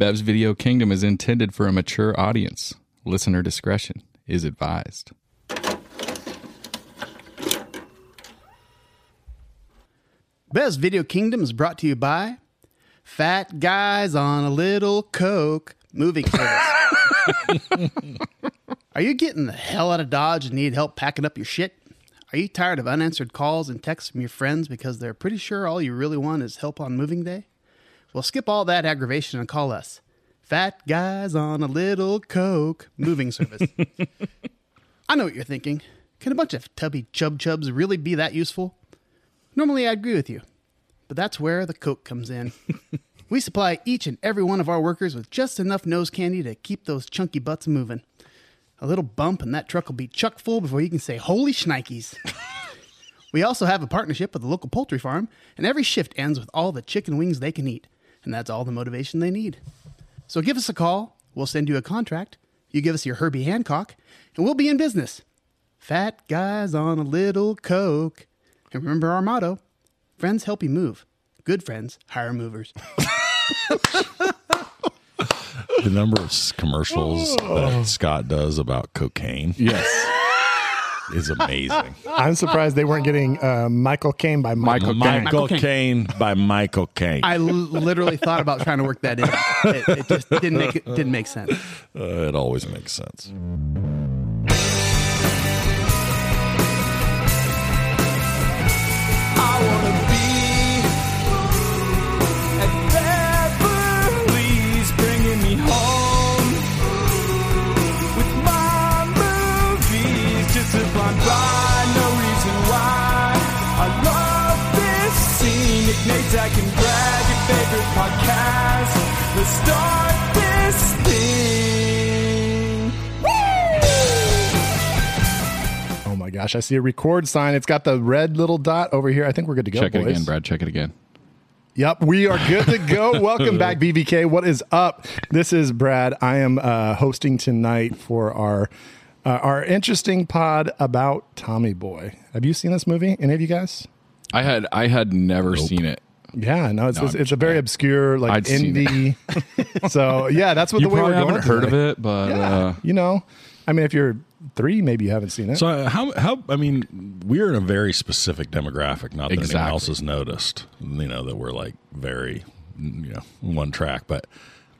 Bev's Video Kingdom is intended for a mature audience. Listener discretion is advised. Bev's Video Kingdom is brought to you by Fat Guys on a Little Coke Moving Service. Are you getting the hell out of Dodge and need help packing up your shit? Are you tired of unanswered calls and texts from your friends because they're pretty sure all you really want is help on moving day? Well, skip all that aggravation and call us. Fat Guys on a Little Coke Moving Service. I know what you're thinking. Can a bunch of tubby chub chubs really be that useful? Normally, I agree with you, but that's where the Coke comes in. we supply each and every one of our workers with just enough nose candy to keep those chunky butts moving. A little bump, and that truck will be chuck full before you can say, Holy shnikes. we also have a partnership with a local poultry farm, and every shift ends with all the chicken wings they can eat, and that's all the motivation they need. So give us a call, we'll send you a contract, you give us your Herbie Hancock, and we'll be in business. Fat guys on a little Coke. And remember our motto friends help you move. Good friends hire movers. The number of s- commercials that Scott does about cocaine Yes. Is amazing. I'm surprised they weren't getting uh, Michael Caine by Michael. Michael Michael Caine. Caine by Michael Caine. I l- literally thought about trying to work that in. It, it just didn't make it didn't make sense. Uh, it always makes sense. I scene. Nick and Brad, your favorite podcast. Let's start this thing. Oh my gosh, I see a record sign. It's got the red little dot over here. I think we're good to go. Check it boys. again, Brad. Check it again. Yep, we are good to go. Welcome back, BVK. What is up? This is Brad. I am uh, hosting tonight for our uh, our interesting pod about Tommy Boy. Have you seen this movie? Any of you guys? I had I had never seen it. Yeah, no, it's No, it's, it's a very obscure like I'd indie. so yeah, that's what You the way probably we're going. haven't heard of it, but Yeah, uh, you know, I mean, if you're three, maybe you haven't seen it. So uh, how how I mean we're in a very specific demographic. Not that anyone else has noticed. You know that we're like very you know one track. But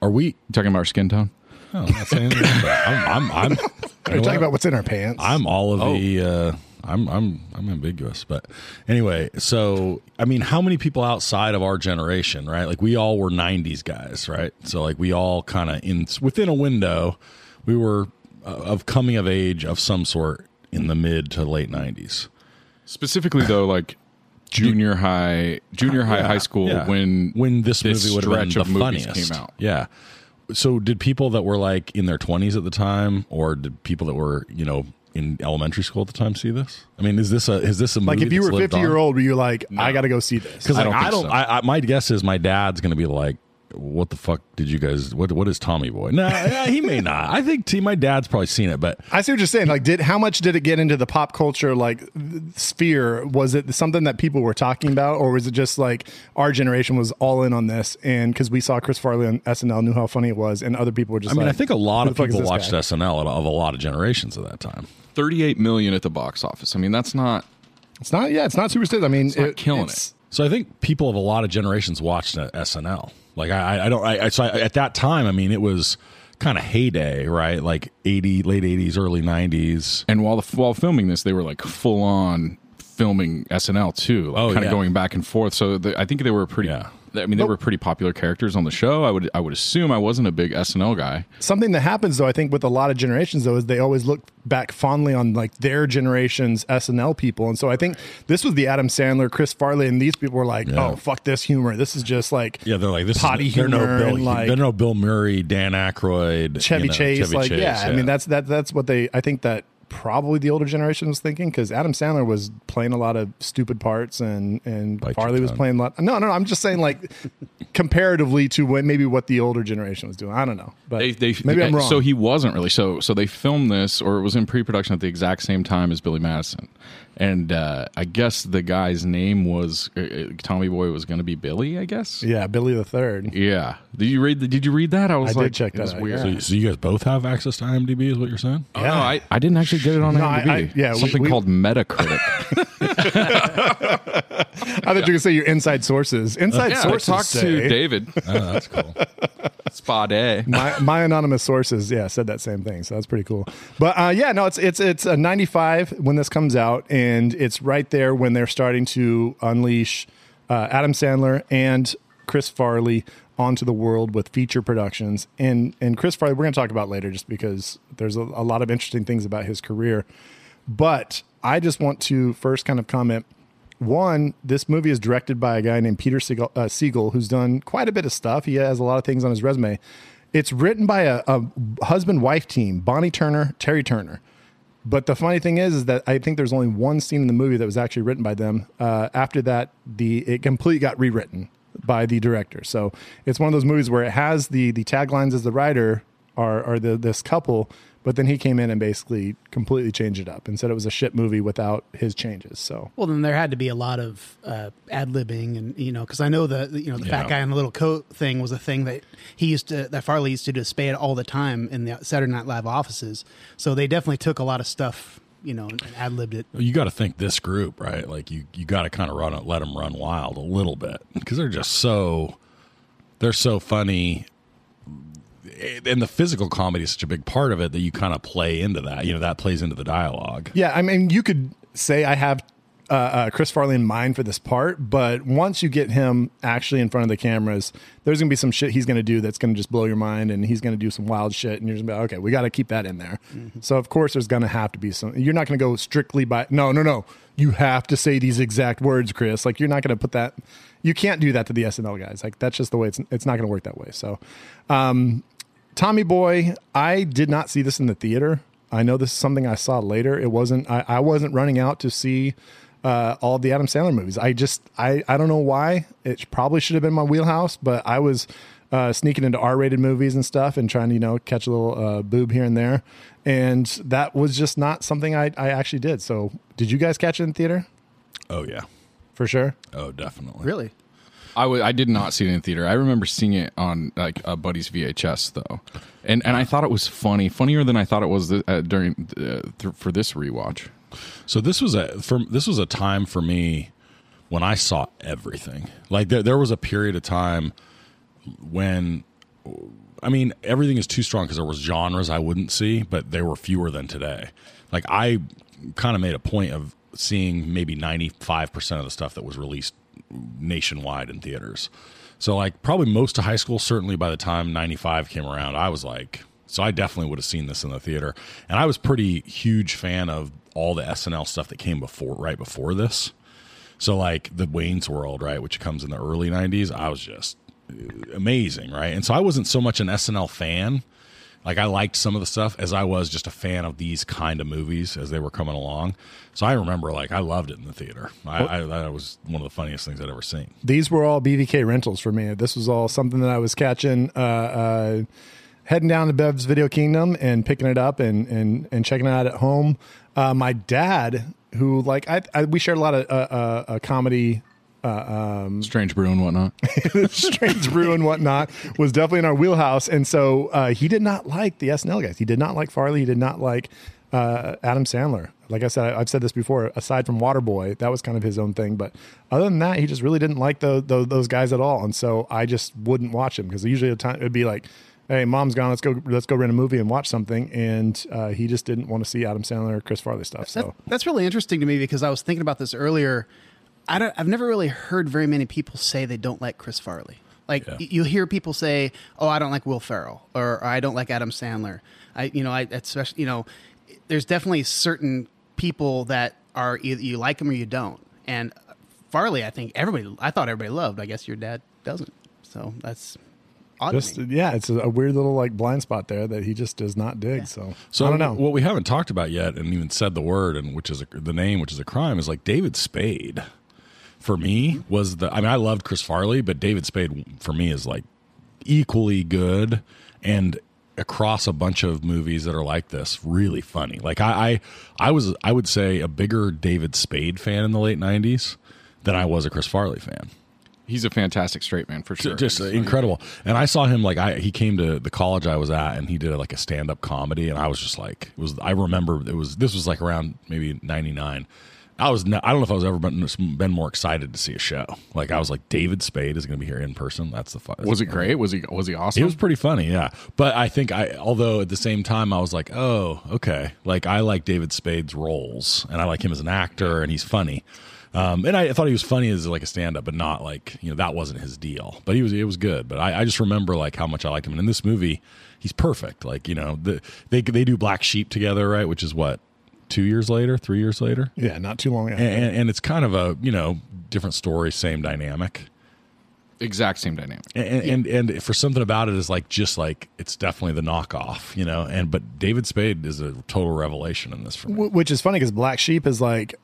are we? talking about our skin tone. Oh, I'm not saying anything, but I'm I'm, I'm Are you talking about what's in our pants? I'm all of the. Uh, I'm I'm I'm ambiguous, but anyway. So I mean, how many people outside of our generation, right? Like we all were '90s guys, right? So like we all kind of in within a window, we were uh, of coming of age of some sort in the mid to late '90s. Specifically, though, like junior high, junior high, Yeah, high school yeah. when when this, this movie would have been the funniest came out. Yeah. So did people that were like in their 20s at the time or did people that were, you know, in elementary school at the time see this? I mean, is this a is this a like movie if you were lived 50 year old, were you like, I got to go see this? Cuz I don't I don't so. I, I my guess is my dad's going to be like what the fuck did you guys what what is Tommy Boy? No, yeah, he may not. I think t- my dad's probably seen it, but I see what you're saying. Like, did how much did it get into the pop culture like sphere? Was it something that people were talking about, or was it just like our generation was all in on this? And because we saw Chris Farley on SNL, knew how funny it was, and other people were just. I mean, like, I think a lot of the fuck is people watched guy? SNL of a lot of generations at that time. 38 million at the box office. I mean, that's not It's not. Yeah, it's not super stiff. I mean, not killing it's- So I think people of a lot of generations watched uh, SNL. Like I, I don't. I, I so I, at that time, I mean, it was kind of heyday, right? Like eighty, late eighties, early nineties. And while the, while filming this, they were like full on filming SNL too, like Oh, kind of yeah. going back and forth. So the, I think they were pretty. Yeah. I mean, they were pretty popular characters on the show. I would I would assume I wasn't a big SNL guy. something that happens though. I think with a lot of generations though is they always look back fondly on like their generation's SNL people, and so I think this was the Adam Sandler, Chris Farley, and these people were like, Yeah. oh fuck this humor. This is just like Yeah, they're like this. Potty is, they're no humor Bill. and, like- they're no Bill Murray, Dan Aykroyd, Chevy you know, Chase. Chevy like Chase, yeah, I mean that's that that's what they. I think that probably the older generation was thinking because Adam Sandler was playing a lot of stupid parts and and Bite Farley was playing a lot. No, no, no, I'm just saying like comparatively to what maybe what the older generation was doing. I don't know, but They, they, maybe I'm eh, wrong. So he wasn't really. So so they filmed this, or it was in pre-production at the exact same time as Billy Madison, and uh, I guess the guy's name was uh, uh, Tommy Boy was going to be Billy. I guess. Yeah, Billy the Third. Yeah. Did you read? The, did you read that? I was I did like, check it was that out, weird. So, yeah. so you guys both have access to IMDb, is what you're saying? Oh, no, I, I didn't actually get it on No, IMDb. I- yeah, we- something we- called Metacritic. I thought you were going to say your inside sources. Inside yeah, sources Talk to David Oh, that's cool. Spade. my, my anonymous sources, yeah, said that same thing. So that's pretty cool. But uh, yeah, no, it's it's it's a 95 when this comes out, and it's right there when they're starting to unleash uh, Adam Sandler and Chris Farley onto the world with feature productions. And and Chris Farley, we're going to talk about later, just because there's a, a lot of interesting things about his career. But I just want to first kind of comment. One, this movie is directed by a guy named Peter Segal, uh, Segal, who's done quite a bit of stuff. He has a lot of things on his resume. It's written by a, a husband wife team, Bonnie Turner, Terry Turner. But the funny thing is, is that I think there's only one scene in the movie that was actually written by them. Uh, after that, the it completely got rewritten by the director. So it's one of those movies where it has the the taglines as the writer are are the this couple, but then he came in and basically completely changed it up and said it was a shit movie without his changes. So Well, then there had to be a lot of uh, ad libbing, and you know, because I know the you know the fat guy in the little coat thing was a thing that he used to that Farley used to display it all the time in the Saturday Night Live offices. So they definitely took a lot of stuff, you know, and ad libbed it. you got to think this group, right? Like you, you got to kind of run it, let them run wild a little bit because they're just so, they're so funny, and the physical comedy is such a big part of it that you kind of play into that. You know, that plays into the dialogue. Yeah, I mean, you could say I have uh, uh, Chris Farley in mind for this part, but once you get him actually in front of the cameras, there's gonna be some shit he's gonna do that's gonna just blow your mind, and he's gonna do some wild shit, and you're just gonna be like, okay, we got to keep that in there. So of course, there's gonna have to be some. You're not gonna go strictly by no, no, no. You have to say these exact words, Chris. Like you're not gonna put that. You can't do that to the SNL guys. Like that's just the way it's. It's not gonna work that way. So. Um, Tommy Boy, I did not see this in the theater. I know this is something I saw later. It wasn't. I, I wasn't running out to see uh, all the Adam Sandler movies. I just. I. I don't know why. It probably should have been my wheelhouse, but I was uh, sneaking into R-rated movies and stuff and trying to you know catch a little uh, boob here and there, and that was just not something I. I actually did. So, did you guys catch it in theater Oh yeah, for sure? oh definitely. Really, I did not see it in theater. I remember seeing it on like a buddy's VHS though, and and I thought it was funny, funnier than I thought it was th- uh, during uh, th- for this rewatch. So this was a for this was a time for me when I saw everything. Like there there was a period of time when I mean everything is too strong because there was genres I wouldn't see, but there were fewer than today. Like I kind of made a point of seeing maybe 95% of the stuff that was released nationwide in theaters. So like probably most of high school certainly by the time 95 came around I was like so I definitely would have seen this in the theater. And I was pretty huge fan of all the SNL stuff that came before right before this. So like the Wayne's World, right, which comes in the early 90s, I was just uh, amazing, right? And so I wasn't so much an SNL fan. Like I liked some of the stuff as I was just a fan of these kind of movies as they were coming along. So I remember like I loved it in the theater. I, I that was one of the funniest things I'd ever seen. these were all BVK rentals for me. This was all something that I was catching, uh, uh, heading down to Bev's Video Kingdom and picking it up and and and checking it out at home. Uh, my dad, who like I, I we shared a lot of uh, uh, uh, comedy Strange Brew and whatnot. Strange Brew and whatnot was definitely in our wheelhouse. And so uh, he did not like the SNL guys. He did not like Farley. He did not like uh, Adam Sandler. Like I said, I've said this before. Aside from Waterboy, that was kind of his own thing. But other than that, he just really didn't like those those, those guys at all. And so I just wouldn't watch him because usually the time it'd be like. Hey, mom's gone. Let's go. Let's go rent a movie and watch something. And uh, he just didn't want to see Adam Sandler or Chris Farley stuff. So That- that's really interesting to me because I was thinking about this earlier. I don't, I've never really heard very many people say they don't like Chris Farley. Like Yeah. y- you hear people say, "Oh, I don't like Will Ferrell," or "I don't like Adam Sandler." I, you know, I especially, you know, there's definitely certain people that are either you like them or you don't. And Farley, I think everybody, I thought everybody loved. I guess your dad doesn't. So that's odd. just to me. yeah, it's a, a weird little like blind spot there that he just does not dig. So So I don't know. What we haven't talked about yet, and even said the word, and which is a, the name, which is a crime, is like David Spade. For me, was the I mean I loved Chris Farley, but David Spade for me is like equally good and across a bunch of movies that are like this really funny. Like I, I, I was I would say a bigger David Spade fan in the late '90s than I was a Chris Farley fan. He's a fantastic straight man for sure. Just He's- incredible. And I saw him like I he came to the college I was at and he did like a stand up comedy and I was just like it was I remember it was this was like around maybe '99. I was I don't know if I was ever been, been more excited to see a show. Like I was like David Spade is going to be here in person. That's the fun. Was it great? Was he was he awesome? It was pretty funny, yeah. But I think I, although at the same time, I was like, oh, okay. Like I like David Spade's roles, and I like him as an actor, and he's funny. Um, and I thought he was funny as like a stand-up, but not like you know that wasn't his deal. But he was, it was good. But I, I just remember like how much I liked him. And in this movie, he's perfect. Like you know, the, they they do Black Sheep together, right? Which is what two years later, three years later, Yeah, not too long after. and, and, and it's kind of a you know different story, same dynamic. exact same dynamic. and, and and for something about it is like just like it's definitely the knockoff, you know. And but David Spade is a total revelation in this for me. Which is funny because Black Sheep is like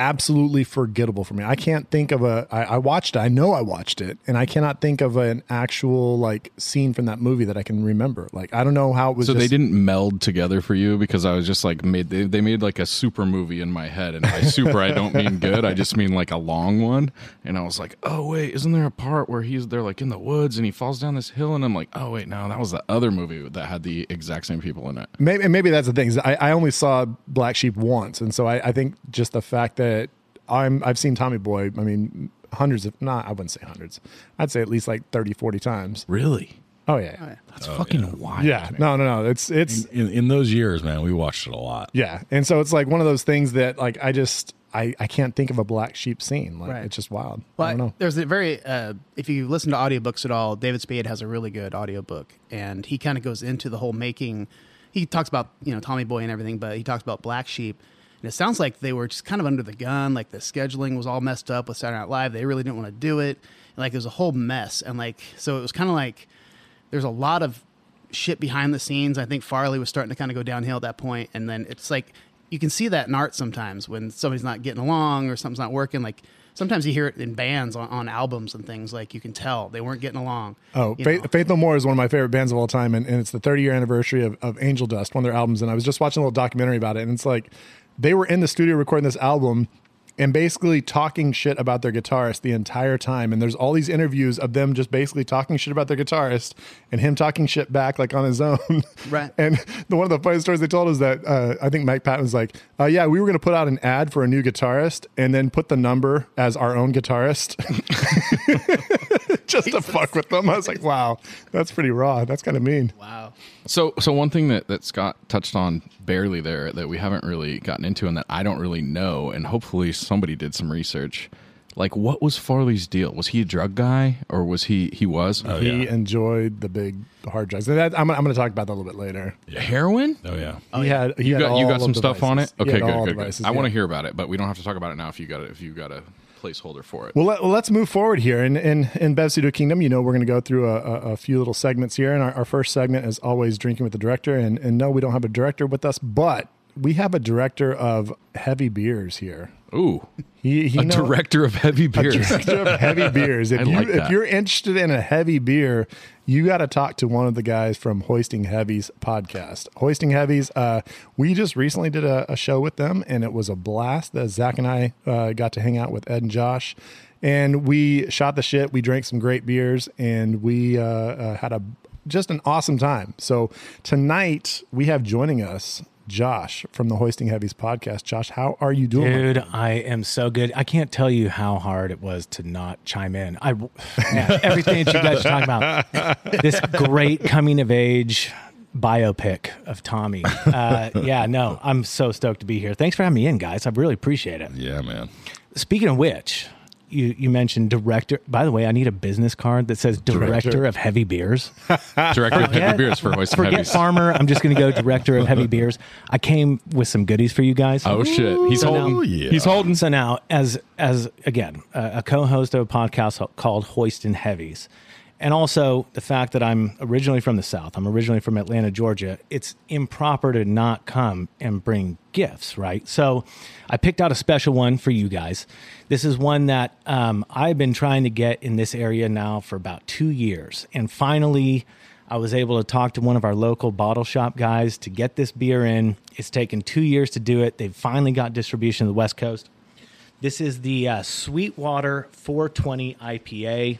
absolutely forgettable for me. I can't think of a. I, I watched it. I know I watched it, and I cannot think of an actual like scene from that movie that I can remember. Like I don't know how it was. So they didn't meld together for you because I was just like made they, they made like a super movie in my head and by super I don't mean good I just mean like a long one and I was like oh wait isn't there a part where he's they're like in the woods and he falls down this hill and I'm like oh wait no that was the other movie that had the exact same people in it Maybe maybe that's the thing. I, I only saw Black Sheep once, and so I, I think just the fact that I'm I've seen Tommy Boy. I mean, hundreds of not. I wouldn't say hundreds. I'd say at least like 30, 40 times. Really? Oh yeah, that's fucking wild yeah. No, no, no. It's it's In, in those years, man, we watched it a lot. yeah, and so it's like one of those things that like I just I I can't think of a Black Sheep scene. Like Right. it's just wild. I don't know. there's a very uh, if you listen to audiobooks at all, David Spade has a really good audiobook and he kind of goes into the whole making he talks about, you know, Tommy Boy and everything, but he talks about Black Sheep. And it sounds like they were just kind of under the gun, like the scheduling was all messed up with Saturday Night Live. They really didn't want to do it. And like it was a whole mess and like so it was kind of like there's a lot of shit behind the scenes. I think Farley was starting to kind of go downhill at that point. and then it's like you can see that in art sometimes when somebody's not getting along or something's not working. Like sometimes you hear it in bands on, on albums and things. Like you can tell they weren't getting along. Oh, Faith. Faith No More is one of my favorite bands of all time, and, and it's the 30 year anniversary of, of Angel Dust, one of their albums. And I was just watching a little documentary about it, and it's like they were in the studio recording this album and basically talking shit about their guitarist the entire time. And there's all these interviews of them just basically talking shit about their guitarist and him talking shit back like on his own. Right. And the one of the funny stories they told is that uh, I think Mike Patton was like, uh, "Yeah, we were going to put out an ad for a new guitarist and then put the number as our own guitarist." just to fuck with them. I was like, wow, that's pretty raw. That's kind of mean. wow. So, so one thing that, that Scott touched on barely there that we haven't really gotten into and that I don't really know, and hopefully somebody did some research. Like, what was Farley's deal? Was he a drug guy, or was he he was he oh, enjoyed the big hard drugs. And that, I'm, I'm going to talk about that a little bit later. heroin? Oh yeah. he had he You had got you got some the stuff on it. Okay, good, all good, the good. vices, I want to hear about it, but we don't have to talk about it now. If you got it, if you got a placeholder for it. Well, let, let's move forward here. In in, in Bev's Video Kingdom, you know, we're going to go through a, a, a few little segments here. And our, our first segment is always drinking with the director. And, and no, we don't have a director with us, but we have a director of heavy beers here. Ooh, He, he a director of heavy a beers. director of heavy beers. If you, like if you're interested in a heavy beer, you got to talk to one of the guys from Hoisting Heavies podcast. Hoisting Heavies, uh, we just recently did a, a show with them, and it was a blast. That Zach and I uh, got to hang out with Ed and Josh, and we shot the shit. We drank some great beers, and we uh, uh, had a just an awesome time. So tonight we have joining us. Josh from the Hoisting Heavies podcast. Josh, how are you doing? Dude, I am so good. I can't tell you how hard it was to not chime in. I man, everything that you guys are talking about, this great coming of age biopic of Tommy. Uh, yeah, no, I'm so stoked to be here. Thanks for having me in, guys. I really appreciate it. Yeah, man. Speaking of which, you you mentioned director. By the way, I need a business card that says director, of heavy beers. director of heavy beers for Hoist Forget Heavies. farmer. I'm just going to go director of heavy beers. I came with some goodies for you guys. Oh shit, he's So now- holding. yeah. He's holding. So now, as as again, a, a co-host of a podcast called Hoisting Heavies, and also the fact that I'm originally from the South, I'm originally from Atlanta, Georgia. It's improper to not come and bring gifts, right? So, I picked out a special one for you guys. This is one that um, I've been trying to get in this area now for about two years, and finally. I was able to talk to one of our local bottle shop guys to get this beer in. It's taken two years to do it. They've finally got distribution to the West Coast. This is the uh, Sweetwater 420 IPA,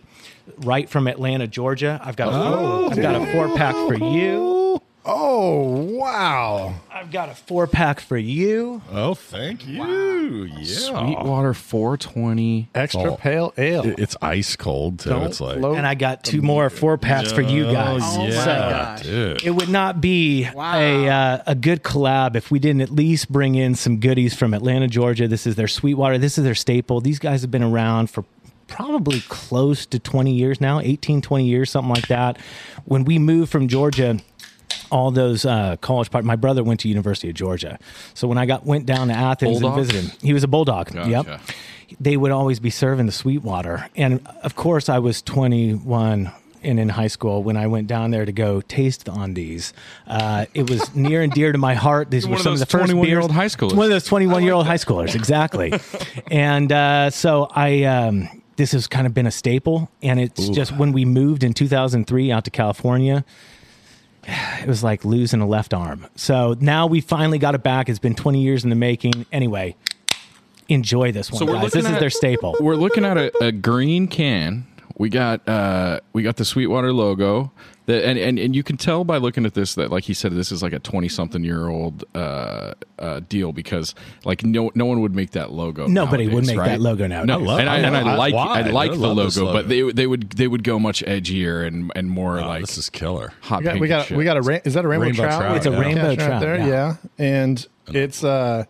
right from Atlanta, Georgia. I've got a four, I've got a four pack for you. Oh wow! I've got a four pack for you. Oh, thank you. Yeah. Sweetwater 420. Extra Oh. pale ale. It- It's ice cold too. Don't it's like float. And I got two more four packs for you guys. Oh, my yeah, gosh. dude. It would not be Wow. a uh, a good collab if we didn't at least bring in some goodies from Atlanta, Georgia. This is their Sweetwater. This is their staple. These guys have been around for probably close to 20 years now, 18, 20 years, something like that. When we moved from Georgia, all those uh, college part. My brother went to University of Georgia, so when I got went down to Athens Bulldog? and visited him, he was a bulldog. Gotcha. Yep. They would always be serving the Sweetwater, and of course, I was 21 and in high school when I went down there to go taste the Undies. Uh, it was near and dear to my heart. These You're were one of some of the first 21-year-old high schoolers. One of those 21 year old high schoolers, exactly. and uh, so I. Um, this has kind of been a staple, and it's just when we moved in 2003 out to California, it was like losing a left arm. So now we finally got it back. It's been 20 years in the making. Anyway, enjoy this one, So guys. This is their staple. We're looking at a, a green can. We got uh, we got the Sweetwater logo. The, and, and and you can tell by looking at this that like he said this is like a 20 something year old uh, uh, deal because like no no one would make that logo Nobody would make right? that logo nowadays. no I love- and I, I and I love- like why? I like I the logo, logo. but they they would they would go much edgier and and more Wow, like this is killer. hot We got, pink we got, we got a ra- is that a rainbow, Rainbow trout? trout, It's a yeah. rainbow Catch right trout, there, yeah. yeah. And it's uh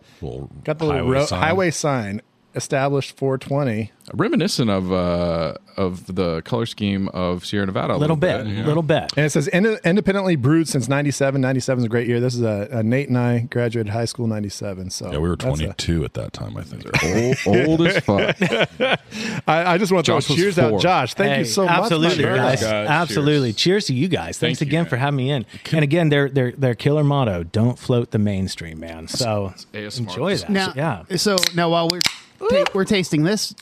got the little highway ro- sign. highway sign established 420. reminiscent of uh of the color scheme of Sierra Nevada a A little bit, yeah. little bit. And it says ind- independently brewed since 97. 97 is a great year. This is a, a Nate and I graduated high school 97. So Yeah, we were that's a- 22 at that time, I think. old, old as fuck. I, I just want to throw Josh was cheers out. Josh, thank Hey, you so much. absolutely, friend. guys. God, absolutely. Cheers. cheers. to you guys. Thanks Thank again man. for having me in. And again, their their their killer motto: "Don't float the mainstream, man." So enjoy that. Now, yeah. So now while we're ta- we're tasting this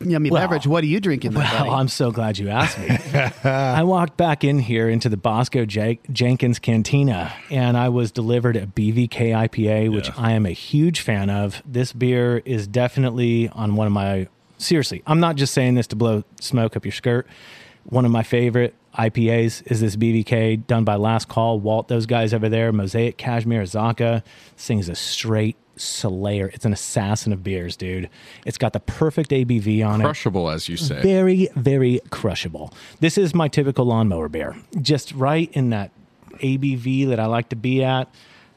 yummy Well, beverage, what are you drinking? there, Well, buddy? I'm so glad you asked me. I walked back in here into the Bosco J- Jenkins Cantina, and I was delivered a BVK IPA, which Yeah. I am a huge fan of. This beer is definitely on one of my. Seriously, I'm not just saying this to blow smoke up your skirt. One of my favorite IPAs is this BVK done by Last Call. Walt, those guys over there, Mosaic Cashmere Zaka. This thing's a straight slayer. It's an assassin of beers, dude. It's got the perfect ABV on it crushable as you say very very crushable this is my typical lawnmower beer just right in that abv that i like to be at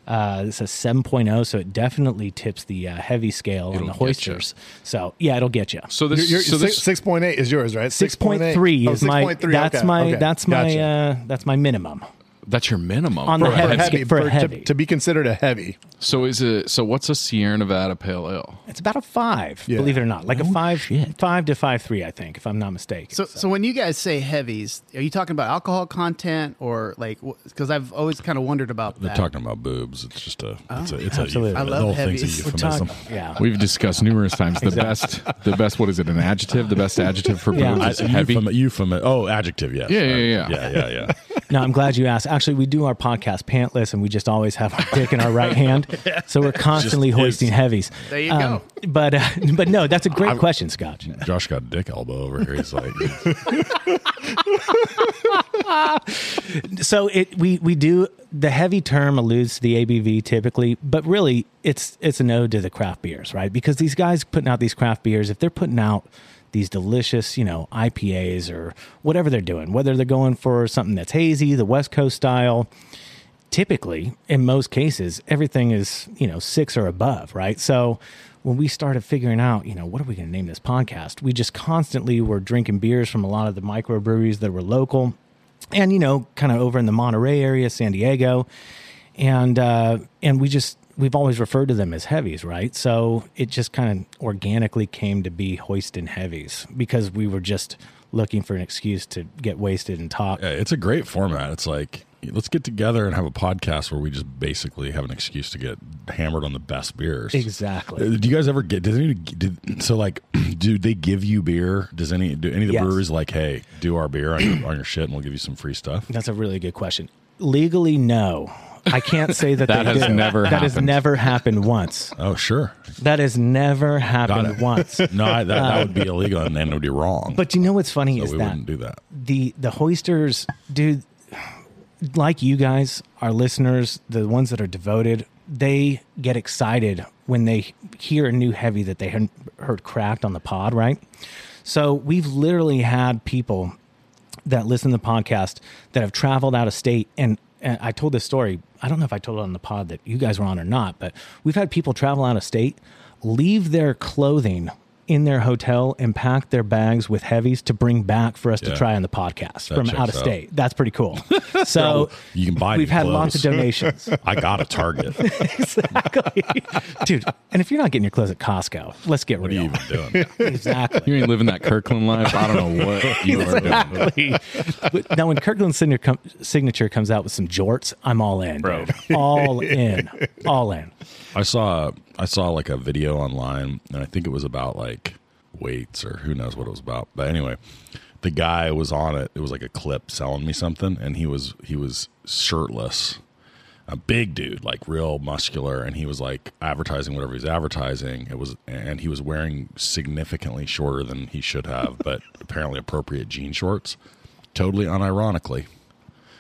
uh, it's a 7.0 so it definitely tips the uh, heavy scale on It'll the get ya. hoisters so yeah it'll get you so You're, this you're, so this 6.8 is yours, right? 6.3 Oh, is my 6.3, that's okay, my okay, that's my gotcha. uh, that's my minimum that's your minimum On the For a heavy heavy- scale. for a to- heavy. To, be considered a heavy. So is it? So what's a Sierra Nevada Pale Ale? it's about a five Yeah. believe it or not like a oh, five five to five three i think if i'm not mistaken so, so when you guys say heavies, are you talking about alcohol content or like? Because I've always kind of wondered about They're that. talking about boobs. It's just a, it's a, it's oh, Absolutely. euphemism. I love the whole thing's a heavies. We're talking- yeah We've discussed numerous times the best. The best. What is it? An adjective? The best adjective for Yeah. boobs I, is heavy. euphem- euphem- oh, adjective, yes. Yeah, yeah, yeah. Yeah, yeah, yeah. No, I'm glad you asked. Actually, we do our podcast pantless, and we just always have our dick in our right hand, so we're constantly Just hoisting is. heavies. There you Um, But uh, but no, that's a great question, Scotch. Josh got a dick elbow over here. He's like, So it we we do the heavy term alludes to the ABV typically, but really it's it's an ode to the craft beers, right? Because these guys putting out these craft beers, if they're putting out these delicious, you know, IPAs or whatever they're doing, whether they're going for something that's hazy, the West Coast style, typically in most cases everything is you know six or above right? So when we started figuring out you know what are we going to name this podcast we just constantly were drinking beers from a lot of the microbreweries that were local and you know kind of over in the monterey area san diego. And uh and we just we've always referred to them as heavies right so it just kind of organically came to be hoisting heavies because we were just looking for an excuse to get wasted and talk yeah, it's a great format. It's like let's get together and have a podcast where we just basically have an excuse to get hammered on the best beers. Exactly. Uh, Do you guys ever get? Does any did, so like? Do they give you beer? Does any do any of the Yes. breweries like, hey, do our beer on your, on your shit, and we'll give you some free stuff? That's a really good question. Legally, no. I can't say that That they has do. never That has happened. never happened once. Oh, sure. That has never happened once. No, I, that, that would be uh, illegal and then it would be wrong. But you know what's funny so is we that wouldn't do that. the the hoisters, dude, like you guys, our listeners, the ones that are devoted, they get excited when they hear a new heavy that they hadn't heard cracked on the pod, right? So we've literally had people that listen to the podcast that have traveled out of state and, and I told this story. I don't know if I told it on the pod that you guys were on or not, but we've had people travel out of state, leave their clothing in their hotel and pack their bags with heavies to bring back for us to try on the podcast That from out of out. state. That's pretty cool. So You can buy we've new had lots of donations. I got a Target. exactly. Dude, and if you're not getting your clothes at Costco, let's get What are you even doing? Exactly. You ain't living that Kirkland life. I don't know what you are doing. Exactly. but now, when Kirkland's signature, com- signature comes out with some jorts, I'm all in, Bro. dude. All in, all in. I saw I saw like a video online, and I think it was about like weights or who knows what it was about. But anyway, the guy was on it. It was like a clip selling me something, and he was he was shirtless, a big dude, like real muscular, and he was like advertising whatever he's advertising. It was, and he was wearing significantly shorter than he should have, but apparently appropriate jean shorts. Totally unironically,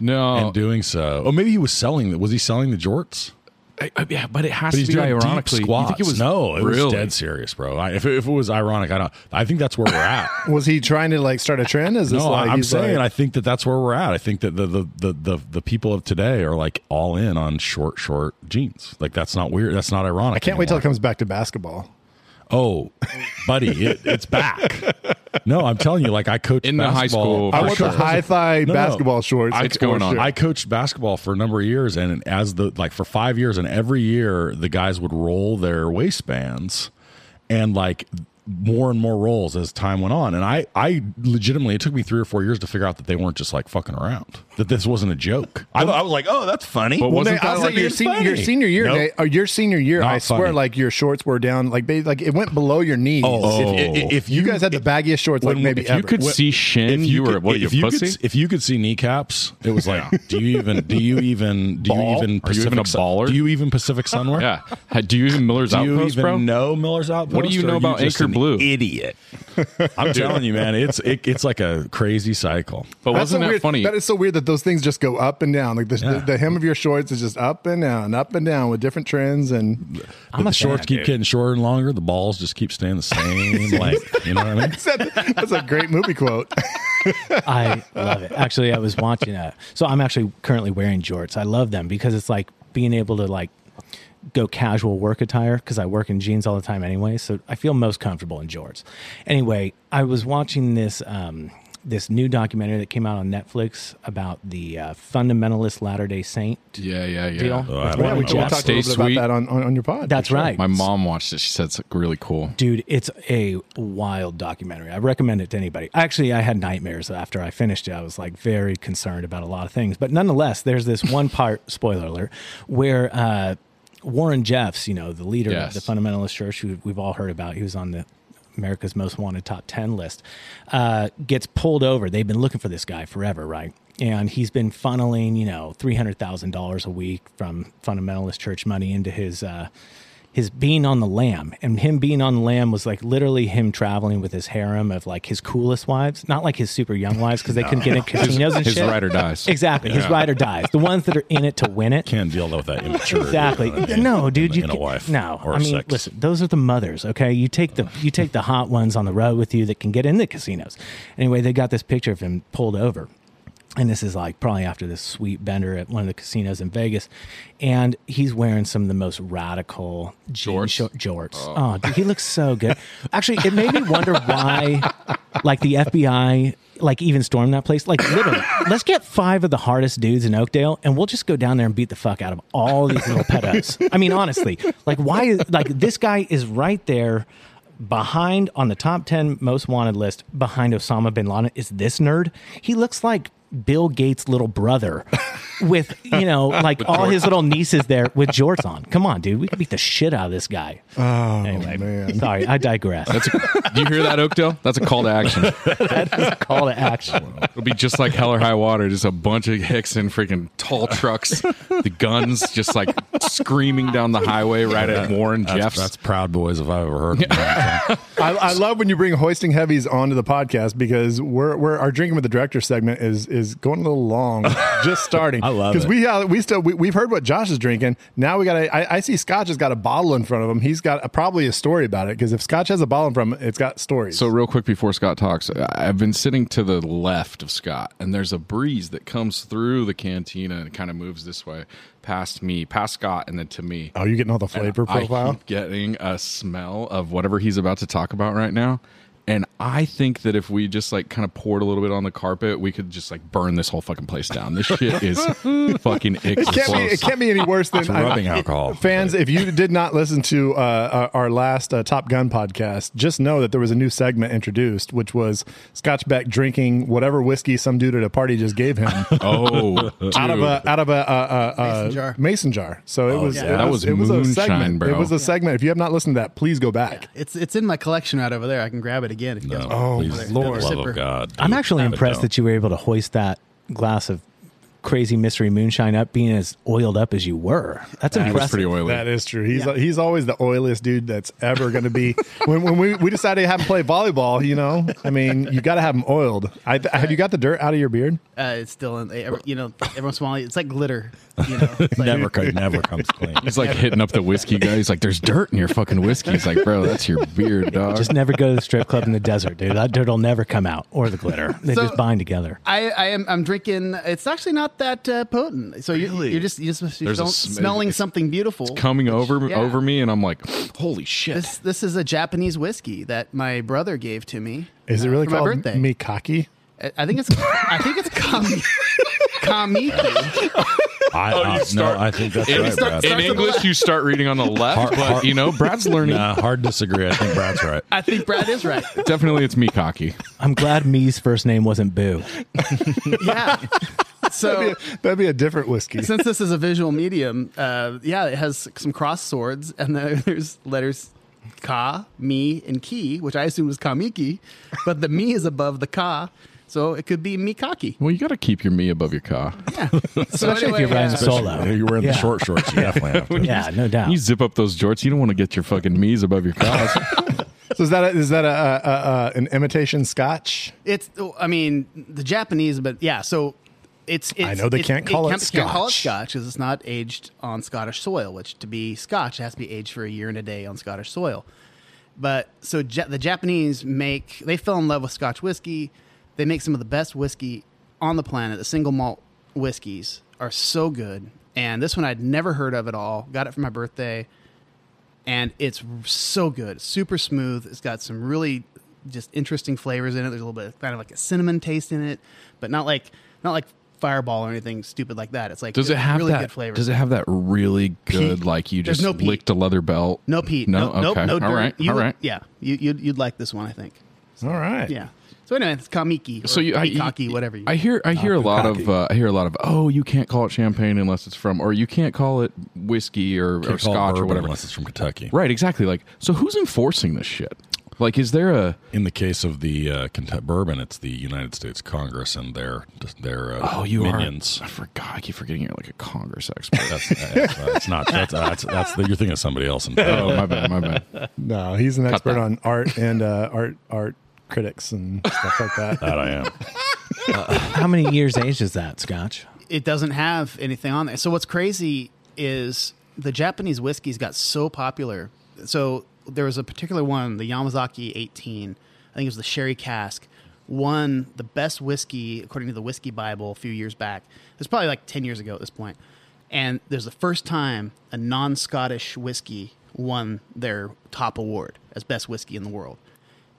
No, and doing so. Oh, maybe he was selling. Was he selling the jorts? I- I- yeah, but it has But he's to be doing ironically. deep You think it was no, it really? was dead serious, bro. I, if, it, if it was ironic, I don't. I think that's where we're at. Was he trying to like start a trend? Is this no, like I'm saying like, I think that that's where we're at. I think that the, the the the the people of today are like all in on short short jeans. Like that's not weird. That's not ironic. I can't wait till it comes back to basketball. Oh, buddy, it, it's back. No, I'm telling you, like I coached In the high school, I For want sure. the high thigh No, no. basketball shorts. It's going on. I coached basketball for a number of years, and as the like for five years, and every year the guys would roll their waistbands, and like more and more roles as time went on. And I, I legitimately, it took me three or four years to figure out that they weren't just like fucking around. That this wasn't a joke. I, I was like, oh, that's funny. But Well, wasn't Nate, I'll that say like your, it's senior, funny? your senior year, Nope. Nate, or uh, your senior year, Not I swear, funny. like your shorts were down, like ba- like it went below your knees. Oh. if, if- if you, guys had the baggiest shorts, like when- maybe if you ever. could see shin, if you, were could- what? You if you pussy? could, if you could see kneecaps, it was like, do you even, do you even, do you Ball? even, Are you even a baller? Do you even Pacific Sunwear? yeah. Do you even Miller's Do you Outpost, even bro? know Miller's Outpost? What do you know about Anchor an Blue? Idiot. I'm telling you, man, it's it, it's like a crazy cycle. But That's so wasn't that weird. funny? That is so weird that those things just go up and down. Like the, Yeah. the, the hem of your shorts is just up and down, up and down with different trends. And But a the shorts fan, keep dude. getting shorter and longer. The balls just keep staying the same length. You know what I mean? that's a great movie quote. I love it. Actually, I was watching that. So I'm actually currently wearing jorts. I love them because it's like being able to like go casual work attire because I work in jeans all the time anyway. So I feel most comfortable in jorts. Anyway, I was watching this um, this new documentary that came out on Netflix about the uh, fundamentalist Latter Day Saint. yeah, yeah, yeah. Deal. Oh, I With don't Warren know. we Jeffs. talked a little bit about that on, on, on your pod. That's sure. right. My mom watched it. She said it's really cool. Dude, it's a wild documentary. I recommend it to anybody. Actually, I had nightmares after I finished it. I was like very concerned about a lot of things. But nonetheless, there's this one part, spoiler alert, where uh, Warren Jeffs, you know, the leader Yes. of the fundamentalist church, who we've all heard about, he was on the America's Most Wanted top 10 list, uh, gets pulled over. They've been looking for this guy forever, right? And he's been funneling, you know, $300,000 a week from fundamentalist church money into his. Uh, his being on the lam and him being on the lam was like literally him traveling with his harem of like his coolest wives, not like his super young wives because they couldn't get in casinos and His shit. ride or dies. Exactly, his ride or dies. The ones that are in it to win it. Can't deal with that immaturity. Exactly. you know I mean? No, dude, in, you in a wife. No, or I mean, sex. listen, those are the mothers. Okay, you take the you take the hot ones on the road with you that can get in the casinos. Anyway, they got this picture of him pulled over, and this is like probably after this sweet bender at one of the casinos in Vegas, and he's wearing some of the most radical Jorts? short jorts. Oh. oh, dude, he looks so good. Actually, it made me wonder why, like the FBI. Like even stormed that place. Like literally, let's get five of the hardest dudes in Oakdale, and we'll just go down there and beat the fuck out of all these little pedos. I mean, honestly, like why? Is, like this guy is right there, behind on the top ten most wanted list, behind Osama bin Laden. Is this nerd? He looks like Bill Gates' little brother with, you know, like all his little nieces there with jorts on. Come on, dude. We can beat the shit out of this guy. Oh Anyway, man. sorry, I digress. That's a, do you hear that, Oakdale? That's a call to action. That is a call to action. It'll be just like Hell or High Water, just a bunch of hicks in freaking tall trucks, the guns just like screaming down the highway right at Warren That's, Jeffs. that's Proud Boys if I've ever heard. Them. I, I love when you bring hoisting heavies onto the podcast because we're, we're our drinking with the director segment is is going a little long, just starting. I love it because it. we uh, we still we, we've heard what Josh is drinking. Now we got a, I, I see Scotch has got a bottle in front of him. He's got a, probably a story about it because if Scotch has a bottle in front of him, it's got stories. So real quick before Scott talks, I- I've been sitting to the left of Scott, and there's a breeze that comes through the cantina and kind of moves this way, past me, past Scott, and then to me. oh, you getting all the flavor I profile? keep getting a smell of whatever he's about to talk about right now. And I think that if we just like kind of poured a little bit on the carpet, we could just like burn this whole fucking place down. This shit is fucking It can't be. It can't be any worse than It's rubbing alcohol. Fans, if you did not listen to uh, uh, our last uh, Top Gun podcast, just know that there was a new segment introduced, which was Scotch Beck drinking whatever whiskey some dude at a party just gave him Oh, out of a out of a, a, a, a Mason jar. mason jar. So it was yeah. it That was it was a segment. bro. It was a segment. If you have not listened to that, please go back. It's it's in my collection right over there. I can grab it again if you guys No, want. Oh, please, Lord. love Sipper. of God. I'm actually But impressed don't. that you were able to hoist that glass of crazy mystery moonshine up being as oiled up as you were. That's It was impressive. pretty oily. That is true. He's Yeah. he's always the oiliest dude that's ever going to be. when when we, we decided to have him play volleyball, you know, I mean, you got to have him oiled. I, have you got the dirt out of your beard? Uh, it's still in. every- You know, every once in a while, it's like glitter. You know, like, never co- never comes clean. He's like hitting up the whiskey guy. He's like, "There's dirt in your fucking whiskey." He's like, "Bro, that's your beard, dog." Just never go to the strip club in the desert, dude. That dirt will never come out, or the glitter. They So- just bind together. I, I am I'm drinking. It's actually not that uh, potent. So you're, Really? you're just you're just you're There's a smell- sm- smelling something beautiful coming over yeah. over me, and I'm like, "Holy shit!" This this is a Japanese whiskey that my brother gave to me. Is it really my called birthday? Mikaki? I- I think it's I think it's Kami, Kamiki. I, Oh, uh, you start- no, I think that's in, right, Brad. in starts on the English, you start reading on the left, Hard- but hard- you know, Brad's learning. Nah, hard disagree. I think Brad's right. I think Brad is right. Definitely, it's me cocky. I'm glad me's first name wasn't Boo. Yeah. That'd So be, a, that'd be a different whiskey. since this is a visual medium, uh, yeah, it has some cross swords, and then there's letters ka, me, and ki, which I assume was kamiki, but the me is above the ka, so it could be me, mikaki. Well, you got to keep your me above your ka. Yeah. so Especially if you're anyway, riding uh, solo. You're wearing Yeah. the short shorts. You definitely have to. Yeah, no doubt. You zip up those jorts. You don't want to get your fucking me's above your cars. So is that a, is that a, a, a, an imitation Scotch? It's, I mean, the Japanese, but yeah, so. It's, it's, I know they it's- can't call it can't, can't call it Scotch. Scotch because it's not aged on Scottish soil. Which to be Scotch, it has to be aged for a year and a day on Scottish soil. But so ja- the Japanese make they fell in love with Scotch whiskey. They make some of the best whiskey on the planet. The single malt whiskeys are so good, and this one I'd never heard of at all. Got it for my birthday, and it's so good. Super smooth. It's got some really just interesting flavors in it. There's a little bit of kind of like a cinnamon taste in it, but not like not like Fireball or anything stupid like that. It's like Does it have really that? good flavor? Does it have that really good, Peat. like you There's just no peat. licked a leather belt? no peat. No. No, okay. nope, no all dirt. right. You all would- Yeah, you, you'd you'd like this one, I think. All right. Yeah. So anyway, it's Kamiki. Or So you, I, Mikaki, whatever. You I hear, I hear a lot of, uh, I hear a lot of, oh, you can't call it champagne unless it's from, or you can't call it whiskey or, or Can't call it scotch or whatever. unless it's from Kentucky. Right. Exactly. Like, so who's enforcing this shit? Like, is there a? In the case of the uh, Kentucky bourbon, it's the United States Congress and their their uh, Oh, you minions. are. I forgot. I keep forgetting you're like a Congress expert. That's, uh, it's not. That's, that's, that's the, you're thinking of somebody else. In oh, my bad. My bad. No, he's an expert that. on art and uh, art art critics and stuff like that. that I am. How many years age is that, Scotch? it doesn't have anything on there. So what's crazy is the Japanese whiskeys got so popular. So there was a particular one, the Yamazaki 18. I think it was the sherry cask. Won the best whiskey according to the Whiskey Bible a few years back. It was probably like 10 years ago at this point. And there's the first time a non-Scottish whiskey won their top award as best whiskey in the world.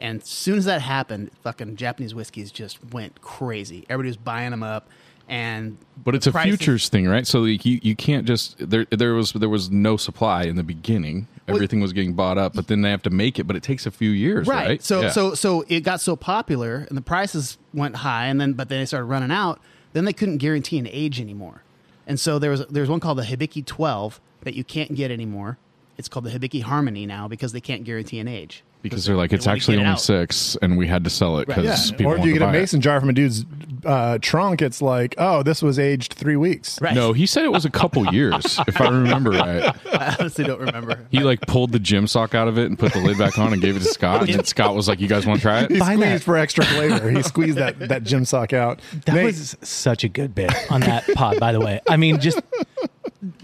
And as soon as that happened, fucking Japanese whiskeys just went crazy. Everybody was buying them up, and But it's a prices- futures thing, right? So like, you you can't just there there was there was no supply in the beginning. Everything was getting bought up, but then they have to make it. But it takes a few years, right? right. So Yeah. so so it got so popular, and the prices went high, and then but then they started running out. then they couldn't guarantee an age anymore. And so there was there was one called the Hibiki 12 that you can't get anymore. It's called the Hibiki Harmony now because they can't guarantee an age. Because they're like it's actually only out. six, and we had to sell it Right. because Yeah. people Or if you get a buy it. mason jar from a dude's uh, trunk, it's like, oh, this was aged three weeks. Right. No, he said it was a couple years, if I remember right. I honestly don't remember. He like pulled the gym sock out of it and put the lid back on and gave it to Scott. And Scott was like, "You guys want to try He it?" Buy squeezed that. for extra flavor. He squeezed that, that gym sock out. That Nate, was such a good bit on that pod, by the way. I mean, just,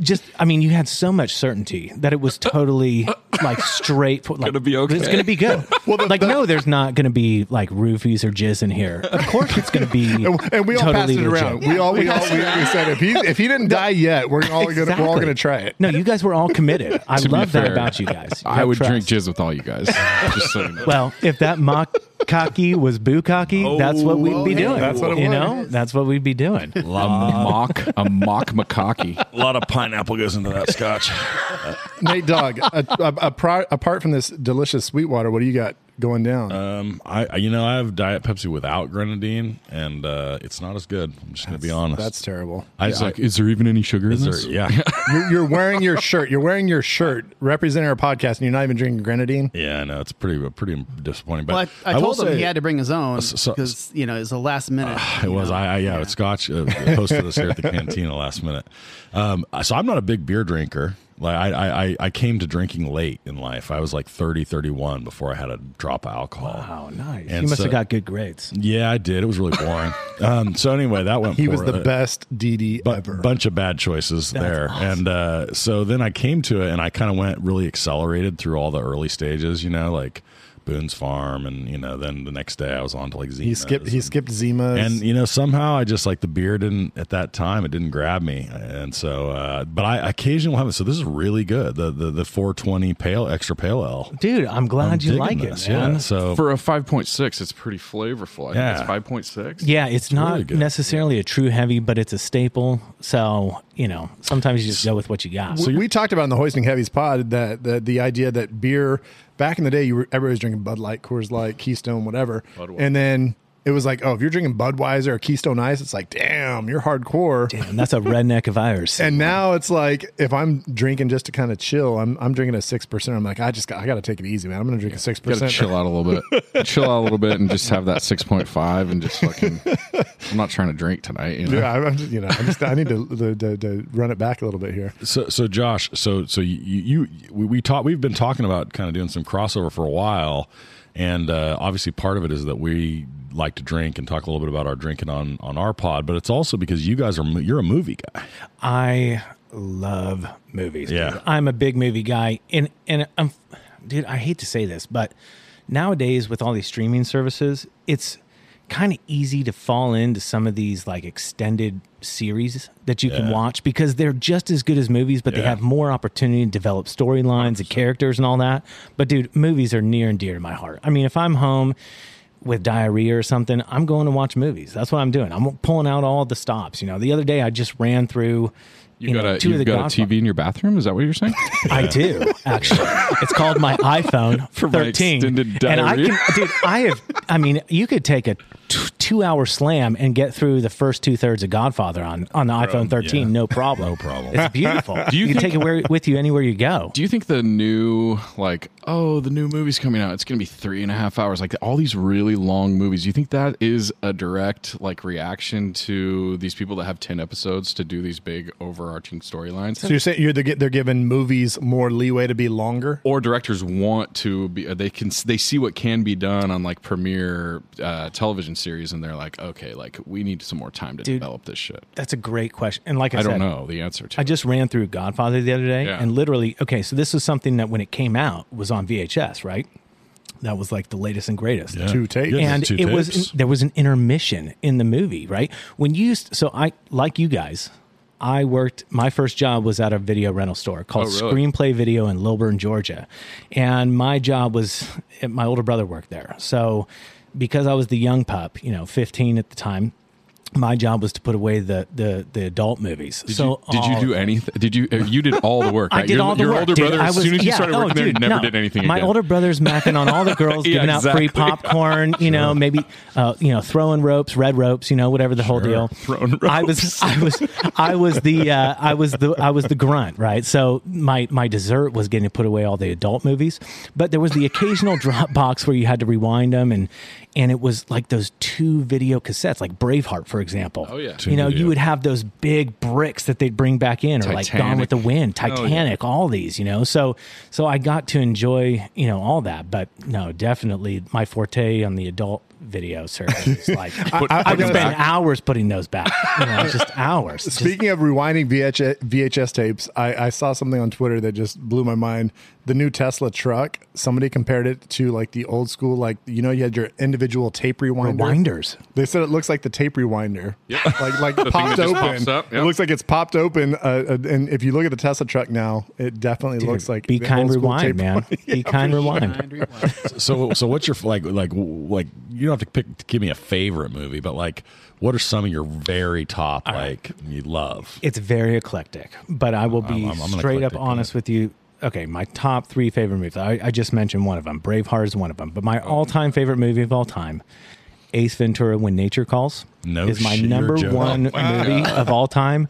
just, I mean, you had so much certainty that it was uh, uh, totally uh, like straight. For, like, Gonna be okay. It's going to be good. Well, like, no, there's not going to be like roofies or jizz in here. Of course, it's going to be. and, and we all passed totally it legit. around. We all we all we, we said if he if he didn't die yet, we're all gonna we're all gonna try it. No, you guys were all committed. I To be love that fair, about you guys. You I have would drink trust. jizz with all you guys. Just so you know. Well, if that mock cocky was bukkake, that's what we'd oh, be doing. that's what it you was. know, that's what we'd be doing. a mock, a mock macaque. A lot of pineapple goes into that scotch. Nate Dog, apart from this delicious Sweetwater, what do you got going down? Um, I I- you know I have Diet Pepsi without grenadine, and uh, it's not as good. I'm just gonna be honest. That's terrible. I, He's I- like, "Is there even any sugar in is this?" yeah, You're, you're wearing your shirt. You're wearing your shirt representing our podcast, and you're not even drinking grenadine. yeah. No, it's pretty pretty disappointing. But Well, I, I, will told him say- he had to bring his own so- because you know it was the last minute. It was I, I yeah, It's Scotch uh, hosted us here at the cantina last minute. Um, so I'm not a big beer drinker. Like I, I I came to drinking late in life. I was like 30, 31 before I had a drop of alcohol. Wow, nice. And you must so- have got good grades. Yeah, I did. It was really boring. um, so anyway, that went. He was the best DD bu- ever. bunch of bad choices there. And uh, so then I came to it and I kind of went really accelerated through all the early stages, you know, like Boone's Farm. And, you know, then the next day I was on to like Zima. he skipped. He and- skipped Zima's. and you know somehow I just like the beer didn't at that time it didn't grab me and so uh, but I occasionally will have it so this is really good the the, the 420 pale extra pale ale Dude, I'm glad I'm you like this, it, man. yeah so For a 5.6, it's pretty flavorful. I Yeah. think it's 5.6. Yeah, it's, not really necessarily a true heavy, but it's a staple. So, you know, sometimes you just go with what you got. we, we talked about in the Hoisting Heavies pod that the, the idea that beer back in the day, you were everybody was drinking Bud Light, Coors Light, Keystone, whatever, and then it was like, oh, if you're drinking Budweiser or Keystone Ice, it's like, damn, you're hardcore. and that's a redneck if I ever seen. And now it's like if I'm drinking just to kind of chill, I'm I'm drinking a six percent. I'm like, I just got, I got to take it easy, man. I'm gonna drink a six percent. chill out a little bit. chill out a little bit and just have that 6.5 and just fucking. I'm not trying to drink tonight. You know? Yeah, I'm just, you know, I just I need to, to, to, to run it back a little bit here. so so Josh so so you you we, we talk we've been talking about kind of doing some crossover for a while and uh, obviously part of it is that we like to drink and talk a little bit about our drinking on on our pod but it's also because you guys are you're a movie guy I love movies. Yeah. I'm a big movie guy, and and I'm, dude. I hate to say this, but nowadays with all these streaming services, it's kind of easy to fall into some of these like extended series that you can watch because they're just as good as movies, but they have more opportunity to develop storylines and characters and all that. But dude, movies are near and dear to my heart. I mean, if I'm home with diarrhea or something, I'm going to watch movies. That's what I'm doing. I'm pulling out all the stops. You know, the other day I just ran through. You, got know, a you've got a TV in your bathroom? Is that what you're saying? I do actually. It's called my iPhone For my 13, extended and I can, dude. I have. I mean, you could take a t- two-hour slam and get through the first two thirds of Godfather on on the iPhone 13, yeah. no problem. No problem. It's beautiful. Do you you can think- take it where, with you anywhere you go? Do you think the new like oh the new movie's coming out? It's going to be three and a half hours. Like all these really long movies. Do you think that is a direct like reaction to these people that have ten episodes to do these big overarching storylines? So you're saying you're they're, they're giving movies more leeway to be longer? or directors want to be they can they see what can be done on like premiere uh, television series and they're like okay like we need some more time to Dude. develop this shit That's a great question. And like I, i said, don't know the answer to I it. just ran through Godfather the other day, Yeah. and literally, okay, so this was something that when it came out was on VHS, right? That was like the latest and greatest. Yeah. Two tapes. Yeah, and two it was tapes. there was an intermission in the movie, right? When you used, so I like you guys. I worked. My first job was at a video rental store called Oh, really? Screenplay Video in Lilburn, Georgia, and my job was my older brother worked there. So because I was the young pup, you know, fifteen at the time, my job was to put away the the, the adult movies. Did so you, did you do anything? Did you? uh, You did all the work. I right? did your, all the your work, older dude. brother, I as was- soon as you started working there, never no. did anything My again. older brother's macking on all the girls, Yeah, giving out free popcorn. You know, maybe uh, you know throwing ropes, red ropes. You know, whatever the whole deal. Throwing I was, I was, I was the, uh, I was the, I was the grunt, right? So my my dessert was getting to put away all the adult movies, but there was the occasional drop box where you had to rewind them, and and it was like those two video cassettes, like Braveheart, for example. Oh, yeah. you know, video. you would have those big bricks that they'd bring back in, or like Gone with the Wind, Oh, yeah. Titanic, all these, you know. So so I got to enjoy, you know, all that, but no, definitely my forte on the adult video circuit like I, I- I I could spend say- hours putting those back, you know, just hours. Just- Speaking of rewinding VH, VHS tapes, I, I saw something on Twitter that just blew my mind. The new Tesla truck, somebody compared it to like the old school, like, you know, you had your individual tape rewinder. Rewinders. They said it looks like the tape rewinder. Yep. Like, like The popped open. pops up, It looks like it's popped open. Uh, uh, and if you look at the Tesla truck now, it definitely looks like Be the kind, old rewind, tape man. rewinder. Be kind, rewind. So so what's your like like like you don't have to pick give me a favorite movie, but like what are some of your very top like you love? It's very eclectic, but I will be I'm- I'm an straight up eclectic honest with you. Okay, my top three favorite movies. I, I just mentioned one of them. Braveheart is one of them, but my all-time favorite movie of all time, Ace Ventura: When Nature Calls, No is my shit, you're number joking. one movie of all time.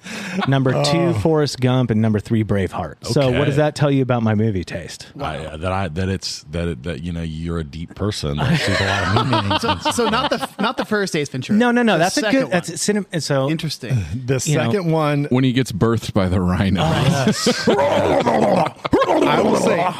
Number two, Forrest Gump, and number three, Braveheart. So, Okay. what does that tell you about my movie taste? I, uh, that I that it's that it, that you know you're a deep person that sees a lot of movies. So, so not the not the first Ace Ventura. No, no, no. The That's a second good. That's a cinema. So interesting. The You know- second one, when he gets birthed by the rhino. I will say,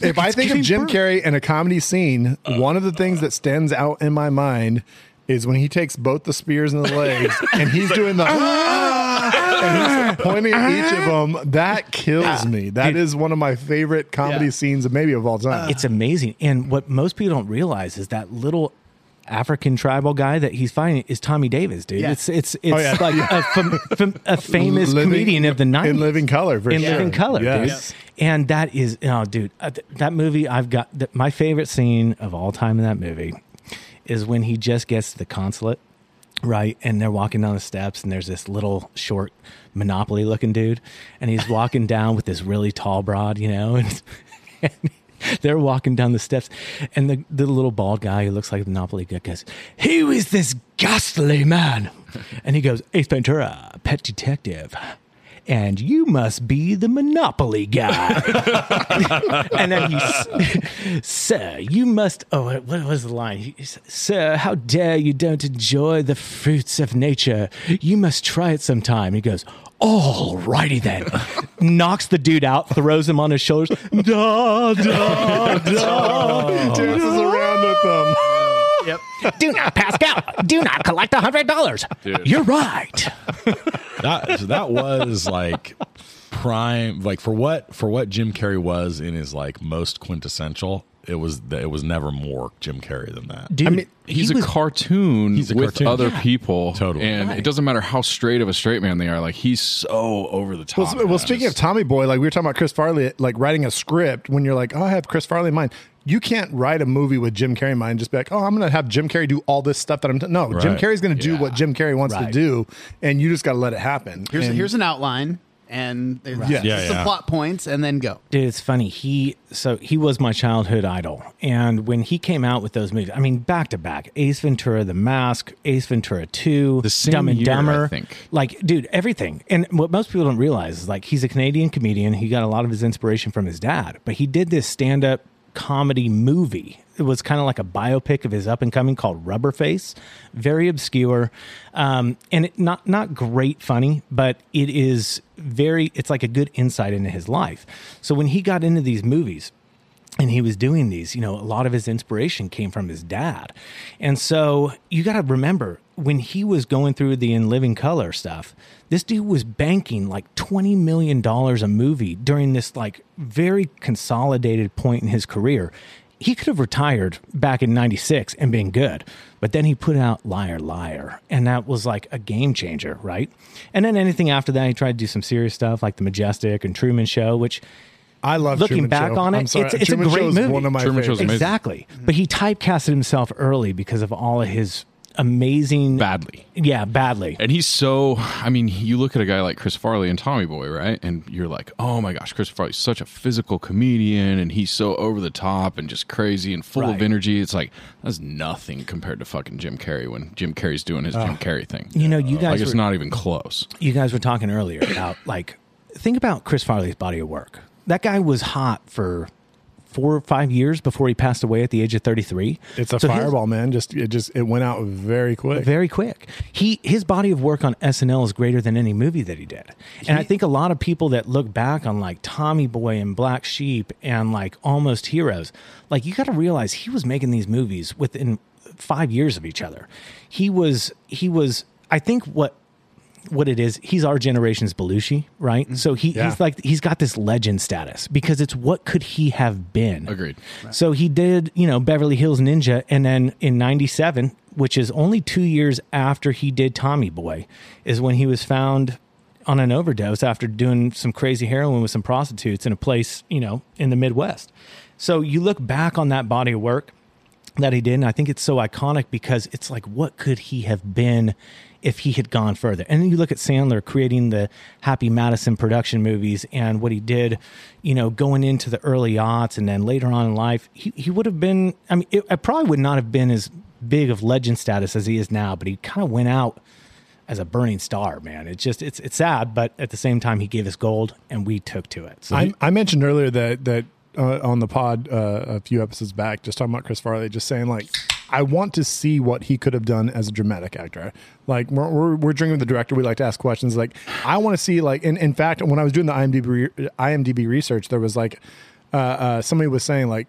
if I think of Jim Carrey in a comedy scene, uh. one of the things that stands out in my mind is when he takes both the spears in the legs and he's doing the ah! and he's pointing at each of them. That kills me. That is one of my favorite comedy Yeah. scenes, maybe of all time. it's amazing. And what most people don't realize is that little African tribal guy that he's fighting is Tommy Davidson, dude. Yeah. It's it's it's Oh, yeah. like a, fam, fam, a famous Living- comedian of the nineties in living color, for in sure. living color, Yes. dude. And that is, oh, dude, uh, th- that movie. I've got th- my favorite scene of all time in that movie is when he just gets to the consulate, right? And they're walking down the steps, and there's this little short Monopoly looking dude, and he's walking down with this really tall broad, you know, and, and they're walking down the steps, and the, the little bald guy who looks like the Monopoly guy goes, "Who is this ghastly man?" And he goes, "Ace Ventura, pet detective." And you must be the Monopoly guy. and then he, sir, you must. Oh, what was the line? He sir, how dare you don't enjoy the fruits of nature? You must try it sometime. He goes, all righty then. Knocks the dude out, throws him on his shoulders. Da, da, da. Dances around with them. Do not pass out. Do not collect a hundred dollars. You're right. that that was like prime like for what for what Jim Carrey was in his like most quintessential it was it was never more Jim Carrey than that Dude, I mean, He's he a was- cartoon He's a with cartoon. other Yeah. people, Totally. and Right. it doesn't matter how straight of a straight man they are. Like he's so over the top. Well, well, speaking of Tommy Boy, like we were talking about Chris Farley, like writing a script when you're like, oh, I have Chris Farley in mind. You can't write a movie with Jim Carrey in mind. and Just be like, oh, I'm going to have Jim Carrey do all this stuff that I'm. T-. No, Jim Carrey's going to do Yeah. what Jim Carrey wants to do, and you just got to let it happen. Here's And- here's an outline and there's Yeah. Yeah, some yeah. plot points and then go. Dude, it's funny. He so he was my childhood idol, and when he came out with those movies, I mean, back to back: Ace Ventura, The Mask, Ace Ventura Two, The same Dumb and year, Dumber. I think. Like, dude, everything. And what most people don't realize is like he's a Canadian comedian. He got a lot of his inspiration from his dad, but he did this stand-up comedy movie. It was kind of like a biopic of his up and coming called Rubber Face, very obscure, um, and it, not not great funny, but it is very. It's like a good insight into his life. So when he got into these movies, and he was doing these, you know, a lot of his inspiration came from his dad. And so you got to remember when he was going through the In Living Color stuff, this dude was banking like $20 million a movie during this like very consolidated point in his career. He could have retired back in 96 and been good, but then he put out Liar Liar, and that was like a game changer, right? And then anything after that, he tried to do some serious stuff like The Majestic and Truman Show, which I love looking Truman back Show. on it, I'm sorry. it's- it's a great Show is movie. One of my Truman Show's favorites. amazing. Exactly. Mm-hmm. But he typecasted himself early because of all of his amazing. badly. Yeah, badly. And he's so, I mean, you look at a guy like Chris Farley and Tommy Boy, right? And you're like, oh my gosh, Chris Farley's such a physical comedian and he's so over the top and just crazy and full Right. of energy. It's like, that's nothing compared to fucking Jim Carrey when Jim Carrey's doing his Jim Carrey thing. You know, you like, guys it's not even close. you guys were talking earlier about like think about Chris Farley's body of work. That guy was hot for four or five years before he passed away at the age of 33. It's a So his- fireball, man. Just it just it went out very quick. very quick. He his body of work on SNL is greater than any movie that he did. And I think a lot of people that look back on like Tommy Boy and Black Sheep and like Almost Heroes, like you got to realize he was making these movies within 5 years of each other. He was he was I think what what it is, he's our generation's Belushi, right? Mm-hmm. So he, Yeah. he's like he's got this legend status because it's what could he have been? Agreed. So he did, you know, Beverly Hills Ninja, and then in '97, which is only two years after he did Tommy Boy, is when he was found on an overdose after doing some crazy heroin with some prostitutes in a place, you know, in the Midwest. So you look back on that body of work that he did, and I think it's so iconic because it's like, what could he have been if he had gone further? And then you look at Sandler creating the Happy Madison production movies and what he did, you know, going into the early aughts and then later on in life, he, he would have been, I mean, it, it probably would not have been as big of legend status as he is now, but he kind of went out as a burning star, man. It's just, it's, it's sad, but at the same time, he gave us gold and we took to it. So I, I mentioned earlier that that uh, on the pod uh, a few episodes back, just talking about Chris Farley, just saying like, I want to see what he could have done as a dramatic actor. Like we're we're, we're drinking with the director, we like to ask questions. Like I want to see like, in, in fact, when I was doing the IMDb re- IMDb research, there was like uh, uh, somebody was saying like.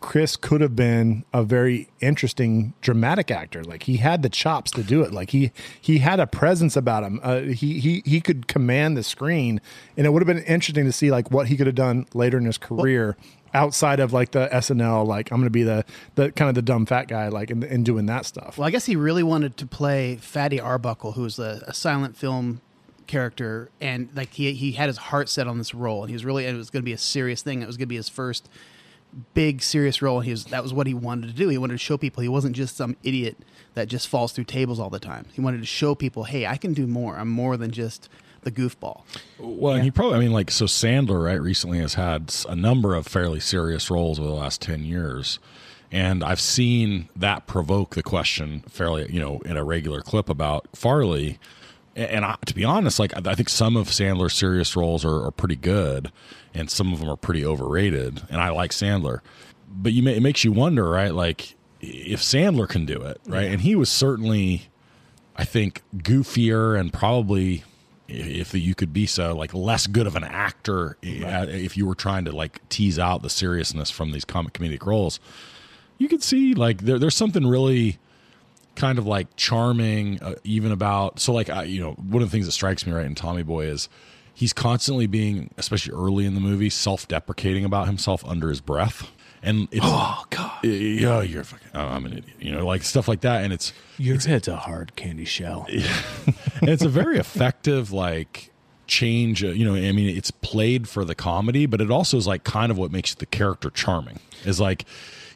Chris could have been a very interesting dramatic actor. Like he had the chops to do it. Like he he had a presence about him. Uh, he he he could command the screen, and it would have been interesting to see like what he could have done later in his career outside of like the SNL. Like I'm going to be the the kind of the dumb fat guy, like and, and doing that stuff. Well, I guess he really wanted to play Fatty Arbuckle, who was a, a silent film character, and like he he had his heart set on this role, and he was really it was going to be a serious thing. It was going to be his first big serious role, and he was that was what he wanted to do. He wanted to show people he wasn't just some idiot that just falls through tables all the time. He wanted to show people, hey, I can do more. I'm more than just the goofball. Well, and he probably, I mean, like, so Sandler, right, recently has had a number of fairly serious roles over the last 10 years. And I've seen that provoke the question fairly, you know, in a regular clip about Farley. And I, to be honest, like, I I think some of Sandler's serious roles are, are pretty good, and some of them are pretty overrated. And I like Sandler. But you may, it makes you wonder, right? Like, if Sandler can do it, right? And he was certainly I think goofier and probably if you could be so like less good of an actor uh, if you were trying to like tease out the seriousness from these comic comedic roles you could see like there, there's something really kind of like charming uh, even about so like I, you know one of the things that strikes me right in tommy boy is he's constantly being especially early in the movie self-deprecating about himself under his breath and it's oh god. Yeah you're fucking oh, i'm an idiot. You know like stuff like that. And it's your head's a hard candy shell. and it's a very effective like change uh, you know i mean it's played for the comedy but it also is like kind of what makes the character charming. Is like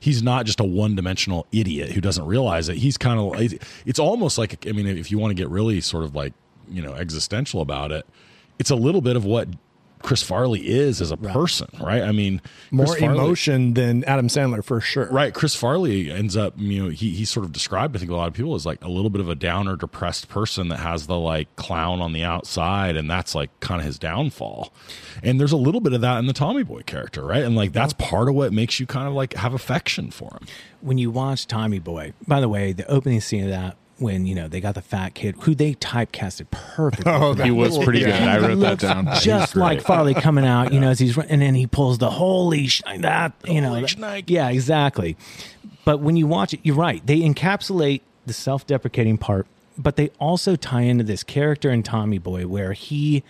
he's not just a one-dimensional idiot who doesn't realize it. He's kind of it's- it's almost like i mean if you want to get really sort of like you know existential about it it's a little bit of what chris farley is as a person right i mean More Farley- emotion than Adam Sandler for sure. Right. Chris Farley ends up, you know, he, he's sort of described, I think, a lot of people as like a little bit of a downer, depressed person that has the like clown on the outside, and that's like kind of his downfall. And there's a little bit of that in the Tommy Boy character, right? And like that's part of what makes you kind of like have affection for him. when you watch Tommy Boy, by the way, the opening scene of that when you know they got the fat kid who they typecasted perfectly. Oh, He was pretty good. I wrote that down. just like Farley coming out, you know, as he's run- and then he pulls the holy sh- that you know, Holy that- yeah, exactly. But when you watch it, you're right. They encapsulate the self-deprecating part, but they also tie into this character in Tommy Boy where he,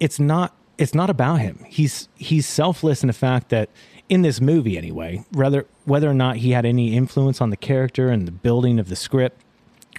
it's not it's not about him. He's he's selfless in the fact that in this movie anyway, whether whether or not he had any influence on the character and the building of the script,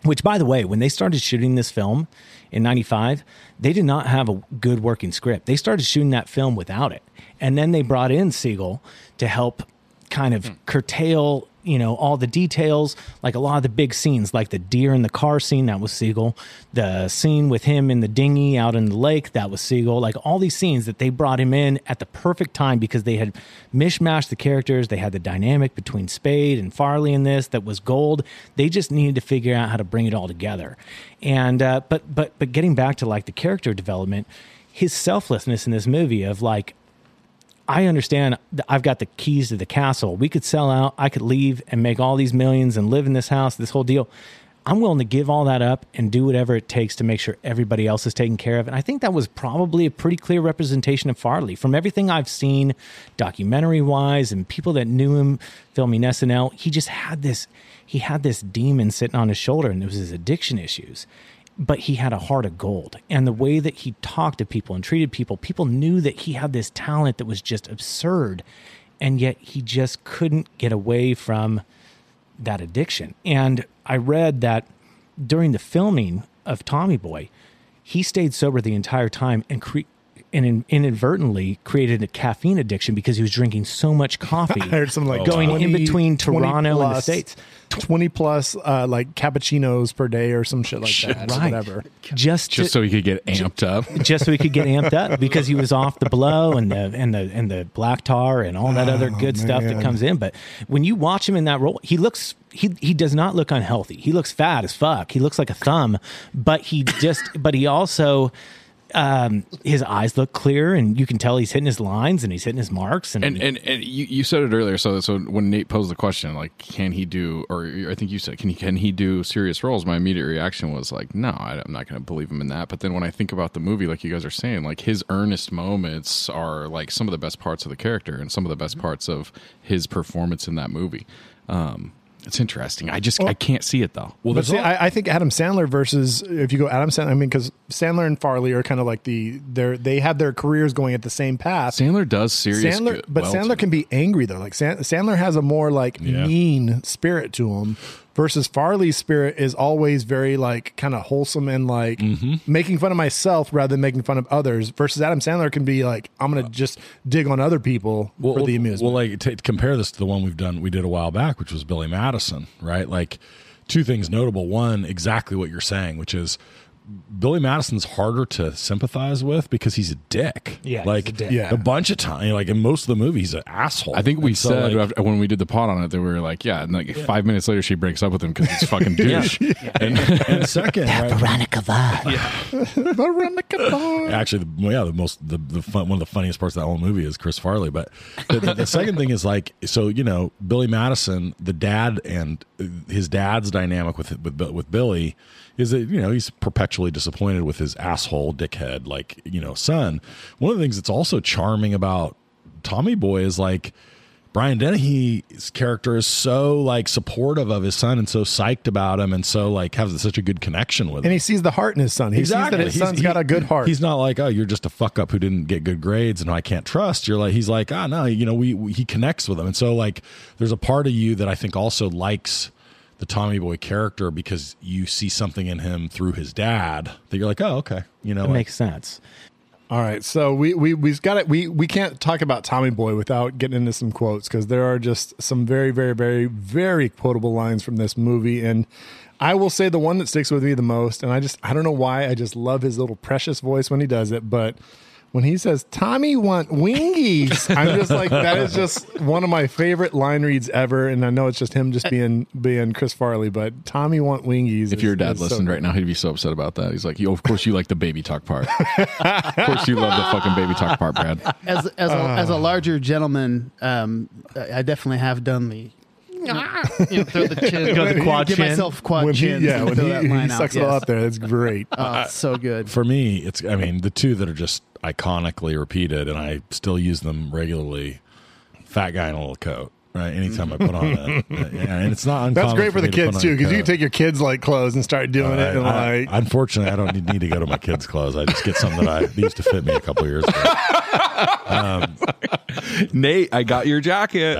which, by the way, when they started shooting this film in 95, they did not have a good working script. They started shooting that film without it. And then they brought in Segal to help kind of hmm. curtail, you know, all the details, like a lot of the big scenes, like the deer in the car scene, that was Segal. The scene with him in the dinghy out in the lake, that was Segal. Like all these scenes that they brought him in at the perfect time because they had mishmashed the characters. They had the dynamic between Spade and Farley in this that was gold. They just needed to figure out how to bring it all together. And uh, but but but getting back to like the character development, his selflessness in this movie of like I understand that I've got the keys to the castle. We could sell out. I could leave and make all these millions and live in this house, this whole deal. I'm willing to give all that up and do whatever it takes to make sure everybody else is taken care of. And I think that was probably a pretty clear representation of Farley from everything I've seen, documentary wise, and people that knew him filming SNL. He just had this, he had this demon sitting on his shoulder, and it was his addiction issues but he had a heart of gold. And the way that he talked to people and treated people, people knew that he had this talent that was just absurd. And yet he just couldn't get away from that addiction. And I read that during the filming of Tommy Boy, he stayed sober the entire time and cre- and inadvertently created a caffeine addiction because he was drinking so much coffee. I heard some like Going in between Toronto and the States. 20 plus uh, like cappuccinos per day or some shit like that. or right. Whatever. Just, just to- so he could get amped up. just so he could get amped up because he was off the blow and the and the and the black tar and all that other good stuff that comes in. But when you watch him in that role, he looks he he does not look unhealthy. He looks fat as fuck. He looks like a thumb, but he just but he also um his eyes look clear and you can tell he's hitting his lines and he's hitting his marks and, And and, and you, you said it earlier. So so when Nate posed the question, like, can he do, or I think you said, can he can he do serious roles? My immediate reaction was like, no, I, I'm not going to believe him in that. But then when I think about the movie, like you guys are saying, like his earnest moments are like some of the best parts of the character and some of the best parts of his performance in that movie. Um, it's interesting. I just I can't see it though. Well, But see, all- I, I think Adam Sandler versus if you go Adam Sandler, I mean, because Sandler and Farley are kind of like the they're they have their careers going at the same path. Sandler does serious, Sandler, good- but well Sandler can be angry though. Like San, Sandler has a more like Yeah. mean spirit to him, versus Farley's spirit is always very like kind of wholesome and like Mm-hmm. making fun of myself rather than making fun of others. Versus Adam Sandler can be like I'm gonna just dig on other people for the amusement. Well, like to compare this to the one we've done, we did a while back, which was Billy Madison, right? Like two things notable. One, exactly what you're saying, which is Billy Madison's harder to sympathize with because he's a dick. Yeah, he's like a dick. Yeah. a bunch of time, like in most of the movie, he's an asshole. I think we And so, said like, after- when we did the pod on it that we were like, yeah, and like five minutes later she breaks up with him because he's fucking douche. and, and second, right, Veronica Vaughn. Veronica Vaughn. actually the, yeah the most the, the fun, one of the funniest parts of that whole movie is chris farley but the, the, the second thing is like so you know billy madison the dad and his dad's dynamic with with, with billy is that you know he's perpetually disappointed with his asshole dickhead like you know son one of the things that's also charming about tommy boy is like Brian Dennehy's character is so like supportive of his son and so psyched about him and so like has such a good connection with him. And he sees the heart in his son. He sees that his He's- son's he- got a good heart. He's not like, oh, you're just a fuck up who didn't get good grades and I can't trust. You're like, he's like, ah, no, you know, we, we he connects with him, and so like, there's a part of you that I think also likes the Tommy Boy character because you see something in him through his dad that you're like, oh, okay, you know, That like- makes sense. All right, so we we we've got it. We we can't talk about Tommy Boy without getting into some quotes because there are just some very very very very quotable lines from this movie, and I will say the one that sticks with me the most, and I just I don't know why I just love his little precious voice when he does it, but when he says Tommy want wingies, I'm just like that is just one of my favorite line reads ever, and I know it's just him just being being Chris Farley, but Tommy want wingies. If is- your dad is so listened right now, he'd be so upset about that. He's like, "Yo, of course you like the baby talk part. of course you love the fucking baby talk part, Brad." as as a, as a larger gentleman, um, I I definitely have done the. you know, throw the chin, Go the quad give chin. myself quad when he, chins. yeah, and when throw he, that he line out, sucks it all yes. up there, that's great. Oh, it's so good. for me, it's I mean the two that are just iconically repeated, and I still use them regularly. Fat guy in a little coat, right? Anytime I put on a, yeah, and it's not uncommon. That's great for the me to put kids on too, because you coat. can take your kids like clothes and start doing it, and I- like unfortunately, I don't need, need to go to my kids' clothes. I just get some that I they used to fit me a couple years ago. Nate, I got your jacket.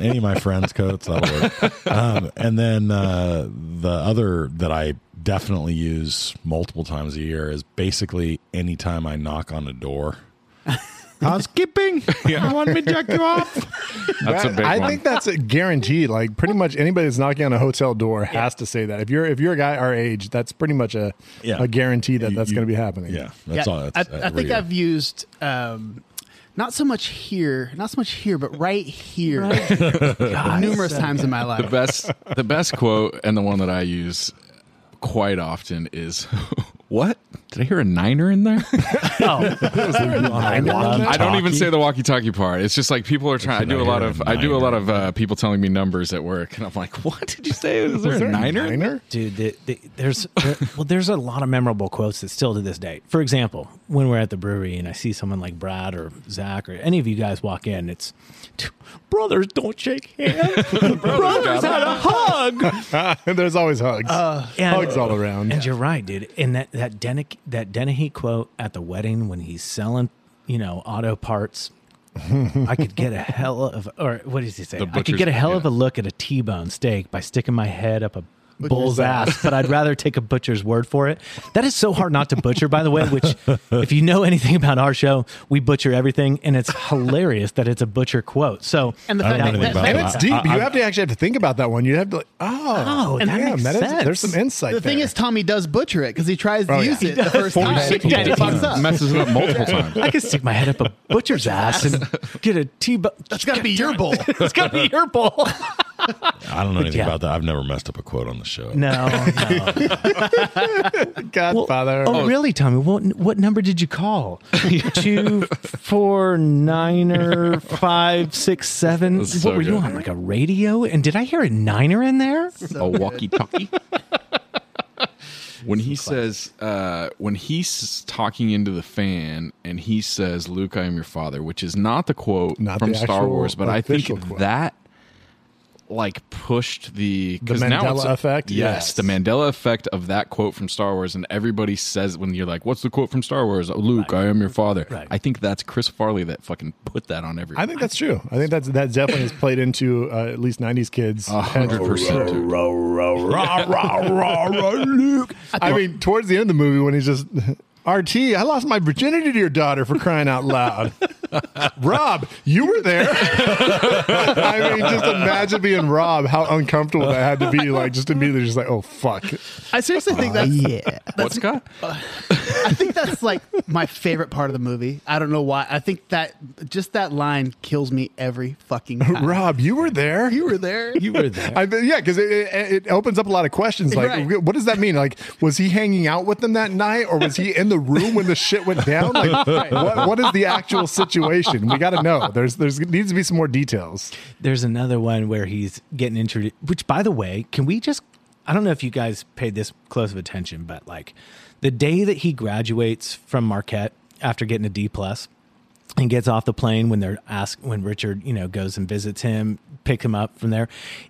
Any of my friends' coats, that'll work. Um, and then uh, the other that I definitely use multiple times a year is basically anytime I knock on a door. Housekeeping. You want me to jack you off? That's a big I one. think that's a guaranteed. Like pretty much anybody that's knocking on a hotel door has to say that. If you're if you're a guy our age, that's pretty much a Yeah. a guarantee that You- that's you- going to be happening. Yeah, that's Yeah, all. I, That's, I think real. I've used um, not so much here, not so much here, but right here, numerous times in my life. the best the best quote and the one that I use quite often is what did I hear a niner in there? Oh, I don't even say the walkie-talkie part. It's just like people are trying. I do a lot of I do a lot of uh, people telling me numbers at work, and I'm like, "What did you say? Is there, Was there a niner?" niner? dude, the, the, there's there, well, there's a lot of memorable quotes that still to this day. For example, when we're at the brewery and I see someone like Brad or Zach or any of you guys walk in, it's brothers don't shake hands. brothers had a hug. There's always hugs. Uh, and- hugs all around. And you're right, dude. And that that Den- that Dennehy quote at the wedding when he's selling, you know, auto parts. I could get a hell of, or what does he say? I could get a hell of a look at a T-bone steak by sticking my head up a bull's ass, but I'd rather take a butcher's word for it. That is so hard not to butcher, by the way. Which, if you know anything about our show, we butcher everything, and it's hilarious that it's a butcher quote. So, And the fact know that, anything and that- it's deep. I- you have to actually have to think about that one. You have to like, oh, Oh, that damn, makes that is- sense. there's some insight. the thing is, Tommy does butcher it because he tries to Oh, yeah. use it the first time. Forty-six and it fucks up. messes it up multiple times. I could stick my head up a butcher's ass and get a T-bone. That's got to be your bowl. It's got to be your bowl. I don't know anything yeah. about that. I've never messed up a quote on the show. No, no. Godfather. Oh, really, Tommy? What what number did you call? Two, four, niner, five, six, seven. That's what so were you on? Like a radio? And did I hear a niner in there? a walkie-talkie. when he says, uh, when he's talking into the fan and he says, "Luke, I am your father," which is not the quote Not from the Star actual Wars, but I think quote. that like pushed the the Mandela it's- effect? Yes, Yes. the Mandela effect of that quote from Star Wars, and everybody says when you're like, "What's the quote from Star Wars?" Oh, Luke, I am your father. Right. I think that's Chris Farley that fucking put that on everyone. I think that's true. I think that's that definitely has played into uh, at least '90s kids. a hundred percent. Luke. I mean, towards the end of the movie when he's just RT, I lost my virginity to your daughter for crying out loud. Rob, you were there. I mean, just imagine being Rob, how uncomfortable that had to be. Like, just immediately, just like, oh fuck. I seriously think that's Yeah. That's, What Scott? I think that's like my favorite part of the movie. I don't know why. I think that just that line kills me every fucking time. Rob, you were there. you were there. You were there. I, yeah, because it, it, it opens up a lot of questions. Like, Right. what does that mean? Like, was he hanging out with them that night, or was he in the room when the shit went down? Like, what, what is the actual situation? We got to know. There's there's needs to be some more details. There's another one where he's getting introduced. Which, by the way, can we just? I don't know if you guys paid this close of attention, but like the day that he graduates from Marquette after getting a D plus, and gets off the plane when they're asked when Richard, you know, goes and visits him, pick him up from there.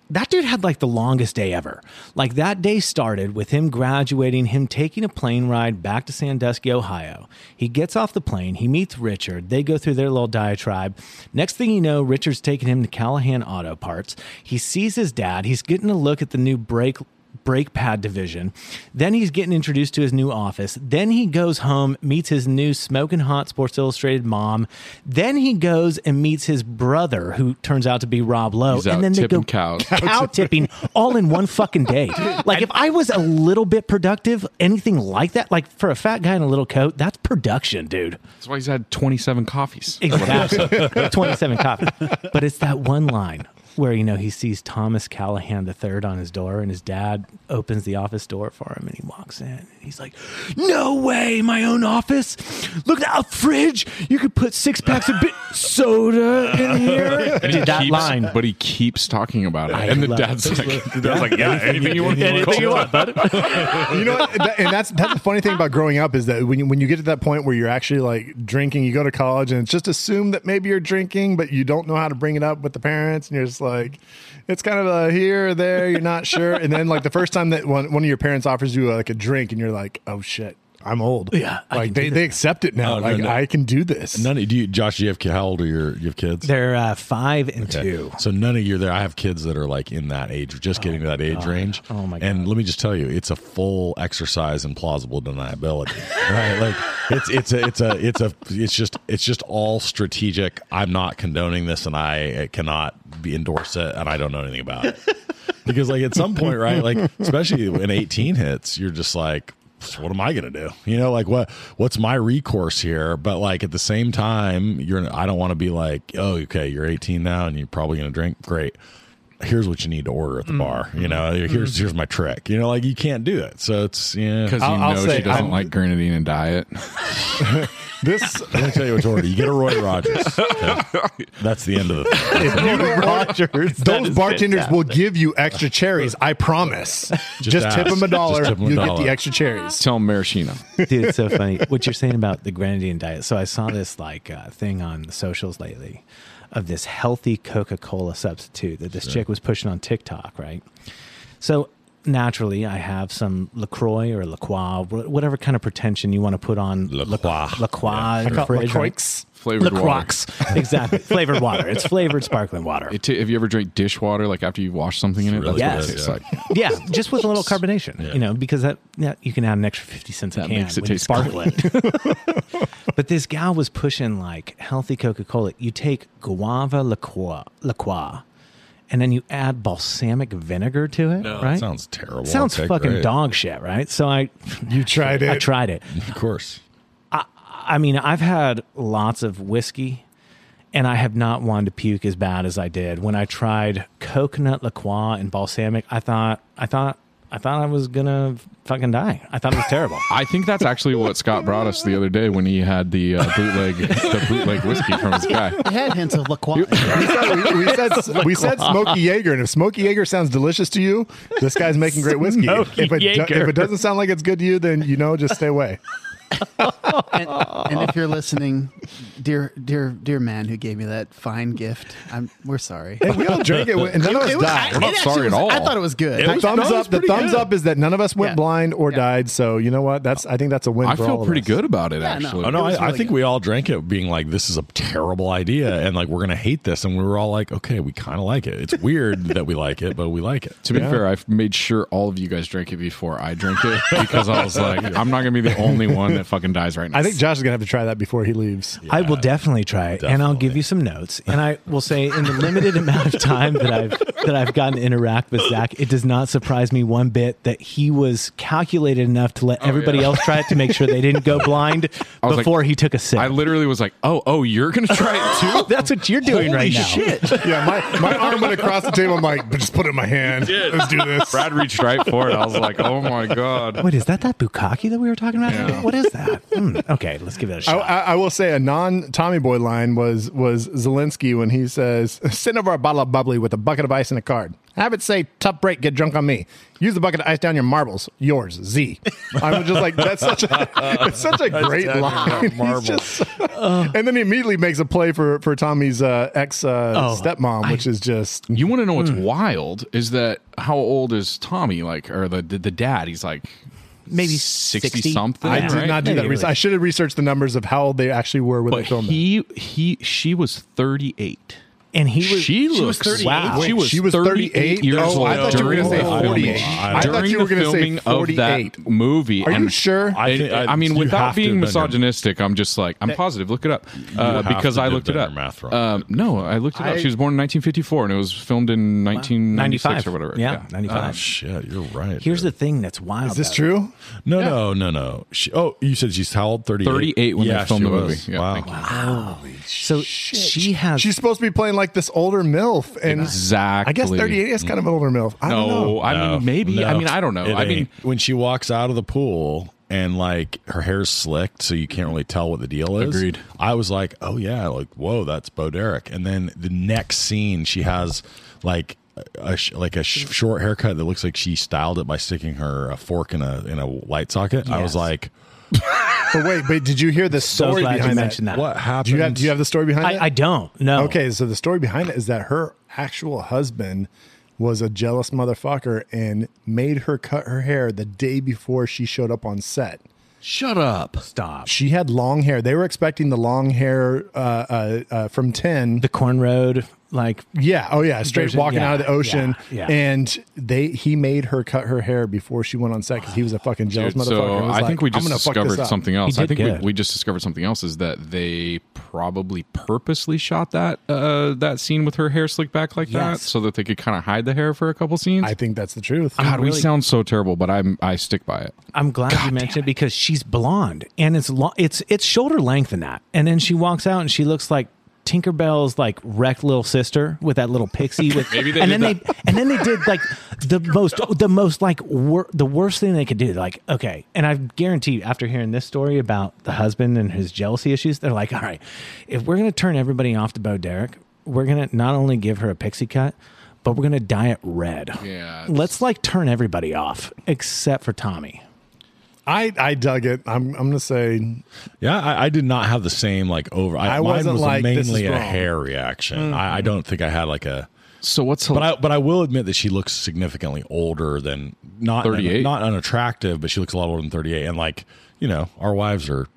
That dude had like the longest day ever. Like that day started with him graduating, him taking a plane ride back to Sandusky, Ohio. He gets off the plane, he meets Richard, they go through their little diatribe. Next thing you know, Richard's taking him to Callahan Auto Parts. He sees his dad, he's getting a look at the new brake brake pad division. Then he's getting introduced to his new office. Then he goes home, meets his new smoking hot Sports Illustrated mom. Then he goes and meets his brother, who turns out to be Rob Lowe. He's and then they tipping go cows. cow tipping all in one fucking day. Like if I was a little bit productive, anything like that, like for a fat guy in a little coat, that's production, dude. That's why he's had 27 coffees. Exactly. 27 copies. But it's that one line where, you know, he sees Thomas Callahan III on his door and his dad opens the office door for him and he walks in and he's like, No way, my own office. Look at that fridge. You could put six packs of bit soda in here. And he Dude, that keeps- line. but he keeps talking about it. I and the dad's it. like, the dad's like, yeah, anything you want. Anything you want, bud. you know, what? And that's that's the funny thing about growing up is that when you, when you get to that point where you're actually like drinking, you go to college and it's just assumed that maybe you're drinking, but you don't know how to bring it up with the parents, and you're just like, it's kind of a here or there, you're not sure, and then like the first time that one one of your parents offers you like a drink, and you're like, oh shit. I'm old. Yeah, I like can they, do they accept it now. Oh, no, like no. I can do this. None of do you, Josh? Do you have how old are your you have kids? They're uh, five and Okay. two. So none of you are there. I have kids that are like in that age, just getting to that age range. Oh, my And let me just tell you, it's a full exercise in plausible deniability, right? Like it's it's a it's a it's a it's just it's just all strategic. I'm not condoning this, and I cannot be endorse it, and I don't know anything about it because like at some point, right? Like especially when 18 hits, you're just like. "So What am I gonna do? You know, like what? What's my recourse here? But like at the same time, you're. I don't want to be like, oh, okay, you're 18 now, and you're probably gonna drink. Great. Here's what you need to order at the mm, bar. You mm, know, mm. here's here's my trick. You know, like you can't do it. So it's yeah. Because you I'll- I'll know say she doesn't I'm- like grenadine and diet. This Let me tell you what to order. You get a Roy Rogers. Okay? That's the end of the thing. if Rogers. those is bartenders will give you extra cherries. I promise. Just, ask. tip them a dollar. Just tip 'em a You'll get dollar. the extra cherries. Tell maraschino. Dude, it's so funny what you're saying about the grenadine diet. So I saw this like uh, thing on the socials lately of this healthy Coca-Cola substitute that this chick was pushing on TikTok, right? So naturally, I have some Lacroix or Lacroix, whatever kind of pretension you want to put on LaCroix. Lacroix. I in the call it right? LaCroix. Flavored water. LaCroix. exactly. Flavored water. It's flavored sparkling water. It t- have you ever drank dishwater like after you wash something in it? really That's good, what it tastes yeah. like. yeah, just with a little carbonation, you know, because that yeah, you can add an extra fifty cents a That can makes it when you taste sparkle it. but this gal was pushing like healthy Coca Cola. You take guava liqueur, liqueur, and then you add balsamic vinegar to it. right? That sounds terrible. Sounds Okay, fucking great. dog shit, right? So I, You tried it. I tried it. Of course. I mean, I've had lots of whiskey, and I have not wanted to puke as bad as I did when I tried coconut liqueur and balsamic. I thought, I thought, I thought I was gonna fucking die. I thought it was terrible. I think that's actually what Scott brought us the other day when he had the uh, bootleg the bootleg whiskey from his guy. It had hints of LaCroix. we, said, we, we said we said Smoky Jaeger, and if Smoky Jaeger sounds delicious to you, this guy's making great whiskey. Smoky if, it, if it doesn't sound like it's good to you, then you know just stay away. And, and if you're listening, dear, dear, dear man who gave me that fine gift, I'm we're sorry. And we all drank it, and none of us It was- died. I- not it actually sorry at all. I thought it was good. It the was- thumbs no, it was up. The thumbs good. up is that none of us went Yeah. blind or Yeah. died. So you know what? That's I think that's a win. I for all feel of pretty us. good about it Yeah, no. actually. Oh no, It was I, I think good. we all drank it being like, this is a terrible idea, and like we're gonna hate this, and we were all like, okay, we kind of like it. It's weird that we like it, but we like it. To be fair, I've made sure all of you guys drank it before I drank it because I was like, I'm not gonna be the only one that fucking dies right now. I think Josh is gonna have to try that before he leaves. I will definitely try it, and I'll give you some notes. And I will say, in the limited amount of time that I've that I've gotten to interact with Zach, it does not surprise me one bit that he was calculated enough to let oh, everybody yeah. else try it to make sure they didn't go blind I was like- before he took a sip. I literally was like, oh, oh, you're gonna try it too. That's what you're doing Holy right now. shit. Yeah, my, my arm went across the table. I'm like, just put it in my hand. Let's do this. Brad reached right for it. I was like, oh my god. Wait, is that that bukkake that we were talking about? Yeah. What is that? Hmm, okay, let's give it a shot. I, I will say a non Tommy Boy line was was Zalinsky when he says, "Send over a bottle of bubbly with a bucket of ice and a card. Have it say, tough break, get drunk on me. Use the bucket to ice down your marbles. Yours, Z." I was just like, that's such a it's such a great line. Marbles. just- and then he immediately makes a play for for Tommy's uh, ex uh, Oh, stepmom, which is just You want to know what's wild is that how old is Tommy? Like, or the the, the dad? He's like Maybe 60 60? something. I Yeah. did right? not do Maybe that it research. was- I should have researched the numbers of how old they actually were when they But filmed it. he he she was 38. And he was she was looks 38? wow. Wait, she was she was 38 38? years Oh, old. I thought you were gonna say the 48. I thought during you were gonna say filming of 48. that movie. Are you sure? I I, I- I mean, you without being have done your- misogynistic, I'm just like I'm positive. Look it up uh, because I looked it up. math wrong. Um, no, I looked it up. I- She was born in 1954, and it was filmed in 1996 or whatever. Yeah, 95. Oh, shit, you're right. Here's the thing that's wild. Is this about it. true? no, no, no, no. She, oh, you said she's how old? Thirty-eight. 38 when they filmed the movie. was. Yeah, wow. thank you. So she has. She's supposed to be playing like this older MILF. And Exactly. I guess 38 is kind of an older MILF. I don't No, know. I No, mean maybe. I mean I don't know. it I mean ain't. when she walks out of the pool and like her hair's slicked, so you can't really tell what the deal is. Agreed. I was like, oh yeah, like whoa, that's Bo Derek. And then the next scene, she has like. A, sh- like a sh- short haircut that looks like she styled it by sticking her fork in a in a light socket. I was like, But wait, but did you hear the so story glad you behind mentioned that. "What happened?" Do you have Do you have the story behind it? I, I don't. No. Okay, so the story behind it is that her actual husband was a jealous motherfucker and made her cut her hair the day before she showed up on set. Shut up. Stop. She had long hair. They were expecting the long hair uh, uh, uh, from Ten. The Corn Road, like yeah. Oh yeah. Straight Version- walking yeah, out of the ocean, yeah, yeah. and they he made her cut her hair before she went on set because he was a fucking jealous Dude, motherfucker. so was I like, think we just gonna fuck this discovered something else. I think we, good. we just discovered something else is that they probably purposely shot that uh, that scene with her hair slicked back like that so that they could kind of hide the hair for a couple scenes. I think that's the truth. God, we sound so terrible, but I'm I stick by it. I'm glad you mentioned it because she's blonde and it's long it's it's shoulder length in that. And then she walks out and she looks like Tinkerbell's like wrecked little sister with that little pixie with Maybe they and then they and then they did like the most the most like wor- the worst thing they could do like okay and I guarantee you after hearing this story about the husband and his jealousy issues they're like all right if we're going to turn everybody off to Bo Derek we're going to not only give her a pixie cut but we're going to dye it red. Yeah, let's like turn everybody off except for Tommy I I dug it. I'm I'm gonna say Yeah, I, I did not have the same like over. I, I wasn't was like, mainly a hair reaction. Mm. I, I don't think I had like a. So what's But I but I will admit that she looks significantly older than not 38? not unattractive, but she looks a lot older than thirty eight. And like you know, our wives are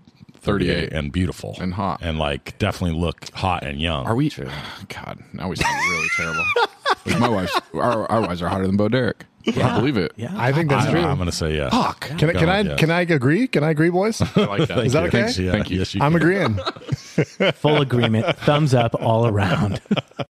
38 and beautiful and hot. and like definitely look hot and young. are we? God, now we sound really terrible. Like my wife, our, our wives are hotter than Bo Derek. I believe it. yeah I think that's I, true. I'm going to say yes. Fuck. can I can I Yes. can I agree? Can I agree, boys? I like that. Is that okay? Thanks, yeah, Thank you. Yes, you I'm can. agreeing. full agreement thumbs up all around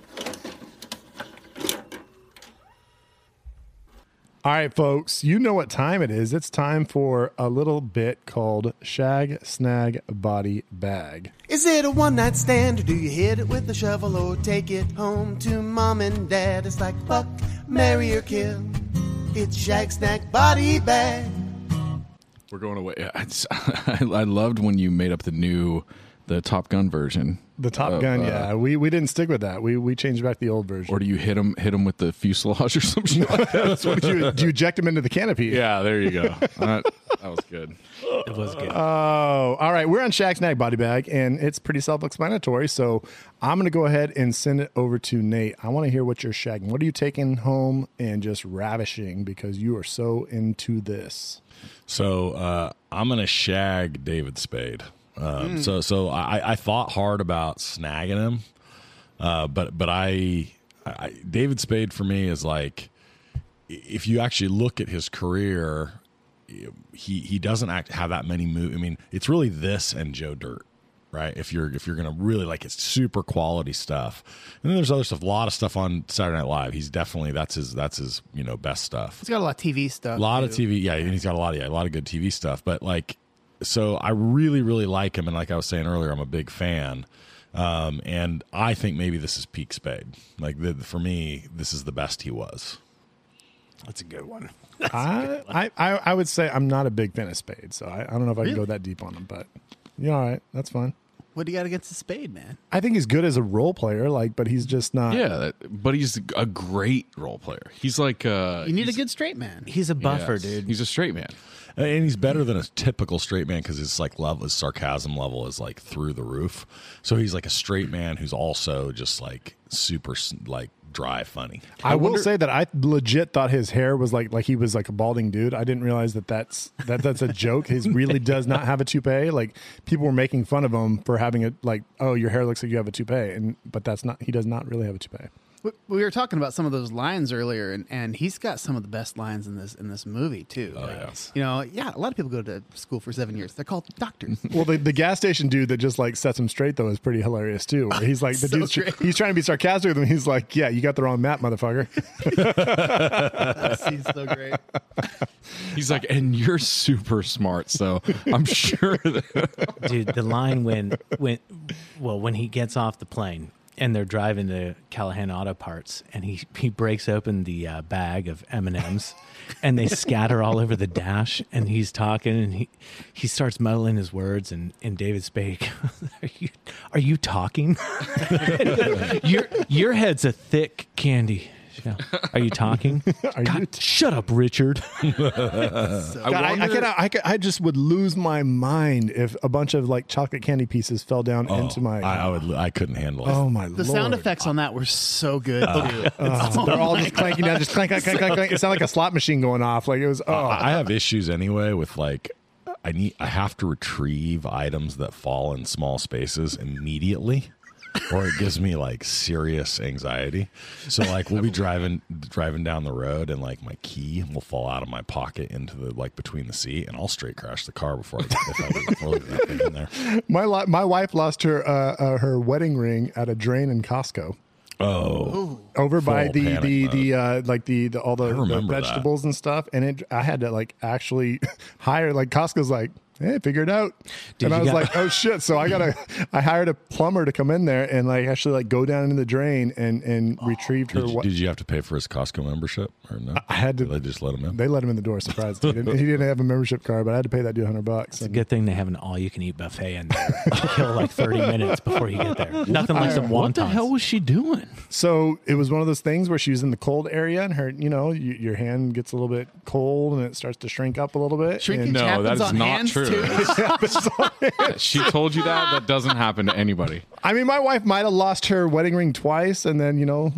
All right, folks, you know what time it is. It's time for a little bit called Shag Snag Body Bag. Is it a one night stand or do you hit it with a shovel or take it home to mom and dad? It's like fuck, marry or kill. It's Shag Snag Body Bag. We're going away. Yeah, it's- I, I loved when you made up the new, the Top Gun version. The Top of, Gun, uh, yeah. We we didn't stick with that. We we changed back the old version. Or do you hit him hit him with the fuselage or something like that? What do, you, do you eject him into the canopy? Yeah, there you go. That, that was good. it was good Oh, all right. We're on Shag Snag Body Bag, and it's pretty self explanatory. So I'm going to go ahead and send it over to Nate. I want to hear what you're shagging. What are you taking home and just ravishing because you are so into this? So uh, I'm gonna shag David Spade. Um, So so I, I thought hard about snagging him, uh, but but I, I David Spade for me is like if you actually look at his career, he he doesn't act have that many movies. I mean, it's really this and Joe Dirt. Right, if you're if you're gonna really like it's super quality stuff, and then there's other stuff, a lot of stuff on Saturday Night Live. He's definitely that's his that's his you know best stuff. He's got a lot of TV stuff. A lot of too. TV, yeah, and he's got a lot of yeah, a lot of good TV stuff. But like, so I really, really like him, and like I was saying earlier, I'm a big fan. Um, and I think maybe this is peak Spade. Like the, for me, this is the best he was. that's a good one I, I, I I would say I'm not a big fan of Spade, so I, I don't know if I can go that deep on him, but yeah, all right, that's fine. What do you got against the spade, man? I think he's good as a role player, like, but he's just not. Yeah, but he's a great role player. He's like uh, You need a good straight man. he's a buffer yes, dude He's a straight man. And he's better than a typical straight man because his like level, his sarcasm level is like through the roof. So he's like a straight man who's also just like super like dry funny. I, will say that I legit thought his hair was like like he was like a balding dude. I didn't realize that that's that that's a joke. His really does not have a toupee. Like people were making fun of him for having it like oh your hair looks like you have a toupee and but that's not he does not really have a toupee. We- We were talking about some of those lines earlier, and, and he's got some of the best lines in this in this movie too. Oh, yes. You know, yeah, a lot of people go to school for seven years. They're called doctors. Well, the, the gas station dude that just like sets him straight though is pretty hilarious too. Where he's like the So dude's great. he's trying to be sarcastic with him. He's like, yeah, you got the wrong map, motherfucker. that He's so great. He's like, and you're super smart, so I'm sure that dude the line when when well when he gets off the plane and they're driving to Callahan Auto Parts, and he he breaks open the uh, bag of M and M's, and they scatter all over the dash. And he's talking, and he he starts muddling his words. And and David Spade, are you are you talking? your your head's a thick candy. Yeah. Are you talking? God, shut up, Richard. God, I, I, could, I, could, I just would lose my mind if a bunch of like chocolate candy pieces fell down into my. Oh, I, I would. I couldn't handle it. oh my The lord! sound effects on that were so good. too. Uh, they're all just clanking down, just clank, clank, clank, clank, clank. It sounded like a slot machine going off. Like it was. Oh, I have issues anyway with like I need I have to retrieve items that fall in small spaces immediately. Or it gives me like serious anxiety. So like we'll be driving driving down the road and like my key will fall out of my pocket into the like between the seat and I'll straight crash the car before I get if I before that thing in there. my li- my wife lost her uh, uh, her wedding ring at a drain in Costco. Oh, over by the the mode. the uh like the, the all the, the remember that. vegetables and stuff and it i had to like actually hire like costco's like hey figure it out Dude, and i was got- like oh shit so i gotta i hired a plumber to come in there and like actually like go down into the drain and and retrieved her did you, wa- did you have to pay for his Costco membership or no? I had to- Did they just let him in. they let him in the door surprised he didn't, he didn't have a membership card but i had to pay that dude 100 bucks It's a good thing they have an all-you-can-eat buffet in there. You kill like thirty minutes before you get there. Nothing like some wontons. what the hell was she doing? So it was one of those things where she was in the cold area and her, you know, y your hand gets a little bit cold and it starts to shrink up a little bit. Shrinkage And- No, happens that is on not hands true. Too. she told you that. That doesn't happen to anybody. I mean, my wife might have lost her wedding ring twice, and then you know,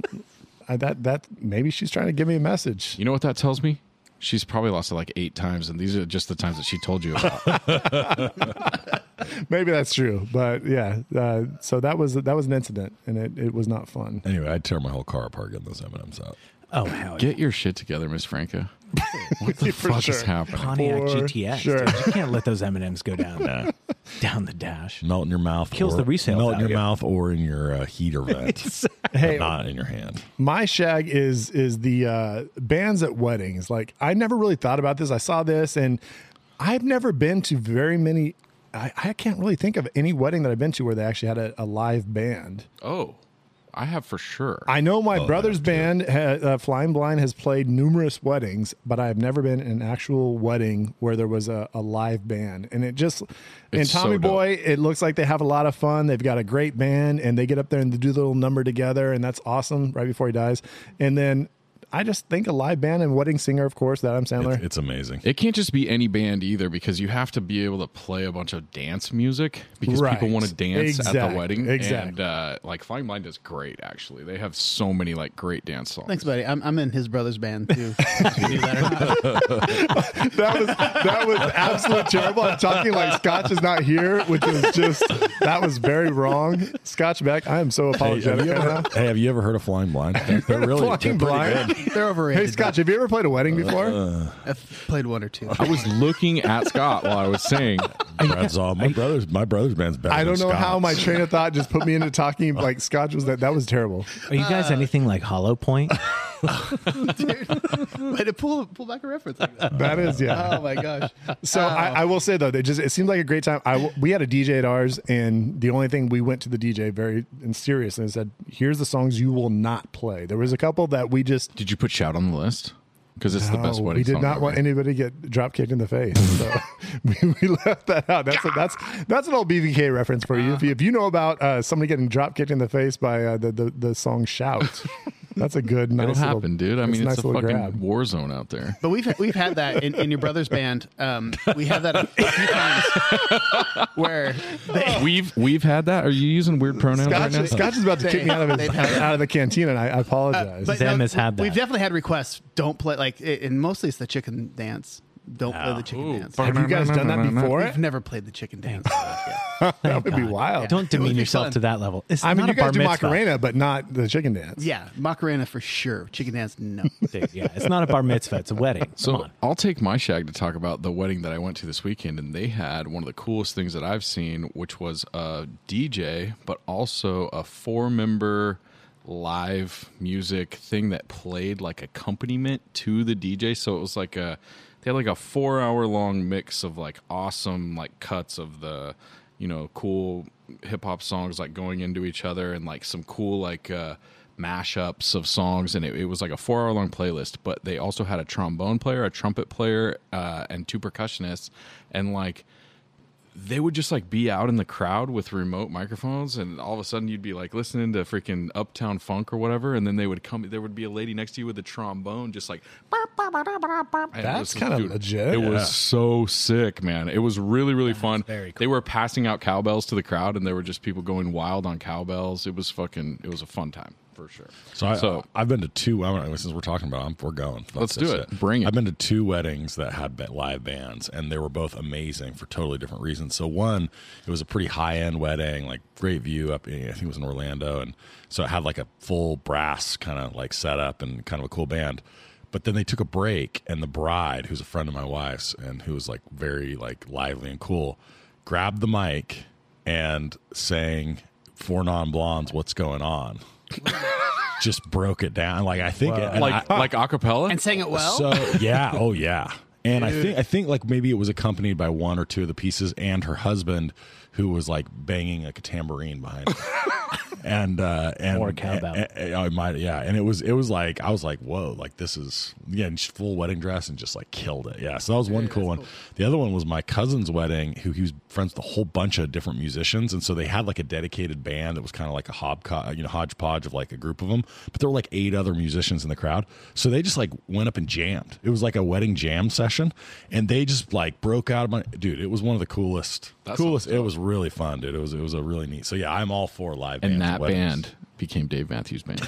I, that that maybe she's trying to give me a message. You know what that tells me? She's probably lost it like eight times, and these are just the times that she told you about. Maybe that's true, but yeah. Uh, so that was that was an incident, and it, it was not fun. Anyway, I'd tear my whole car apart getting those M&Ms out. Oh hell, yeah. Get your shit together, Miss Franca. What the For fuck is happening? Pontiac For GTS. sure. dude. You can't let those M and M's go down down the dash. Melt in your mouth. Kills or, the resale Melt in your mouth or in your uh, heater vent, Hey, not in your hand. my shag is is the uh, bands at weddings. Like I never really thought about this. I saw this, and I've never been to very many. I, I can't really think of any wedding that I've been to where they actually had a, a live band. Oh, I have for sure. I know my Oh, brother's band, ha- uh, Flying Blind, has played numerous weddings, but I have never been in an actual wedding where there was a, a live band. And it just, and It's so Tommy dope. Boy, it looks like they have a lot of fun. They've got a great band, and they get up there and they do the little number together, and that's awesome right before he dies. And then I just think a live band and wedding singer, of course, that Adam Sandler. It's, it's amazing. It can't just be any band either because you have to be able to play a bunch of dance music because people want to dance at the wedding. exact. And uh, like Flying Blind is great, actually. They have so many like great dance songs. Thanks, buddy. I'm, I'm in his brother's band too. If you knew that that was that was absolutely terrible. I'm talking like Scotch is not here, which is just that was very wrong. Scotch Beck, I am so Hey, have, apologetic you right now. ever, hey, have you ever heard of Flying Blind? They're, they're really Flying they're pretty Blind? good. They're overrated. Hey Scotch, have you ever played a wedding before? Uh, I've played one or two. I was looking at Scott while I was saying, Brad's all, my brother's my brother's band's better. I don't than know how my train of thought just put me into talking like Scotch was that that was terrible. Are you guys uh, anything like Hollow Point? Way to pull pull back a reference like that. That is yeah. Oh my gosh. So oh. I, I will say though, it just it seemed like a great time. I w- we had a DJ at ours, and the only thing we went to the DJ very and serious and said, "Here's the songs you will not play." There was a couple that we just "Did you put shout on the list?" Because it's the best No, wedding. We did not ever. want anybody to get drop kicked in the face, so we, we left that out. That's a, that's that's an old BVK reference for you. If you, if you know about uh, somebody getting drop kicked in the face by uh, the, the the song "Shout," that's a good nice It'll little- happen, dude. I mean, it's nice a fucking grab. war zone out there. But we've we've had that in, in your brother's band. Um, we have that a few times where they, We've we've had that. Are you using weird pronouns right Scotch, now? Scotch is about to kick me out of his, They've had it. out of the canteen, and I, I apologize. but Them has had that. We've definitely had requests. Don't play like, and mostly it's the chicken dance. Don't play the ah. chicken Ooh, dance. Have you guys done that before? We've never played the chicken dance. Yeah. that would be God. wild. Don't demean yourself fun. to that level. It's I mean, not you a bar guys do mitzvah. Macarena, but not the chicken dance. yeah, Macarena for sure. Chicken dance, no. Dude, yeah, it's not a bar mitzvah. It's a wedding. Come So on. I'll take my shag to talk about the wedding that I went to this weekend, and they had one of the coolest things that I've seen, which was a DJ, but also a four-member live music thing that played like accompaniment to the DJ. So it was like a they had like a four-hour long mix of like awesome like cuts of the you know cool hip hop songs like going into each other and like some cool like uh, mashups of songs, and it, it was like a four hour long playlist. But they also had a trombone player, a trumpet player, uh, and two percussionists, and like they would just like be out in the crowd with remote microphones and all of a sudden you'd be like listening to freaking uptown funk or whatever and then they would come there would be a lady next to you with a trombone just like That's kinda legit. it Yeah. was so sick man it was really really fun very cool. they were passing out cowbells to the crowd and there were just people going wild on cowbells it was fucking it was a fun time for sure So, I, so I've been to two. I don't since we're talking about, them, we're going. Let's do it. Bring it. I've been to two weddings that had live bands, and they were both amazing for totally different reasons. So one, it was a pretty high end wedding, like great view up. In, I think it was in Orlando, and so it had like a full brass kind of like setup and kind of a cool band. But then they took a break, and the bride, who's a friend of my wife's, and who was like very like lively and cool, grabbed the mic and sang "Four Non Blondes, What's Going On." Just broke it down. Like I think, and like I- like acapella and sang it well. so yeah, oh yeah. And I think I think like maybe it was accompanied by one or two of the pieces and her husband who was like banging like a tambourine behind her. and uh and Or a cowbell. and- and- I might yeah, and it was it was like I was like, whoa, like this is yeah, and full wedding dress and just like killed it. Yeah. So that was one cool one. The other one was my cousin's wedding, who he was friends with a whole bunch of different musicians, and so they had like a dedicated band that was kind of like a hobco- you know, hodgepodge of like a group of them. But there were like eight other musicians in the crowd, so they just like went up and jammed. It was like a wedding jam session, and they just like broke out of my dude. It was one of the coolest, That coolest. sounds It was really fun, dude. It was it was a really neat. So yeah, I'm all for live bands and that weddings. band became Dave Matthews Band.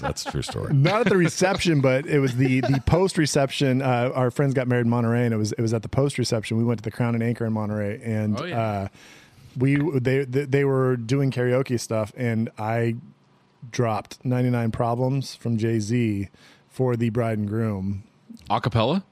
That's a true story. Not at the reception, but it was the the post reception. Uh, our friends got married in Monterey, and it was it was at the post reception. We went to the Crown and Anchor in Monterey, and Oh, yeah. uh, we they they were doing karaoke stuff, and I dropped ninety nine problems from Jay Z for the bride and groom. acapella?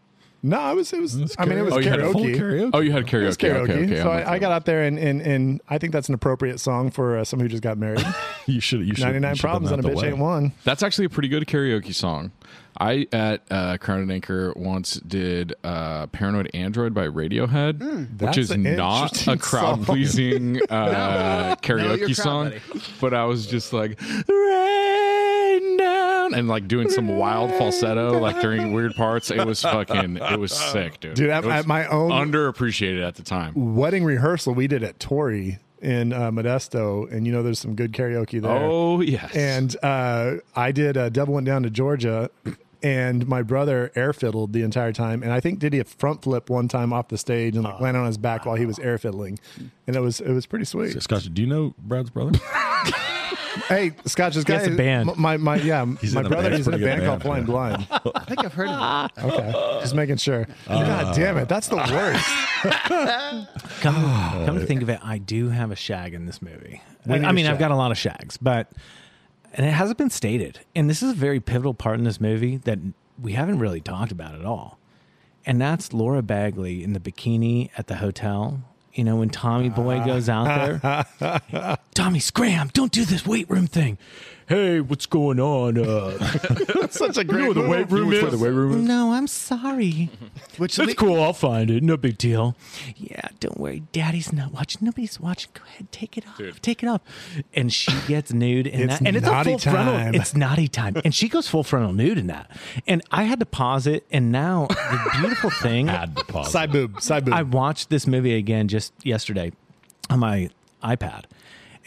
No, it was it was. I mean, it was Oh, you had a full karaoke. Oh, you had karaoke. It was karaoke. Okay, okay. so I'm I, I got out there, and, and and I think that's an appropriate song for uh, somebody who just got married. You should. You should. Ninety nine you should have problems and a bitch the ain't wedding. one. That's actually a pretty good karaoke song. I at uh, Crown and Anchor once did uh, "Paranoid Android" by Radiohead, which is not a crowd pleasing uh, karaoke your crowd, song. buddy. But I was just like rain down and like doing some wild falsetto like during weird parts. It was fucking. It was sick, dude. Dude, at, at my own underappreciated at the time. wedding rehearsal we did at Torrey in uh, Modesto, and you know there's some good karaoke there. Oh yes, And uh, I did a Devil Went Down to Georgia, and my brother air fiddled the entire time, and I think did he a front flip one time off the stage and like landed on his back while he was air fiddling, and it was it was pretty sweet. Scott, do you know Brad's brother? Hey, Scott, this guy, has a band. my my yeah, He's my in a brother band, is in a pretty good band called Flying band, Blind. I think I've heard of it. Okay, just making sure. Uh, God damn it, that's the worst. Come, come to think of it, I do have a shag in this movie. I, We need I a mean, I've shag. got a lot of shags, but and it hasn't been stated. And this is a very pivotal part in this movie that we haven't really talked about at all. And that's Laura Bagley in the bikini at the hotel. You know, when Tommy Boy goes out there, Tommy, scram! Don't do this weight room thing. Hey, what's going on? Uh, Such a great the weight room is? the weight room is? no, I'm sorry. Which That's le- cool. I'll find it. No big deal. Yeah, don't worry. Daddy's not watching. Nobody's watching. Go ahead, take it off. Take it off. And she gets nude in It's that, and it's a naughty full frontal. time. It's naughty time, and she goes full frontal nude in that. And I had to pause it. And now the beautiful thing, Had to pause. Side boob, side boob. I watched this movie again just yesterday on my iPad.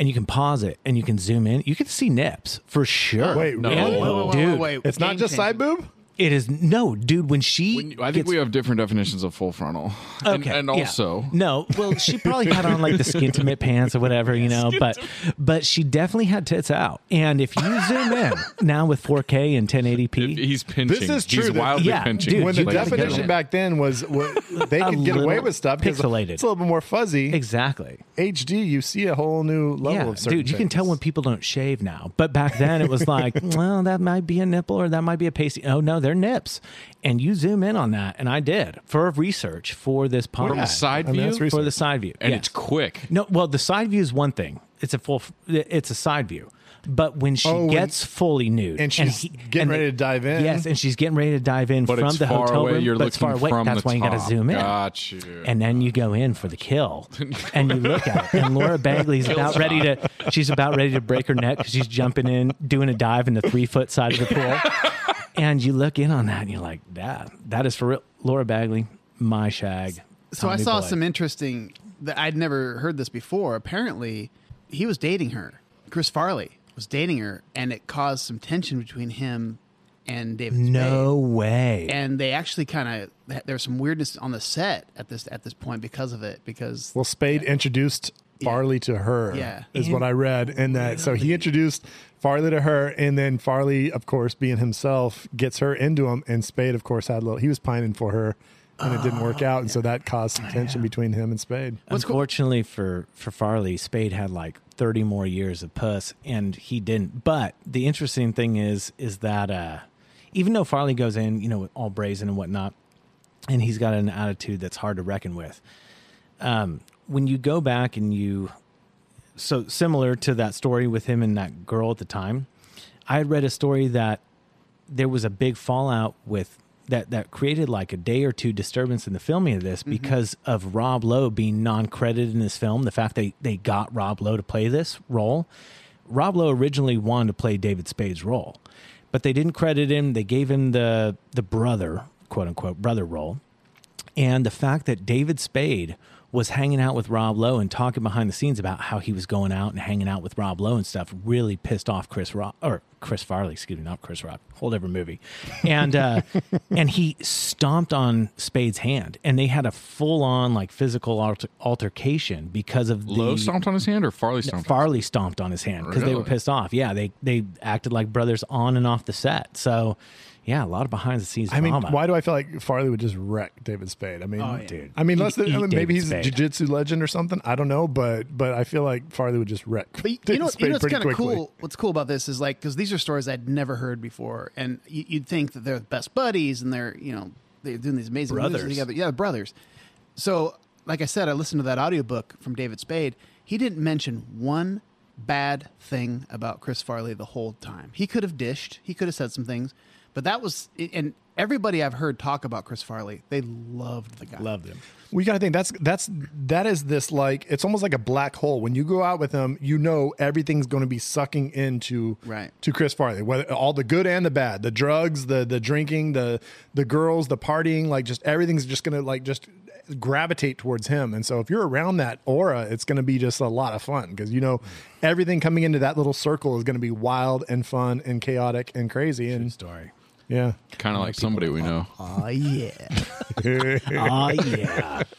And you can pause it and you can zoom in. You can see nips for sure. Wait, No. And- Wait, wait, wait, wait, dude, wait, wait. it's not Game just side boob. It is no, dude. When she, When I think gets- we have different definitions of full frontal. And- Okay, and, yeah. also no. Well, she probably had on like the skintimate pants or whatever, you know. But but she definitely had tits out. And if you zoom in now with 4K and 1080p, he's pinching. This is true He's that- wildly Yeah, pinching. dude, when the you gotta get definition back then was what they A could get away with stuff because pixelated. it's a little bit more fuzzy. exactly. HD, you see a whole new level yeah, of certain dude, you can tell when people don't shave now. But back then, it was like, well, that might be a nipple or that might be a pasty. Oh no, they're nips. And you zoom in on that, and I did for research for this podcast. From a side I mean, view, for the side view, and Yes. it's quick. No, well, the side view is one thing. It's a full. It's a side view. But when she Oh, when- gets fully nude and she's getting and ready to dive in? yes, and she's getting ready to dive in But from it's the far hotel away. room, You're but it's looking far away. from That's the why you got to zoom in. Got you. And then you go in for the kill, and you look at it, and Laura Bagley's about ready to. She's about ready to break her neck because she's jumping in, doing a dive in the three foot side of the pool. and you look in on that, and you're like, "That, that is for real." Laura Bagley, my shag. So I saw boy. some interesting. That I'd never heard this before. Apparently, he was dating her. Chris Farley was dating her, and it caused some tension between him and David. No Spade. way. And they actually kind of there was some weirdness on the set at this at this point because of it. Because Well, Spade introduced Farley to her. Yeah. is what I read, and that so he introduced Farley to her, and then Farley, of course, being himself, gets her into him, and Spade, of course, had a little. He was pining for her, and it didn't work oh, out, and so that caused some oh, tension between him and Spade. Unfortunately for for Farley, Spade had like thirty more years of puss, and he didn't. But the interesting thing is, is that uh, even though Farley goes in, you know, all brazen and whatnot, and he's got an attitude that's hard to reckon with. Um, when you go back and you, so similar to that story with him and that girl at the time, I had read a story that there was a big fallout with that that created like a day or two disturbance in the filming of this mm-hmm. because of Rob Lowe being non-credited in this film. The fact they they got Rob Lowe to play this role. Rob Lowe originally wanted to play David Spade's role, but they didn't credit him. They gave him the the brother, quote unquote, brother role. And the fact that David Spade was hanging out with Rob Lowe and talking behind the scenes about how he was going out and hanging out with Rob Lowe and stuff really pissed off Chris Rock or Chris Farley, excuse me, not Chris Rock, whole different movie. And uh, and he stomped on Spade's hand, and they had a full on like physical alter- altercation because of the Lowe stomped on his hand or Farley stomped? on his Farley stomped on his hand because they were pissed off. Yeah, they they acted like brothers on and off the set. So, yeah, a lot of behind the scenes I mean, drama. why do I feel like Farley would just wreck David Spade? I mean, Oh, yeah. Dude. I mean, He'd less than, eat I mean, maybe David he's a Spade. jiu-jitsu legend or something. I don't know, but but I feel like Farley would just wreck But you David know, Spade you know what's kind of cool. What's cool about this is like because these are stories I'd never heard before, and you, you'd think that they're best buddies and they're you know they're doing these amazing movies Brothers. together. Yeah, brothers. So, like I said, I listened to that audiobook from David Spade. He didn't mention one bad thing about Chris Farley the whole time. He could have dished. He could have said some things, but that was and everybody I've heard talk about Chris Farley, they loved the guy. loved him? We got to think that's that's that is this like it's almost like a black hole. When you go out with him, you know everything's going to be sucking into Right. to Chris Farley, whether all the good and the bad, the drugs, the the drinking, the the girls, the partying, like just everything's just going to like just gravitate towards him. And so if you're around that aura, it's going to be just a lot of fun because you know everything coming into that little circle is going to be wild and fun and chaotic and crazy and Story. Yeah. Kind of like somebody we know. Oh yeah. Oh yeah.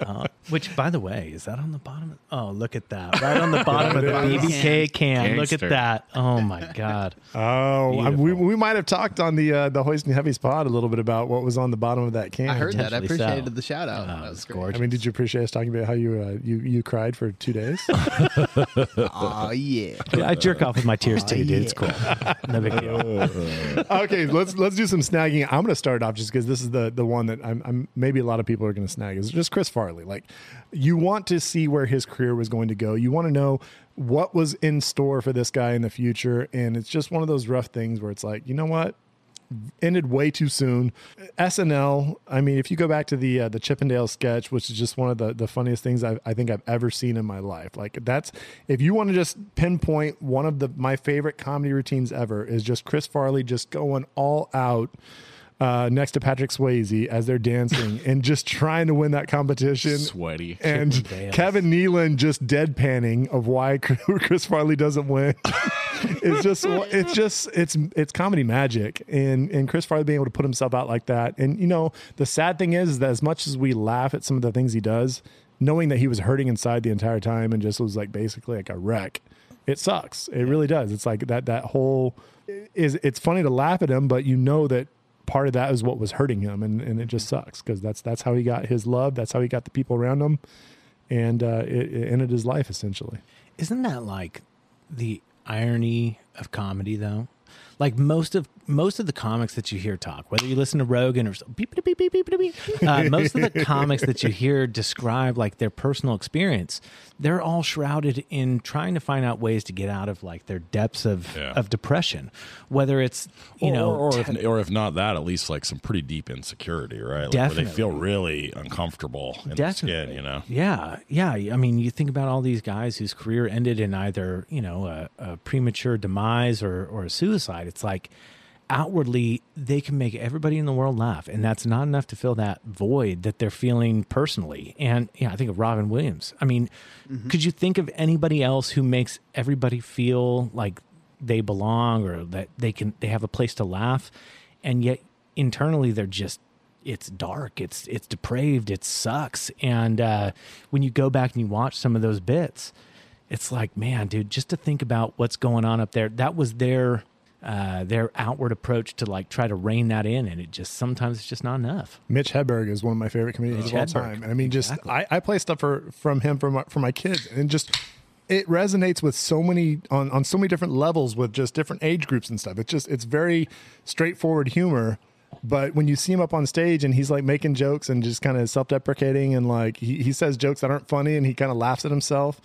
Uh, which, by the way, is that on the bottom? Of, oh, look at that! Right on the bottom of the BVK can. Look at Gangster. that! Oh my god! Oh, I- we, Beautiful. we might have talked on the uh, the Hoist and Heavies pod a little bit about what was on the bottom of that can. I heard that. I Potentially so. appreciated the shout out. Oh, that was it's great. gorgeous. I mean, did you appreciate us talking about how you uh, you you cried for two days? Oh yeah. I jerk off with my tears too, dude. It's cool. No big deal. okay, let's let's do some snagging. I'm going to start off just because this is the the one that I'm, I'm maybe a lot of people are going to snag is just Chris Farley. Like, you want to see where his career was going to go. You want to know what was in store for this guy in the future, and it's just one of those rough things where it's like, you know what, ended way too soon. SNL. I mean, if you go back to the uh, the Chippendale sketch, which is just one of the, the funniest things I've, I think I've ever seen in my life. Like that's if you want to just pinpoint one of the my favorite comedy routines ever is just Chris Farley just going all out. Uh, next to Patrick Swayze as they're dancing and just trying to win that competition. Sweaty. And Kevin Nealon just deadpanning of why Chris Farley doesn't win. it's just it's just it's it's comedy magic and and Chris Farley being able to put himself out like that. And you know, the sad thing is, is that as much as we laugh at some of the things he does, knowing that he was hurting inside the entire time and just was like basically like a wreck, it sucks. It really does. It's like that that whole is it's funny to laugh at him, but you know that part of that is what was hurting him and, and it just sucks because that's that's how he got his love that's how he got the people around him and uh, it, it ended his life essentially Isn't that like the irony of comedy, though? Like most of most of the comics that you hear talk, whether you listen to Rogan or beep, beep, beep, beep, beep, beep, beep, uh, most of the comics that you hear describe like their personal experience, they're all shrouded in trying to find out ways to get out of like their depths of Yeah. of depression. Whether it's you or, know, or, if, or if not that, at least like some pretty deep insecurity, right? Like, Where they feel really uncomfortable in the skin, Definitely. you know. Yeah, yeah. I mean, you think about all these guys whose career ended in either you know a, a premature demise or or a suicide. It's like outwardly they can make everybody in the world laugh, and that's not enough to fill that void that they're feeling personally. And yeah, I think of Robin Williams. I mean, could you think of anybody else who makes everybody feel like they belong or that they can they have a place to laugh, and yet internally they're just it's dark it's it's depraved it sucks and uh when you go back and you watch some of those bits it's like man dude just to think about what's going on up there that was their uh their outward approach to like try to rein that in and it just sometimes it's just not enough Mitch Hedberg is one of my favorite comedians Mitch of all Hedberg. time. And I mean, just Exactly. I, I play stuff for from him for my, for my kids, and just it resonates with so many on on so many different levels with just different age groups and stuff. It's just it's very straightforward humor. But when you see him up on stage and he's like making jokes and just kind of self deprecating and like he, he says jokes that aren't funny and he kind of laughs at himself,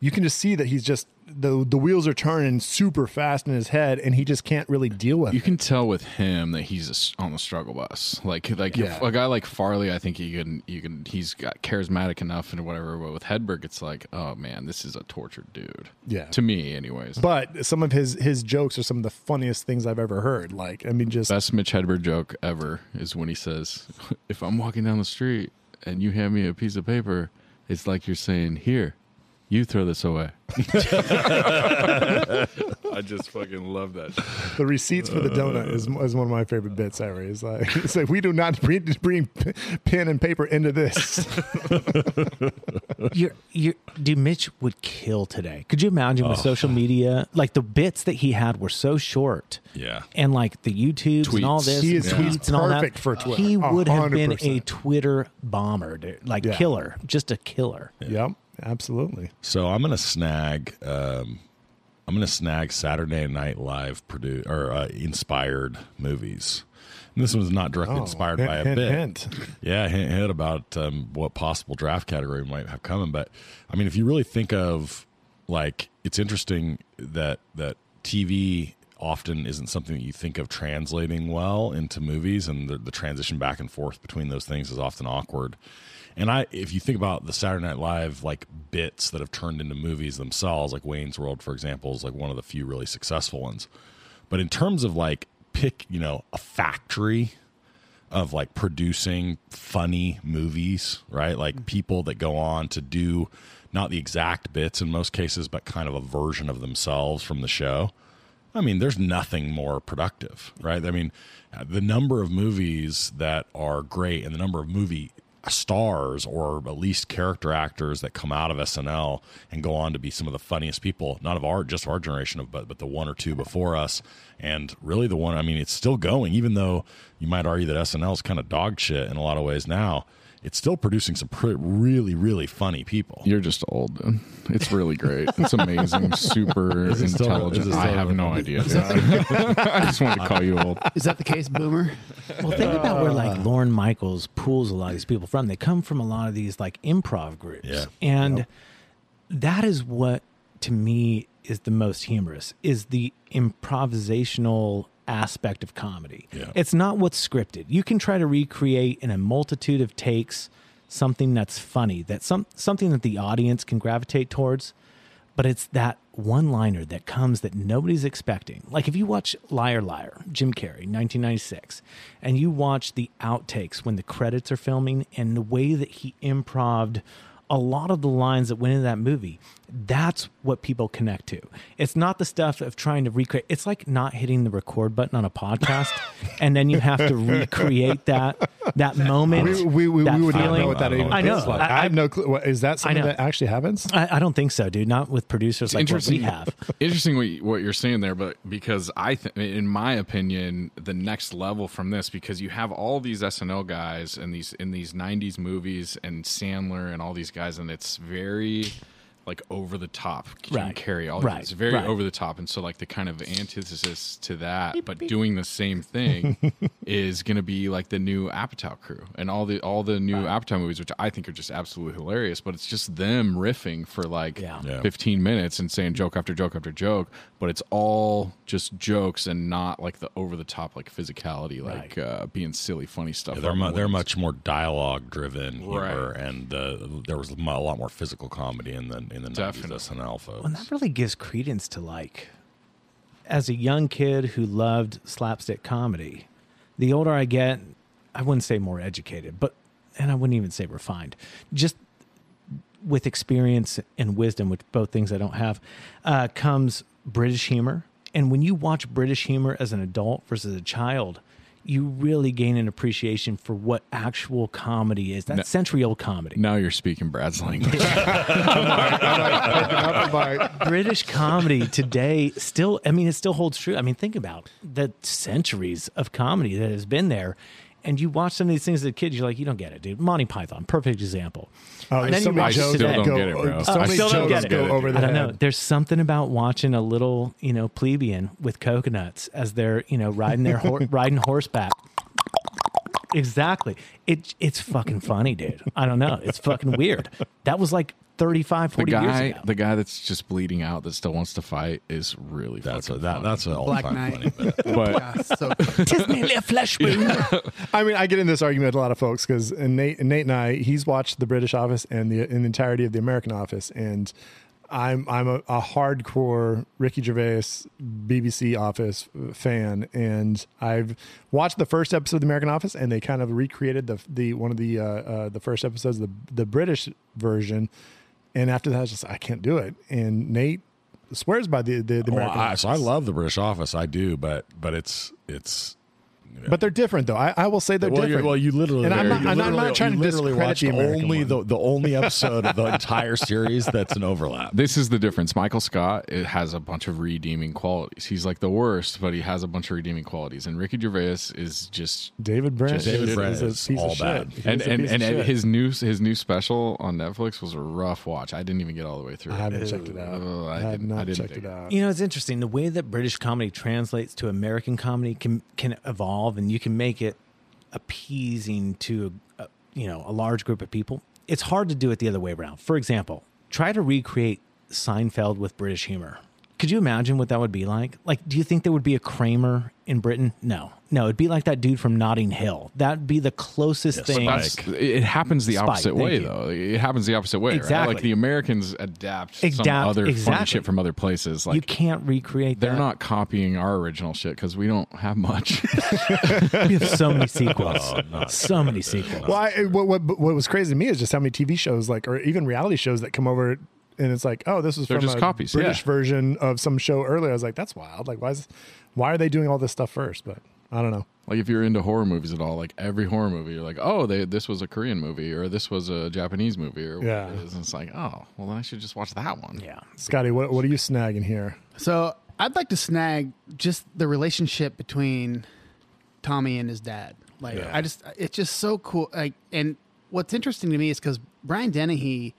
you can just see that he's just the the wheels are turning super fast in his head and he just can't really deal with it. You it. can tell with him that he's a on the struggle bus. Like like if a guy like Farley, I think he can you can he's got charismatic enough and whatever. But with Hedberg, it's like, oh man, this is a tortured dude. Yeah. to me, anyways. But some of his his jokes are some of the funniest things I've ever heard. Like I mean, just Best Mitch Hedberg joke ever is when he says, "If I'm walking down the street and you hand me a piece of paper, it's like you're saying, here, you throw this away." I just fucking love that. the receipts for the uh, donut is, is one of my favorite bits ever. It's like, it's like we do not bring, bring p- pen and paper into this. you're, you're, dude, Mitch would kill today. Could you imagine with oh. social media? Like the bits that he had were so short. Yeah. And like the YouTubes and all Tweets. this, He is- and tweets and all that. perfect for Twitter. He A would have been hundred a percent. Twitter bomber, dude. like Yeah. killer, just a killer. yep, absolutely. So I'm gonna snag. Um, I'm gonna snag Saturday Night Live produ- or uh, inspired movies. And this one's not directly Oh, inspired hint, by a hint, bit. hint. Yeah, hint, hint about um, what possible draft category might have coming. But I mean, if you really think of like, it's interesting that that TV often isn't something that you think of translating well into movies, and the, the transition back and forth between those things is often awkward. And I, if you think about the Saturday Night Live like bits that have turned into movies themselves, like Wayne's World, for example, is like one of the few really successful ones. But in terms of like pick, you know, a factory of like producing funny movies, right? Like mm-hmm. people that go on to do not the exact bits in most cases, but kind of a version of themselves from the show. I mean, there's nothing more productive, right? I mean, the number of movies that are great and the number of movie stars or at least character actors that come out of SNL and go on to be some of the funniest people, not of our just our generation of but but the one or two before us, and really the one. I mean, it's still going, even though you might argue that SNL is kind of dog shit in a lot of ways now. It's still producing some pre- really really funny people. You're just old, dude. It's really great. It's amazing. Super it still- intelligent. is it I have no funny? idea. I just wanted to call you old. Is that the case, Boomer? Well, think about where like uh. Lorne Michaels pulls a lot of these people from. They come from a lot of these like improv groups. Yeah. And that is what to me is the most humorous is the improvisational aspect of comedy. Yeah. It's not what's scripted. You can try to recreate in a multitude of takes something that's funny, that some something that the audience can gravitate towards but it's that one liner that comes that nobody's expecting. Like if you watch Liar Liar, Jim Carrey, 1996, and you watch the outtakes when the credits are filming and the way that he improved a lot of the lines that went into that movie, that's what people connect to. It's not the stuff of trying to recreate. It's like not hitting the record button on a podcast and then you have to recreate that that moment. We, we, we, that we would not know what that even I know. feels like. I- I, have no clue. What, is that something that actually happens? I, I don't think so, dude. Not with producers like what we interesting. have. Interesting what, you- what you're saying there, but because I, th- in my opinion, the next level from this, because you have all these SNL guys and these in these '90s movies and Sandler and all these guys, and it's very like over the top Jim Right. Carrey. All Right. it's very Right. over the top, and so like the kind of antithesis to that, but doing the same thing is going to be like the new Apatow crew and all the all the new Apatow movies, which I think are just absolutely hilarious. But it's just them riffing for like Yeah. Yeah. 15 minutes and saying joke after joke after joke, but it's all just jokes and not like the over the top like physicality, like uh, being silly, funny stuff. Yeah, they're mu- they're much more dialogue driven humor, Right. and uh, there was a lot more physical comedy in the in the nineties Definitely. SNL folks. Well, that really gives credence to like, as a young kid who loved slapstick comedy, the older I get, I wouldn't say more educated, but, and I wouldn't even say refined, just with experience and wisdom, which both things I don't have, uh, comes British humor. And when you watch British humor as an adult versus a child, you really gain an appreciation for what actual comedy is. That century old comedy. Now you're speaking Brad's language. British comedy today still, I mean, it still holds true. I mean, think about the centuries of comedy that has been there. And you watch some of these things as a kid, you're like, you don't get it, dude. Monty Python, perfect example. Oh, And then so you watch jokes today. that Still go. don't get it, bro. So I still don't get it. go over the I don't head. know. There's something about watching a little, you know, plebeian with coconuts as they're, you know, riding their hor- riding horseback. Exactly. It it's fucking funny, dude. I don't know. It's fucking weird. That was like 35, the 40 guy, years ago. the guy that's just bleeding out that still wants to fight is really that's a, that funny. that's an all Black time Knight. funny. Bit. But Yeah, so Tis merely a flesh wound. I mean, I get in this argument with a lot of folks because Nate, Nate and I, he's watched the British Office and the, and the entirety of the American Office, and I'm I'm a, a hardcore Ricky Gervais BBC Office fan, and I've watched the first episode of the American Office, and they kind of recreated the the one of the uh, uh, the first episodes, of the the British version, and after that, I was just I can't do it, and Nate swears by the the, the American I, so I love the British Office, I do, but but it's it's but they're different though. I, I will say they're well, different. well, you literally, And I'm not- you and I'm not literally- trying to literally discredit watched the American only one. the the only episode of the entire series that's an overlap. this is the difference. Michael Scott it has a bunch of redeeming qualities. He's like the worst, but he has a bunch of redeeming qualities. And Ricky Gervais is just David Brent, David Brent is a piece all of bad. shit. and He's a and, and his new his new special on Netflix was a rough watch. I didn't even get all the way through. I it. haven't checked it out. Ugh, I, I have didn't- I didn't checked it it. out. You know, it's interesting. The way that British comedy translates to American comedy can can evolve, and you can make it appeasing to a, you know a large group of people. It's hard to do it the other way around. For example, try to recreate Seinfeld with British humor. Could you imagine what that would be like? Like, do you think there would be a Kramer in Britain? No, no. It'd be like that dude from Notting Hill. That'd be the closest Yes, thing. Spike. That's, it happens the Spike, opposite way, you. though. It happens the opposite way, right? Exactly. Like the Americans adapt some Adapt- other funny exactly. shit from other places. Like you can't recreate. they're that. not copying our original shit because we don't have much. We have so many sequels. Oh, not so many sequels. Well, I, what, what what was crazy to me is just how many TV shows, like, or even reality shows that come over, and it's like, oh, this was They're from just a copies, British yeah. version of some show earlier. I was like, that's wild. Like, why is, why are they doing all this stuff first? But I don't know. like if you're into horror movies at all, like every horror movie, you're like, oh, they, this was a Korean movie or this was a Japanese movie or Yeah. whatever it is. And it's like, oh, well, then I should just watch that one. yeah. Scotty, what what are you snagging here? So I'd like to snag just the relationship between Tommy and his dad. Like Yeah. I just, it's just so cool. Like, and what's interesting to me is because Brian Dennehy,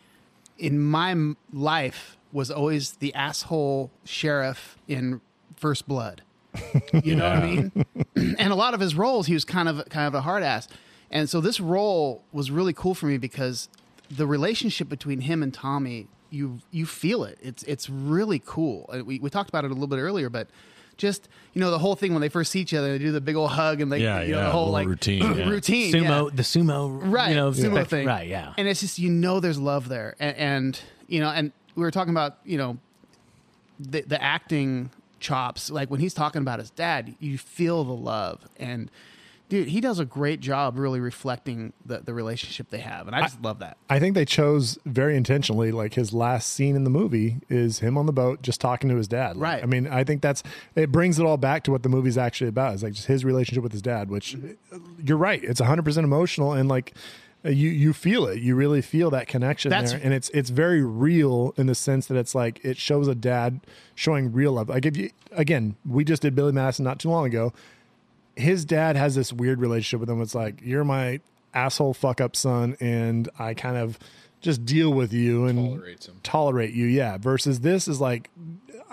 in my m- life, was always the asshole sheriff in First Blood. You know what I mean? and a lot of his roles, he was kind of kind of a hard ass. And so this role was really cool for me because the relationship between him and Tommy, you you feel it. It's it's really cool. And we, we talked about it a little bit earlier, but just you know the whole thing when they first see each other, they do the big old hug and they Yeah, you know, yeah, the whole like routine, yeah. routine Sumo, yeah the sumo, right You know, sumo spec- thing Right. Yeah. and it's just you know there's love there and, and you know and we were talking about you know the, the acting chops like when he's talking about his dad you feel the love and dude he does a great job really reflecting the, the relationship they have and i just love that I think they chose very intentionally. Like his last scene in the movie is him on the boat just talking to his dad. Like, Right. I mean, I think that's it brings it all back to what the movie's actually about. It's like just his relationship with his dad. Which you're right. It's 100 percent emotional and like you you feel it. You really feel that connection That's- there, and it's it's very real in the sense that it's like it shows a dad showing real love. Like if you again, we just did Billy Madison not too long ago his dad has this weird relationship with him. It's like you're my asshole fuck up son, and I kind of just deal with you and Tolerates him. tolerate you. Yeah. Versus this is like,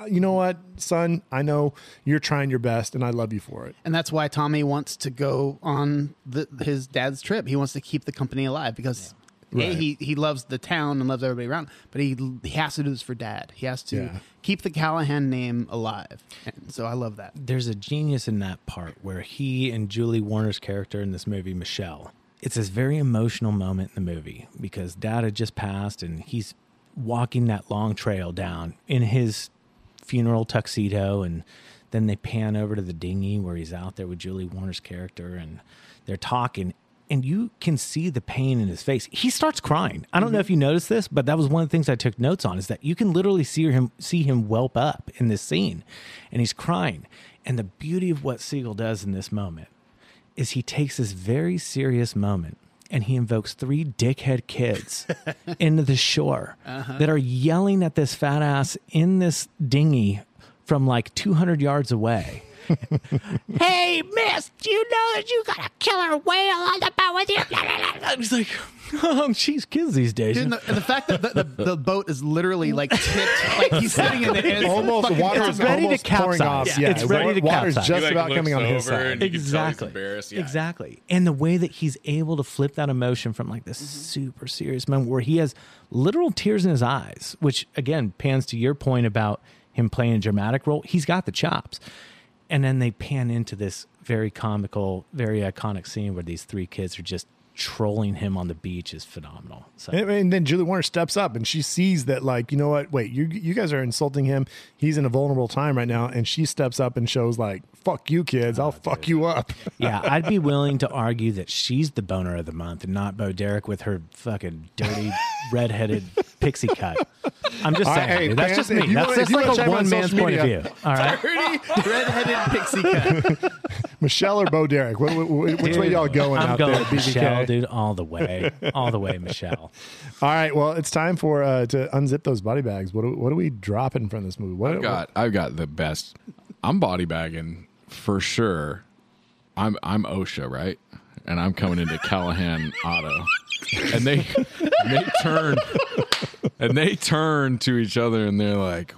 you know what, son, I know you're trying your best and I love you for it. And that's why Tommy wants to go on the, his dad's trip. He wants to keep the company alive because A, Right. he, he loves the town and loves everybody around, but he he has to do this for dad. He has to Yeah. keep the Callahan name alive. And so I love that. there's a genius in that part where he and Julie Warner's character in this movie, Michelle, it's this very emotional moment in the movie because dad had just passed and he's walking that long trail down in his funeral tuxedo. And then they pan over to the dinghy where he's out there with Julie Warner's character and they're talking. And you can see the pain in his face. He starts crying. I don't know mm-hmm. if you noticed this, but that was one of the things I took notes on is that you can literally see him see him whelp up in this scene. And he's crying. And the beauty of what Segal does in this moment is he takes this very serious moment and he invokes three dickhead kids into the shore uh-huh. that are yelling at this fat ass in this dinghy from like 200 yards away. hey, miss, do you know that you got a killer whale on the boat with you? Was like, Oh, she's kids these days. Dude, and, the, and the fact that the, the, the boat is literally like tipped, like he's sitting in the air. Almost water is ready to almost pouring capsize. off. Yeah, Yeah, it's ready to water's capsize. just like, about coming on his side. and you can tell he's exactly. Yeah. exactly and the way that he's able to flip that emotion from like this mm-hmm. super serious moment where he has literal tears in his eyes which again pans to your point about him playing a dramatic role he's got the chops and then they pan into this very comical very iconic scene where these three kids are just trolling him on the beach is phenomenal so And, and then Julie Warner steps up and she sees that, like, you know what? Wait, you you guys are insulting him. He's in a vulnerable time right now, and she steps up and shows, like, "Fuck you, kids! I'll fuck you up." yeah, I'd be willing to argue that she's the boner of the month and not Bo Derek with her fucking dirty redheaded pixie cut. I'm just saying, right, hey, dude, that's fans, just me. That's wanna- just like a one man's social point of view. All right. Dirty redheaded pixie cut. Michelle or Bo Derek? Wh- wh- wh- which way y'all going I'm out going there? at Michelle, BVK? dude, all the way, all the way, Michelle. All right, well, it's time for uh, to unzip those body bags. What do, what do we dropping from this movie? What, I've got I've got the best. I'm body bagging for sure. I'm I'm OSHA right, and I'm coming into Callahan Auto, and they and they turn and they turn to each other and they're like,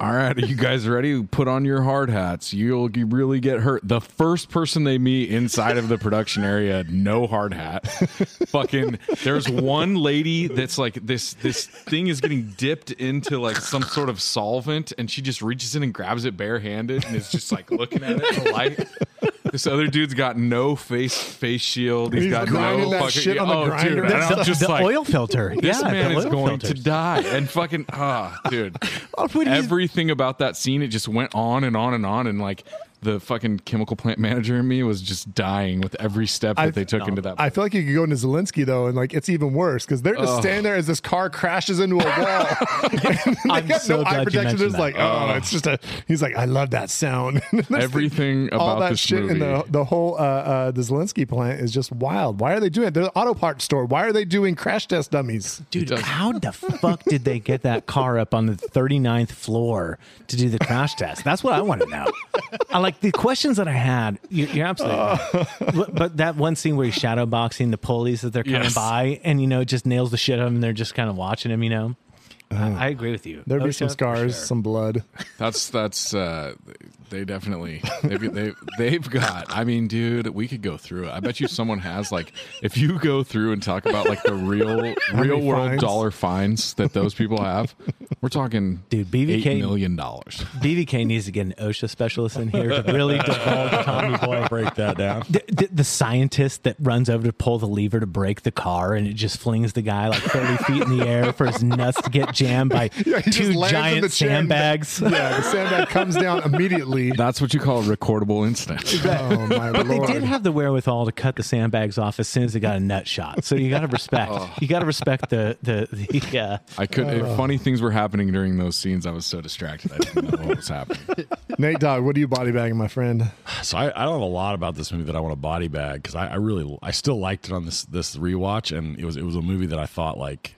"All right, are you guys ready? Put on your hard hats. You'll really get hurt." The first person they meet inside of the production area, no hard hat. Fucking, there's one lady that's like this. This thing is getting dipped into like some sort of solvent, and she just reaches in and grabs it barehanded and is just like looking at it in the light. This other dude's got no face face shield. He's got grinding no that fucking shit on the oh, grinder. Dude, and That's I'm the, just the like, oil filter. this yeah, man is going filters. to die. And fucking ah, dude. Everything about that scene, it just went on and on and on, and like the fucking chemical plant manager in me was just dying with every step that I- they took into that. I feel like you could go into Zalinsky though, and like it's even worse because they're just standing there as this car crashes into a wall. and they I'm got so no eye glad you protection. mentioned It's that. like, oh, it's just a. He's like, I love that sound. There's Everything all about that this shit movie. in the the whole uh, uh, the Zalinsky plant is just wild. Why are they doing it? They're an auto parts store. Why are they doing crash test dummies? Dude, how the fuck did they get that car up on the 39th floor to do the crash test? That's what I want to know. I like the questions that I had. You, you're absolutely right. But- But that one scene where he's shadow boxing the pulleys that they're coming Yes. by and, you know, just nails the shit out of them and they're just kind of watching him, you know? I, I agree with you. There'd be some scars, sure. some blood. That's that's uh they definitely they've, they they've got I mean dude we could go through it I bet you someone has like if you go through and talk about like the real real world fines? dollar fines that those people have we're talking Dude, BVK eight million dollars BVK needs to get an OSHA specialist in here to really divulge Tommy Boy. Break that down. The, the, the scientist that runs over to pull the lever to break the car and it just flings the guy like 30 feet in the air for his nuts to get jammed by Yeah, two giant the chair sandbags. Yeah, the sandbag comes down immediately. That's what you call a recordable incident oh my But they lord! did have the wherewithal to cut the sandbags off as soon as they got a nut shot. So you got to respect. You got to respect the the the. Uh, I could if funny things were happening during those scenes I was so distracted I didn't know what was happening Nate Dog, what are you body bagging, my friend? So I, I don't have a lot about this movie that I want to body bag because I, I really I still liked it on this this rewatch and it was it was a movie that I thought like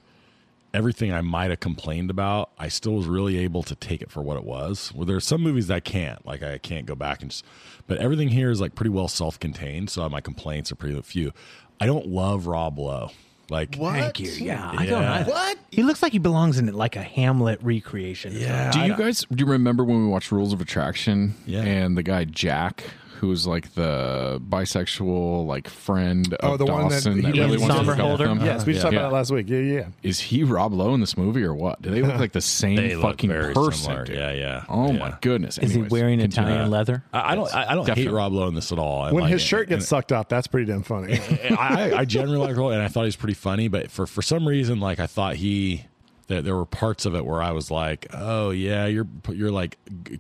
everything I might have complained about I still was really able to take it for what it was. Well, there's some movies that I can't like I can't go back and just but everything here is like pretty well self contained. So my complaints are pretty few. I don't love Rob Lowe. Like what? Thank you. Yeah, I don't know. What? He looks like he belongs in like a Hamlet recreation. Yeah. Do you guys do you remember when we watched Rules of Attraction? Yeah. And the guy Jack, who was like the bisexual like friend Oh, of the one that he that, really the wanted to somber hook up holder? him? Yes, we just talked Yeah. about that last week. Yeah, yeah. Is he Rob Lowe in this movie or what? Do they look like the same They look fucking very person? similar. dude? Yeah, oh yeah. Oh Yeah. my goodness. Is he Anyways, wearing continue. Italian leather? I, I don't. I, I don't hate Rob Lowe in this at all. I When like his it. shirt gets And- sucked off, that's pretty damn funny. I, I generally like Roll, and I thought he was pretty funny. But for for some reason, like I thought he that there were parts of it where I was like, oh yeah, you're you're like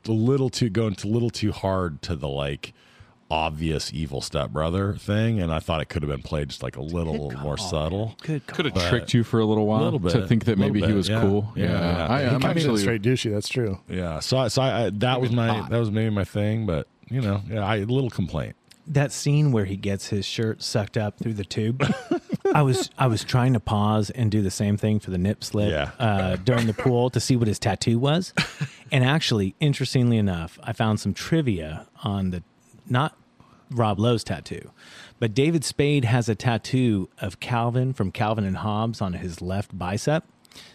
a little too going a little too hard to the like obvious evil stepbrother thing, and I thought it could have been played just like a little more subtle. Good. Could have tricked you for a little while Little bit. to think that Little maybe he was yeah. cool. Yeah, Yeah, yeah. I, He I'm mean, actually straight douchey. That's true. Yeah, so so I, I, that was my hot. that was maybe my thing, but you know, yeah, I a little complaint. that scene where he gets his shirt sucked up through the tube. I was I was trying to pause and do the same thing for the nip slip Yeah. uh, during the pool to see what his tattoo was, and actually, interestingly enough, I found some trivia on the not Rob Lowe's tattoo, but David Spade has a tattoo of Calvin from Calvin and Hobbes on his left bicep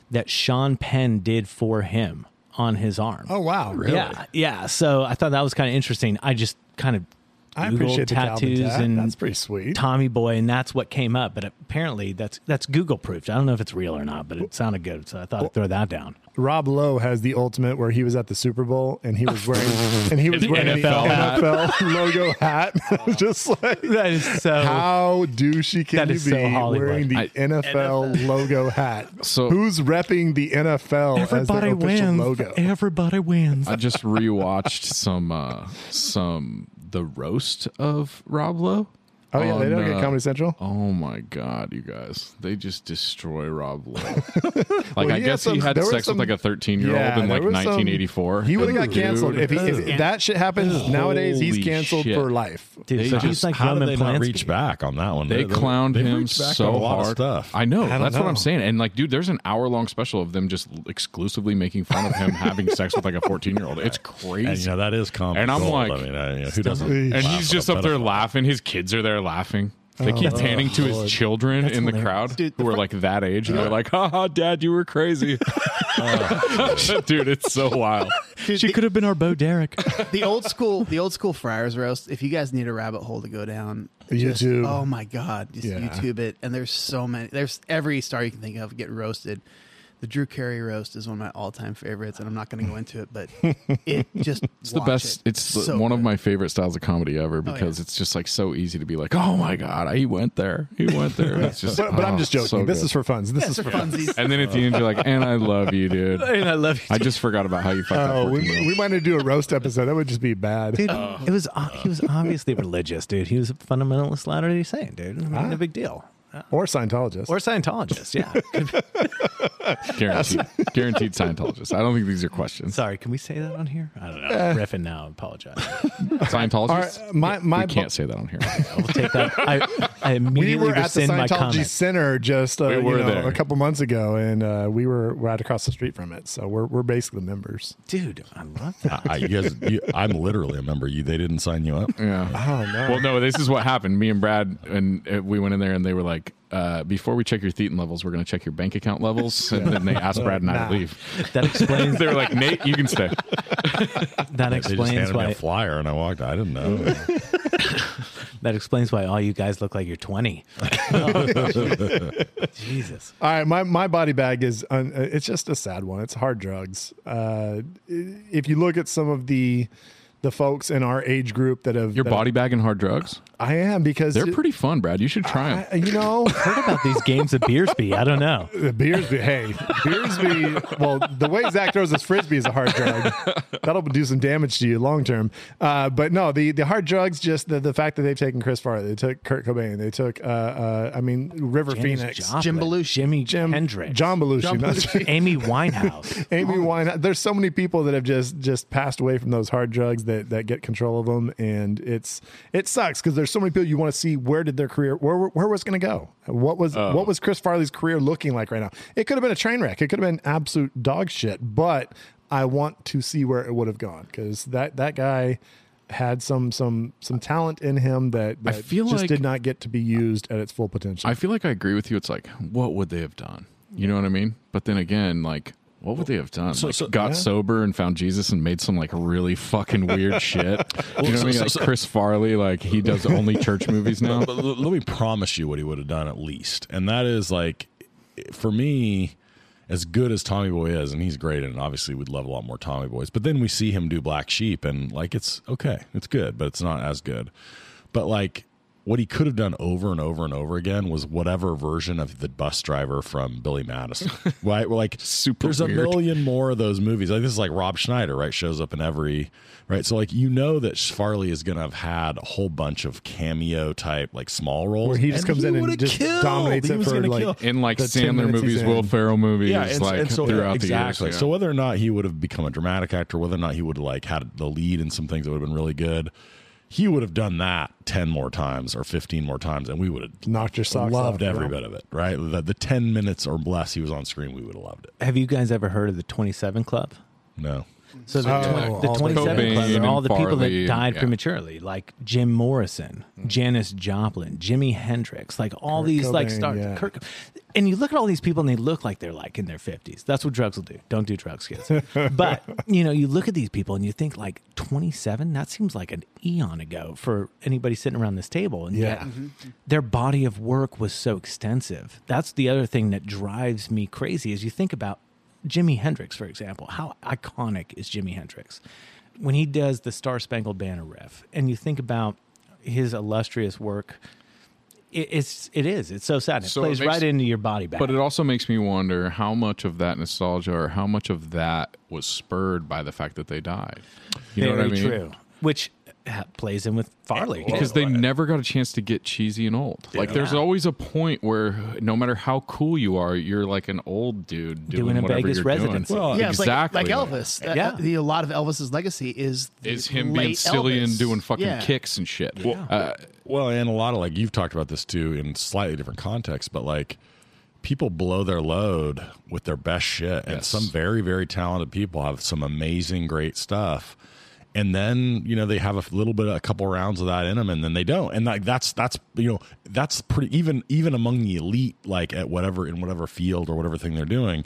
that Sean Penn did for him on his arm. Oh wow, really? Yeah, yeah. So I thought that was kind of interesting. I just kind of I Googled appreciate tattoos tat. and That's pretty sweet. Tommy Boy, and that's what came up. But apparently, that's that's Google proofed. I don't know if it's real or not, but it sounded good, so I thought I'd throw that down. Rob Lowe has the ultimate where he was at the Super Bowl and he was wearing and he was The wearing NFL the hat. NFL logo hat. Just like That is so. how douchey can you is so be wearing the I- NFL, logo hat? So- who's repping the NFL as their official logo? Everybody wins. I just rewatched some uh some the roast of Rob Lowe. Oh yeah, they don't get uh, Comedy Central. Oh my god, you guys! They just destroy Rob Lowe. like Well, I he had guess he had sex some- with like a thirteen-year-old Yeah, in like was some- 1984. He would have got canceled if, he, if that shit happens nowadays. He's canceled shit. for life. Dude, They so just- he's like How did Roman they not reach back on that one? They They- clowned they've him back so a lot hard. of stuff. I know. don't that's what. I'm saying. And like, dude, there's an hour long special of them just exclusively making fun of him having sex with like a 14 year old. It's crazy. and you know that is comic. And I'm like- I mean, I, you know, who doesn't? And and he's just up there laughing. His kids are there laughing. They oh, keep Oh, panning to his Lord. children in the hilarious. crowd Dude, the who are like that age, and they're uh. like, "Haha, Dad, you were crazy." Dude, it's so wild. She could have been our Bo Derek. the old school the old school friars roast if you guys need a rabbit hole to go down just- YouTube. oh my god just Yeah. youtube it and there's so many there's every star you can think of get roasted the drew carey roast is one of my all-time favorites and i'm not going to go into it but it just It's the best. It's the, one of my favorite styles of comedy ever because it's just like so easy to be like, "Oh my god, he went there. He went there." It's just, But, but I'm oh, just joking. so this good. is for fun. This is for for funsies And then at the end, you're like, "And I love you, dude." and I love you. I just forgot about how you fucked that Oh, 14 we, year we might need to do a roast episode. That would just be bad. Dude, it was uh, he was obviously religious, dude. He was a fundamentalist Latter Day Saint, dude. I mean, no big deal. Or Scientologist. Or Scientologist, yeah. Guaranteed, guaranteed Scientologist. I don't think these are questions. Sorry, can we say that on here? I don't know. Riffing now. I apologize. Scientologists. All right, my my we can't say that on here. We'll take that. I, I we immediately were at the Scientology. Center just uh, We you know, a couple months ago, and uh, we were right across the street from it. So we're we're basically members. Dude, I love that. I, you guys, you, I'm literally a member. You, they didn't sign you up. Yeah. Oh no! Well, no, this is what happened. Me and Brad, and uh, we went in there, and they were like, uh, "Before we check your thetan levels, we're going to check your bank account levels." And then they asked Brad and I Nah. to leave. That explains They were like, "Nate, you can stay." that They just explains handed me why a flyer, and I walked. I didn't know. that explains why all you guys look like you're 20. Jesus. All right, my, my body bag is un, uh, it's just a sad one. It's hard drugs. Uh, if you look at some of the the folks in our age group that have Your that body bag and hard drugs? I am because They're pretty fun, Brad. You should try them. I- you know Heard about these games at Beersby. I don't know. the Beersby. Hey, Beersby. Well, the way Zach throws his frisbee is a hard drug. That'll do some damage to you long term. Uh, but no, the the hard drugs. Just the, the fact that they've taken Chris Farley, they took Kurt Cobain, they took. Uh, uh, I mean, River Janis Phoenix, Joplin, Jim Belushi. Jimmy Jim Hendrix, John Belushi, John not- Belushi. Amy Winehouse. Amy Winehouse. There's so many people that have just just passed away from those hard drugs that that get control of them, and it's it sucks because there's so many people you want to see where did their career where where was going to go? What was oh. what was Chris Farley's career looking like right now? It could have been a train wreck. It could have been absolute dog shit, but I want to see where it would have gone because that that guy. had some some some talent in him that, I feel just like- did not get to be used at its full potential. I feel like I agree with you. It's like, what would they have done? You know what I mean? But then again, like, what would they have done? So- like, so- got yeah. sober and found Jesus and made some like really fucking weird shit. You know what I mean? Like so- Chris Farley, like he does only church movies now. But l- let me promise you what he would have done at least, and that is like, for me, as good as Tommy Boy is, and he's great, and obviously we'd love a lot more Tommy Boys. But then we see him do Black Sheep, and like it's okay, it's good, but it's not as good. But like. What he could have done over and over and over again was whatever version of the bus driver from Billy Madison. right? Like Super There's weird. a million more of those movies. Like this is like Rob Schneider, right? Shows up in every right. So like you know that Farley is gonna have had a whole bunch of cameo type like small roles Where he just comes in and just killed. dominates He it for, like, kill. In like The Sandler movies. Will Ferrell movies, Yeah, and, like and so throughout exactly. the years. So whether or not he would have become a dramatic actor, whether or not he would have like had the lead in some things that would have been really good, he would have done that ten more times or fifteen more times, and we would have Knocked your socks loved off, every bro. bit of it. Right, the, the ten minutes or less he was on screen, we would have loved it. Have you guys ever heard of the 27 Club? No, So the, Oh, the the 27 Club are all the people Farley, that died yeah. prematurely, like Jim Morrison, mm-hmm. Janis Joplin, Jimi Hendrix, like all Kurt these like Cobain, stars. yeah. Kirk, and you look at all these people and they look like they're like in their 50s. That's what drugs will do. Don't do drugs, kids. but, you know, you look at these people and you think like 27, that seems like an eon ago for anybody sitting around this table. And Yeah. yet their body of work was so extensive. That's the other thing that drives me crazy is you think about Jimi Hendrix, for example. How iconic is Jimi Hendrix? When he does the Star Spangled Banner riff, and you think about his illustrious work, it, it's it is it's so sad. It So it plays makes- right into your body back. But it also makes me wonder how much of that nostalgia or how much of that was spurred by the fact that they died. You know Very what I mean? true. Which plays in with Farley Because they never got a chance to get cheesy and old. Like there's Yeah. always a point where no matter how cool you are, you're like an old dude doing, Doing a Vegas you're residency. doing. Well, yeah, exactly. like, like Elvis. Uh, Yeah. the, a lot of Elvis's legacy is the is him being late silly and doing fucking Yeah. kicks and shit. Uh, Well, and a lot of like you've talked about this too in slightly different contexts, but like people blow their load with their best shit, and some very very talented people have some amazing great stuff, and then you know they have a little bit, a couple rounds of that in them, and then they don't, and like that's that's you know that's pretty even even among the elite, like at whatever in whatever field or whatever thing they're doing.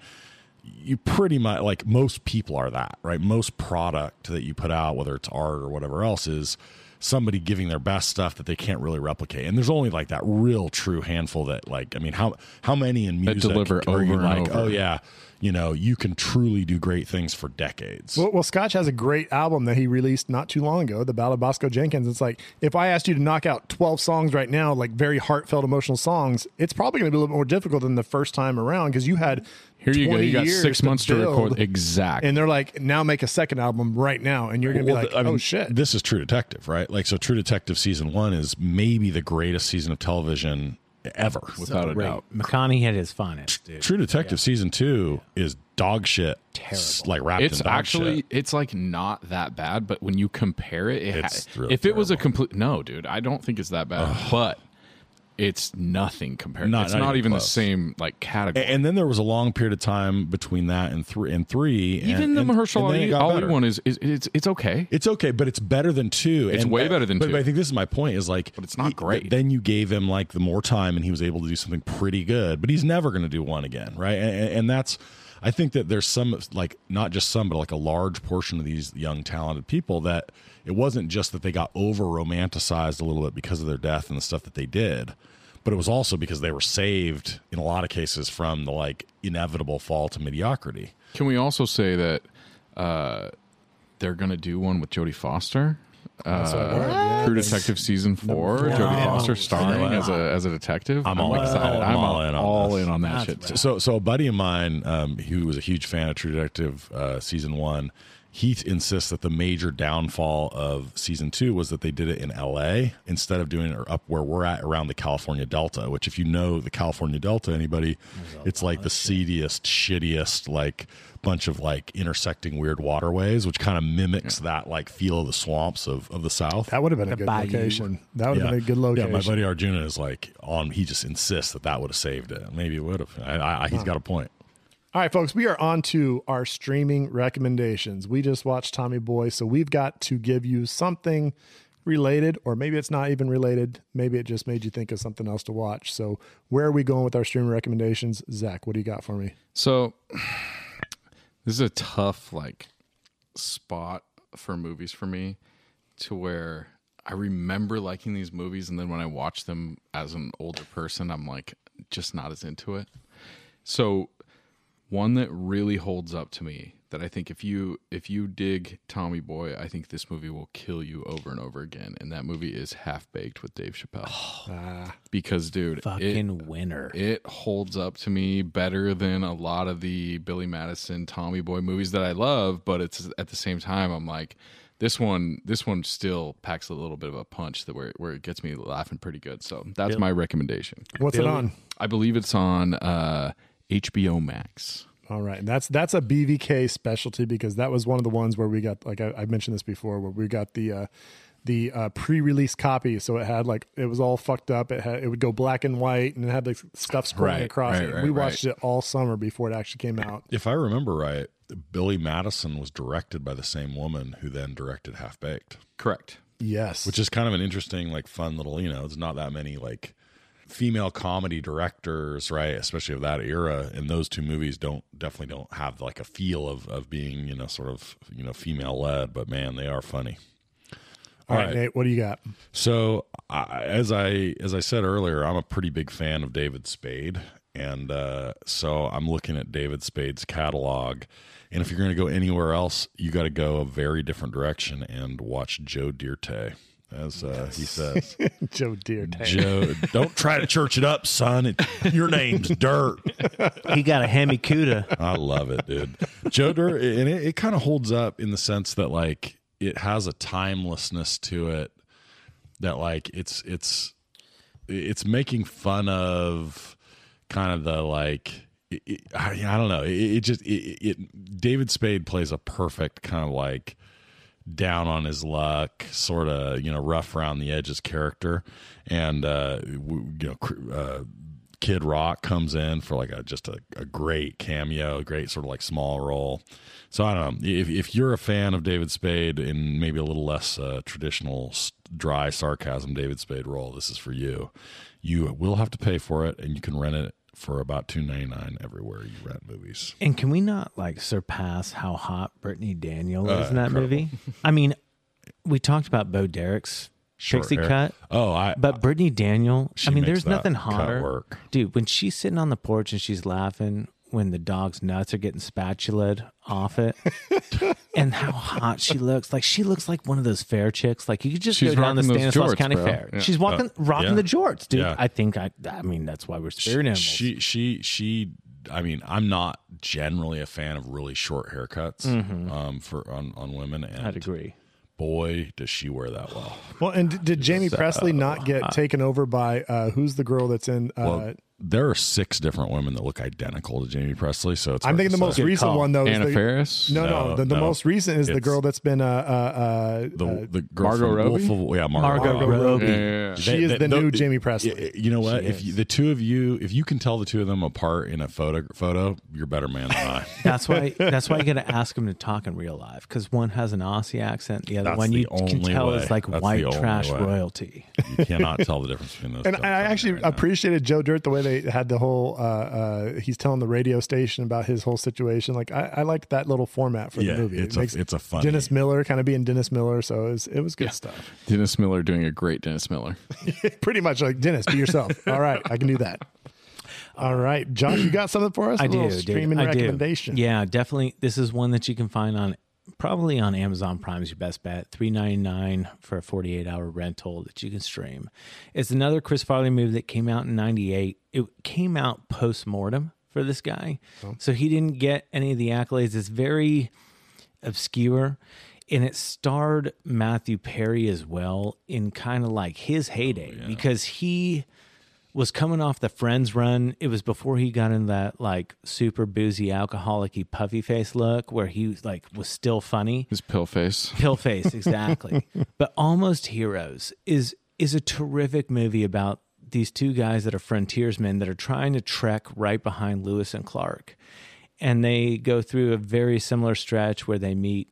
You pretty much like most people are that, right? Most product that you put out, whether it's art or whatever else, is somebody giving their best stuff that they can't really replicate. And there's only like that real true handful that like I mean how how many in That music deliver are you over and like, over. oh yeah, you know, you can truly do great things for decades. Well, well, Scotch has a great album that he released not too long ago, The Ballad of Bosco Jenkins. It's like, if I asked you to knock out 12 songs right now, like very heartfelt, emotional songs, it's probably going to be a little bit more difficult than the first time around because you had here you go. You got years six months to, build, record. Exactly. And they're like, now make a second album right now. And you're going to be Well, like, I mean, oh, shit. This is True Detective, right? Like so True Detective season 1 is maybe the greatest season of television ever. without a Great. doubt. McConaughey had his finest, dude. True Detective season 2 is dog shit. s- Like wrapped It's in dog actually shit. it's like not that bad, but when you compare it, it It's ha- really if it was a complete no, dude, I don't think it's that bad, but it's nothing compared. Not- it's not not, even the same like category. And then there was a long period of time between that and three and three. even and, the and- Mahershala and Ali, got Ali one is, is it's it's okay. It's okay, but it's better than two. It's way better than but, two. But I think this is my point: is like, But it's not he- great. Then you gave him like the more time, and he was able to do something pretty good. But he's never going to do one again, right? And, and- and that's, I think that there's some like not just some, but like a large portion of these young talented people that it wasn't just that they got over romanticized a little bit because of their death and the stuff that they did. But it was also because they were saved in a lot of cases from the like inevitable fall to mediocrity. Can we also say that uh, they're going to do one with Jodie Foster? Uh, True Detective season four. Jodie Foster starring as a as a detective. I'm all in. excited. I'm I'm all in on all this. in on that shit. So, so a buddy of mine, um, who was a huge fan of True Detective uh, season one, he insists that the major downfall of season two was that they did it in L.A. instead of doing it up where we're at around the California Delta. Which, if you know the California Delta, anybody, it's like the seediest, shittiest, like bunch of like intersecting weird waterways, which kind of mimics that like feel of the swamps of, of the South. that would have been a good Bayou. location. That would have been a good location. Yeah, my buddy Arjuna is like on. He just insists that that would have saved it. Maybe it would have. I, I, he's got a point. All right, folks, we are on to our streaming recommendations. We just watched Tommy Boy, so we've got to give you something related, or maybe it's not even related. Maybe it just made you think of something else to watch. So, where are we going with our streaming recommendations? Zach, what do you got for me? So this is a tough like spot for movies for me to where I remember liking these movies and then when I watch them as an older person I'm like just not as into it. So one that really holds up to me that I think if you if you dig Tommy Boy, I think this movie will kill you over and over again. And that movie is Half Baked with Dave Chappelle. because dude, it- Fucking winner. it holds up to me better than a lot of the Billy Madison, Tommy Boy movies that I love, but it's at the same time I'm like this one this one still packs a little bit of a punch that where where it gets me laughing pretty good. So that's my recommendation. What's it on? I believe it's on uh HBO Max. All right, and that's that's a BVK specialty because that was one of the ones where we got like I, I mentioned this before, where we got the uh, the uh, pre-release copy, so it had like it was all fucked up. It had it would go black and white, and it had like stuff scrolling Right, across right, it. right, we watched right. it all summer before it actually came out. If I remember right, Billy Madison was directed by the same woman who then directed Half Baked, Correct. Yes, which is kind of an interesting, like, fun little. You know, it's not that many like female comedy directors, right? Especially of that era, and those two movies don't definitely don't have like a feel of of being you know sort of you know female led, but man, they are funny. all right, right. Nate, what do you got? So, I, as I as I said earlier, I'm a pretty big fan of David Spade, and uh, so I'm looking at David Spade's catalog. And if you're going to go anywhere else, you got to go a very different direction and watch Joe Dierte, as uh, he says. Joe Deere. Joe, don't try to church it up, son. It, your name's Dirt. He got a hemikuda. I love it, dude. Joe Dirt, and it, it kind of holds up in the sense that like it has a timelessness to it that like it's it's it's making fun of kind of the like it, it, I, I don't know it, it just it, it David Spade plays a perfect kind of like down on his luck, sort of you know rough around the edges character, and uh, you know uh, Kid Rock comes in for like a just a, a great cameo, a great sort of like small role. So I don't know if if you're a fan of David Spade in maybe a little less uh, traditional dry sarcasm David Spade role, this is for you. You will have to pay for it, and you can rent it for about two ninety nine everywhere you rent movies. And can we not like surpass how hot Brittany Daniel is Uh, in that incredible. movie? I mean, we talked about Bo Derek's Short pixie hair. cut. Oh, I But Brittany Daniel, I mean, there's nothing hotter. work. Dude, when she's sitting on the porch and she's laughing when the dog's nuts are getting spatulaed off it and how hot she looks. Like she looks like one of those fair chicks. Like you could just She's go down the Stanislaus jorts, County bro. Fair. Yeah. She's walking Uh, rocking yeah. the jorts, dude. Yeah. I think I I mean that's why we're spirit animals. She she she. I mean, I'm not generally a fan of really short haircuts um, for on on women, and Mm-hmm. I'd agree. boy, does she wear that well. Well, and did, did Jaime Pressly not get taken over by uh, who's the girl that's in? Uh, Well, there are six different women that look identical to Jaime Pressly, so it's I'm thinking to the most say. recent call. one though. is Anna the- Faris? No, no, No, the, the no. most recent is the girl that's been uh, uh, uh, the uh, the girl Margot from Robbie? Wolf of, yeah, Margot, Margot Robbie. Robbie. Yeah, yeah, yeah. She is the new Jaime Pressly. You know what? She If you, the two of you, if you can tell the two of them apart in a photo, photo, you're a better man than I. That's why. That's why you got to ask them to talk in real life because one has an Aussie accent, the other That's one you can only tell way. is like That's white trash way. royalty. You cannot tell the difference between those. and. I actually you right now. appreciated Joe Dirt the way they had the whole. Uh, uh, he's telling the radio station about his whole situation. Like I, I liked that little format for Yeah, the movie. it's it a- makes it's a funny- Dennis Miller kind of being Dennis Miller, so it was, it was good stuff. Dennis Miller doing a great Dennis Miller. Pretty much like Dennis, be yourself. All right, I can do that. All right, Josh, you got something for us? I A do. little dude. streaming I do. recommendation. Yeah, definitely. This is one that you can find on probably on Amazon Prime is your best bet. Three ninety nine for a forty eight hour rental that you can stream. It's another Chris Farley movie that came out in ninety eight. It came out post mortem for this guy, oh. so he didn't get any of the accolades. It's very obscure. And it starred Matthew Perry as well in kind of like his heyday oh, because he was coming off the Friends run. It was before he got in that like super boozy, alcoholic puffy face look where he like was still funny. His pill face. Pill face, exactly. but Almost Heroes is is a terrific movie about these two guys that are frontiersmen that are trying to trek right behind Lewis and Clark. and they go through a very similar stretch where they meet.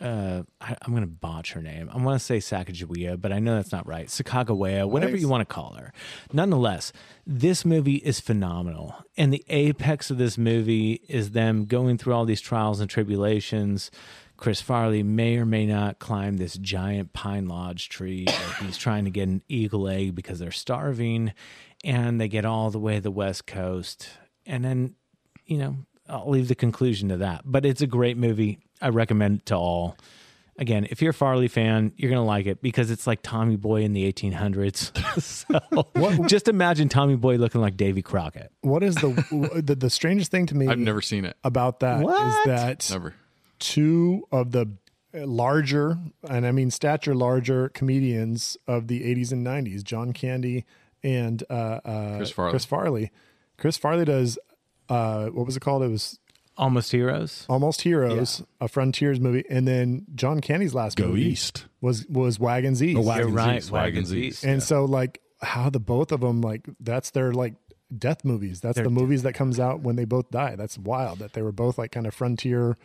Uh, I, I'm going to botch her name. I want to say Sacagawea, but I know that's not right. Sakagawea, whatever Nice. you want to call her. Nonetheless, this movie is phenomenal. And the apex of this movie is them going through all these trials and tribulations. Chris Farley may or may not climb this giant pine lodge tree. He's trying to get an eagle egg because they're starving. And they get all the way to the West Coast. And then, you know, I'll leave the conclusion to that. But it's a great movie. I recommend it to all. Again, if you're a Farley fan, you're going to like it because it's like Tommy Boy in the 1800s. so just imagine Tommy Boy looking like Davy Crockett. What is the the, the strangest thing to me I've never seen it. about that is What? that Never. two of the larger, and I mean stature larger comedians of the 80s and 90s, John Candy and uh, uh, Chris Farley. Chris Farley. Chris Farley does, uh, what was it called? It was Almost Heroes. Almost Heroes, a Frontiers movie. And then John Candy's last Go movie East. was was Wagons East. Oh, Wagons You're right. East, Wagons Wagons East. East. and so like how the both of them like that's their like death movies that's They're the movies that comes out when they both die that's wild that they were both like kind of frontier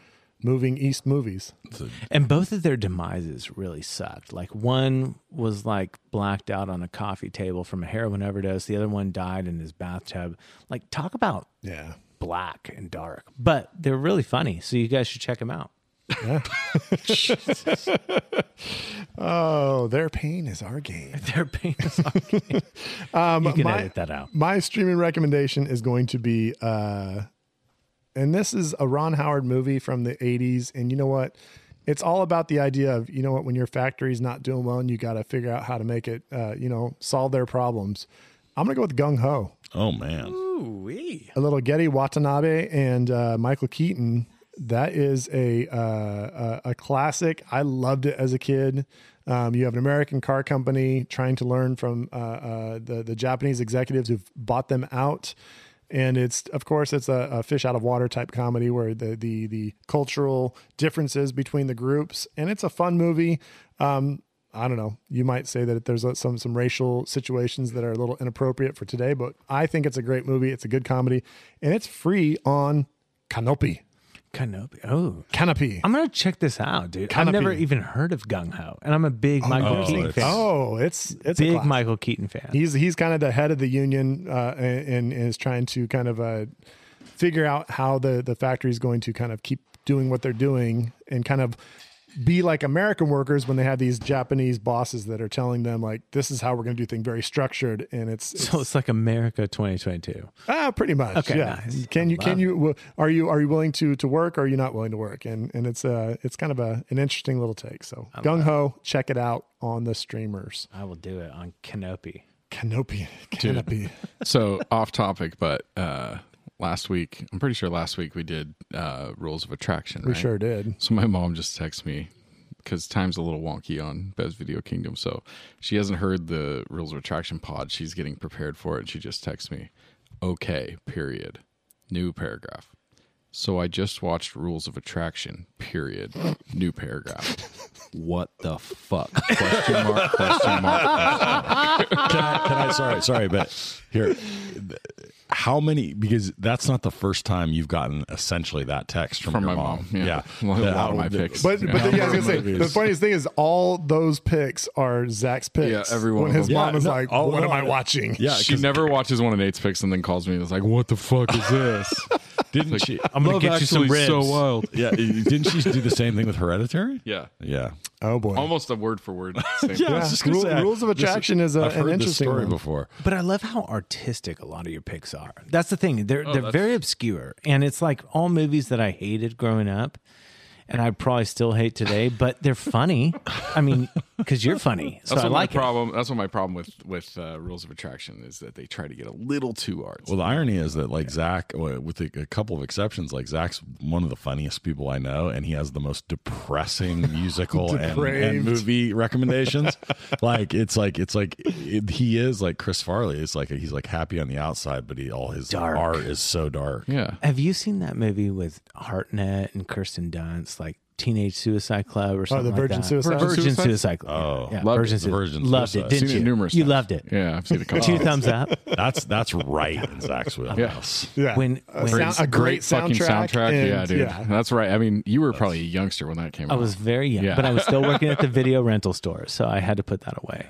moving east movies And both of their demises really sucked. Like one was like blacked out on a coffee table from a heroin overdose. The other one died in his bathtub. Like talk about yeah black and dark. But they're really funny. So you guys should check them out. Yeah. oh their pain is our gain Their pain is okay. um You can my, edit that out. my streaming recommendation is going to be uh and this is a ron howard movie from the 80s and you know what it's all about the idea of you know what when your factory's not doing well and you got to figure out how to make it uh, you know solve their problems i'm gonna go with gung ho Oh man. Ooh-wee. a little Gedde Watanabe and uh, Michael Keaton. That is a, uh, a a classic. I loved it as a kid. Um, you have an American car company trying to learn from uh, uh, the the Japanese executives who've bought them out, and it's of course it's a, a fish out of water type comedy where the the the cultural differences between the groups, and it's a fun movie. Um, I don't know. You might say that there's some some racial situations that are a little inappropriate for today, but I think it's a great movie. It's a good comedy, and it's free on Kanopy. Kanopy. Oh. Kanopy. I'm gonna check this out, dude. Kanopy. I've never even heard of Gung Ho, and I'm a big Michael oh, Keaton it's- fan. Oh, it's it's big classic. Michael Keaton fan. He's he's kind of the head of the union uh, and, and is trying to kind of uh, figure out how the the factory is going to kind of keep doing what they're doing and kind of be like American workers when they have these Japanese bosses that are telling them like this is how we're going to do things very structured and it's, it's so it's like America 2022. ah pretty much Okay, yeah. nice. can you can love you w- are you are you willing to to work or are you not willing to work? And and it's uh it's kind of a an interesting little take. So gung ho check it out on the streamers. I will do it on Kanopy. kanopy kanopy so off topic, but uh, last week, I'm pretty sure last week we did uh, rules of attraction. we right? sure did So my mom just texted me because time's a little wonky on Bev's Video Kingdom. So she hasn't heard the Rules of Attraction pod. She's getting prepared for it. And she just texts me, okay, period. New paragraph. So I just watched Rules of Attraction, period. New paragraph. What the fuck? Question mark, question mark. can I, can I sorry sorry but here how many because that's not the first time you've gotten essentially that text from, From your my mom, mom, yeah. yeah, Well, a That- lot of my the- picks. But Yeah. but then, yeah, I was gonna say the funniest thing is all those picks are Zach's picks. Yeah, every one When his them. mom Yeah, is no, like, oh, "What no, am I I- watching?" yeah She 'cause never watches one of Nate's picks and then calls me and is like, what the fuck is this? didn't she I'm gonna Love get you some Actually is so wild. yeah didn't she do the same thing with hereditary Yeah. yeah Oh boy. Almost a word for word. Same. yeah, I was just gonna Rule- say, Rules of Attraction is a- I've an heard this interesting story one. before. But I love how artistic a lot of your picks are. That's the thing. They're oh, they're that's- very obscure, and it's like all movies that I hated growing up, and I probably still hate today. But they're funny. I mean, because you're funny, so That's I what like my it. problem. That's what my problem with with uh, rules of attraction is that they try to get a little too artsy. Well, the irony is that like Zach, with a, a couple of exceptions, like Zach's one of the funniest people I know, and he has the most depressing musical and, and movie recommendations. like it's like it's like it, he is like Chris Farley. It's like he's like happy on the outside, but he all his Dark. art is so dark. yeah, Have you seen that movie with Hartnett and Kirsten Dunst, like Teenage Suicide Club or oh, something. like Virgin that. Suicide? Virgin Suicide? Suicide Club. Oh. yeah, Loved Virgin it. The Suicide. Virgin loved Suicide. it, didn't Seen you? it numerous you times. loved it. Yeah, I've seen it a couple. Two thumbs up. That's that's right in Zach's wheelhouse. Yeah. When a, when sound- a great, fucking soundtrack. soundtrack. and- yeah, dude. That's right. I mean, you were probably a youngster when that came out. I out. was very young, Yeah. but I was still working at the video rental store, so I had to put that away.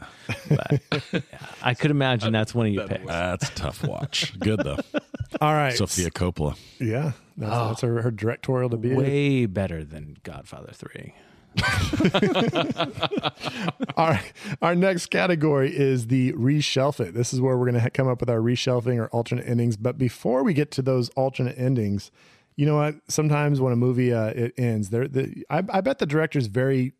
But yeah, I could imagine that's one of your picks. That's tough watch. Good though. All right. Sofia Coppola. Yeah. That's, that's her, her directorial debut. Way better than Godfather Three. All right. Our next category is the reshelf it. This is where we're going to come up with our reshelving or alternate endings. But before we get to those alternate endings, you know what? Sometimes when a movie uh, it ends, there, the, I, I bet the director's very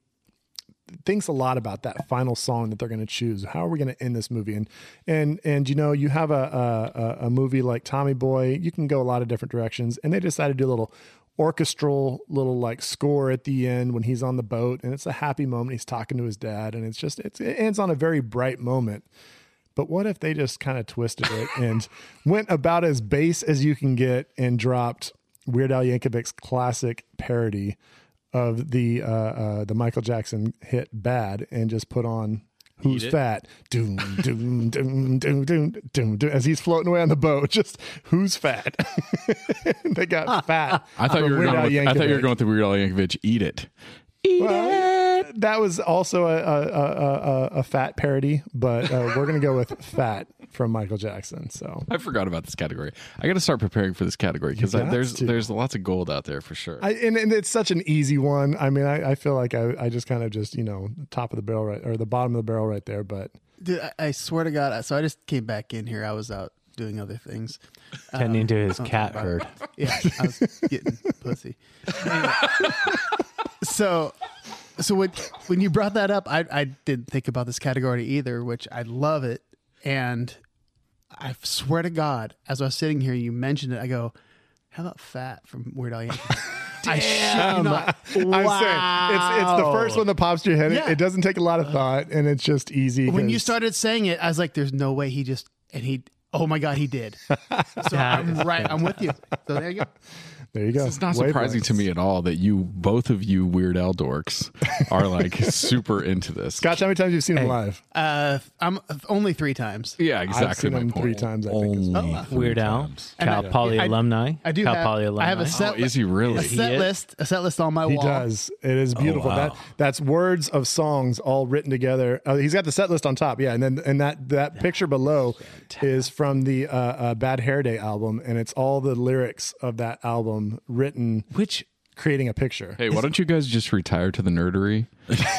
thinks a lot about that final song that they're going to choose. How are we going to end this movie? And and and you know, you have a, a a movie like Tommy Boy. You can go a lot of different directions, and they decided to do a little orchestral little like score at the end when he's on the boat, and it's a happy moment. He's talking to his dad, and it's just it's, it ends on a very bright moment. But what if they just kind of twisted it and went about as base as you can get and dropped Weird Al Yankovic's classic parody of the uh, uh, the Michael Jackson hit "Bad" and just put on "Who's Fat?" Doom, doom, doom, doom, doom, doom, doom, as he's floating away on the boat. Just who's fat? they got fat. I thought you were Weird going. Al With, I thought you were Yankovic. going with the Weird Al Yankovic. Eat it. Eat Well, that was also a a, a, a, a fat parody, but uh, we're gonna go with "Fat" from Michael Jackson. So I forgot about this category. I got to start preparing for this category because there's to. there's lots of gold out there for sure. I, and, and it's such an easy one. I mean, I, I feel like I, I just kind of just you know top of the barrel right or the bottom of the barrel right there. But Dude, I, I swear to God. So I just came back in here. I was out doing other things. Tending Um, to his cat about- herd. Yeah, I was getting pussy. Anyway. so, so when when you brought that up, I I didn't think about this category either, which I love it, and I swear to God, as I was sitting here, you mentioned it. I go, "How about Fat from Weird Al Yankovic?" I shit you not. I'm saying it's it's the first one that pops to your head. It- Yeah. It, doesn't take a lot of thought, and it's just easy. when you started saying it, I was like, "There's no way he just." And he, oh my God, he did. So I'm right. I'm with you. So there you go. there you go. It's not surprising to me at all that you both of you Weird Al dorks are like super into this. Scotch, how many times have you seen him live? Uh, I'm only three times. Yeah, I've exactly seen my him point. three times. I think. as well. Only Weird Al, times. Cal I- Poly I- alumni. I do Cal have. Poly alumni. I have a Oh, set. is he really? a set is? list? A set list on my He wall. He does. It is beautiful. wow. That that's words of songs all written together. Uh, he's got the set list on top, yeah, and then and that that picture below is from the uh, uh, Bad Hair Day album, and it's all the lyrics of that album written, Which creating a picture. Hey, why don't you guys just retire to the nerdery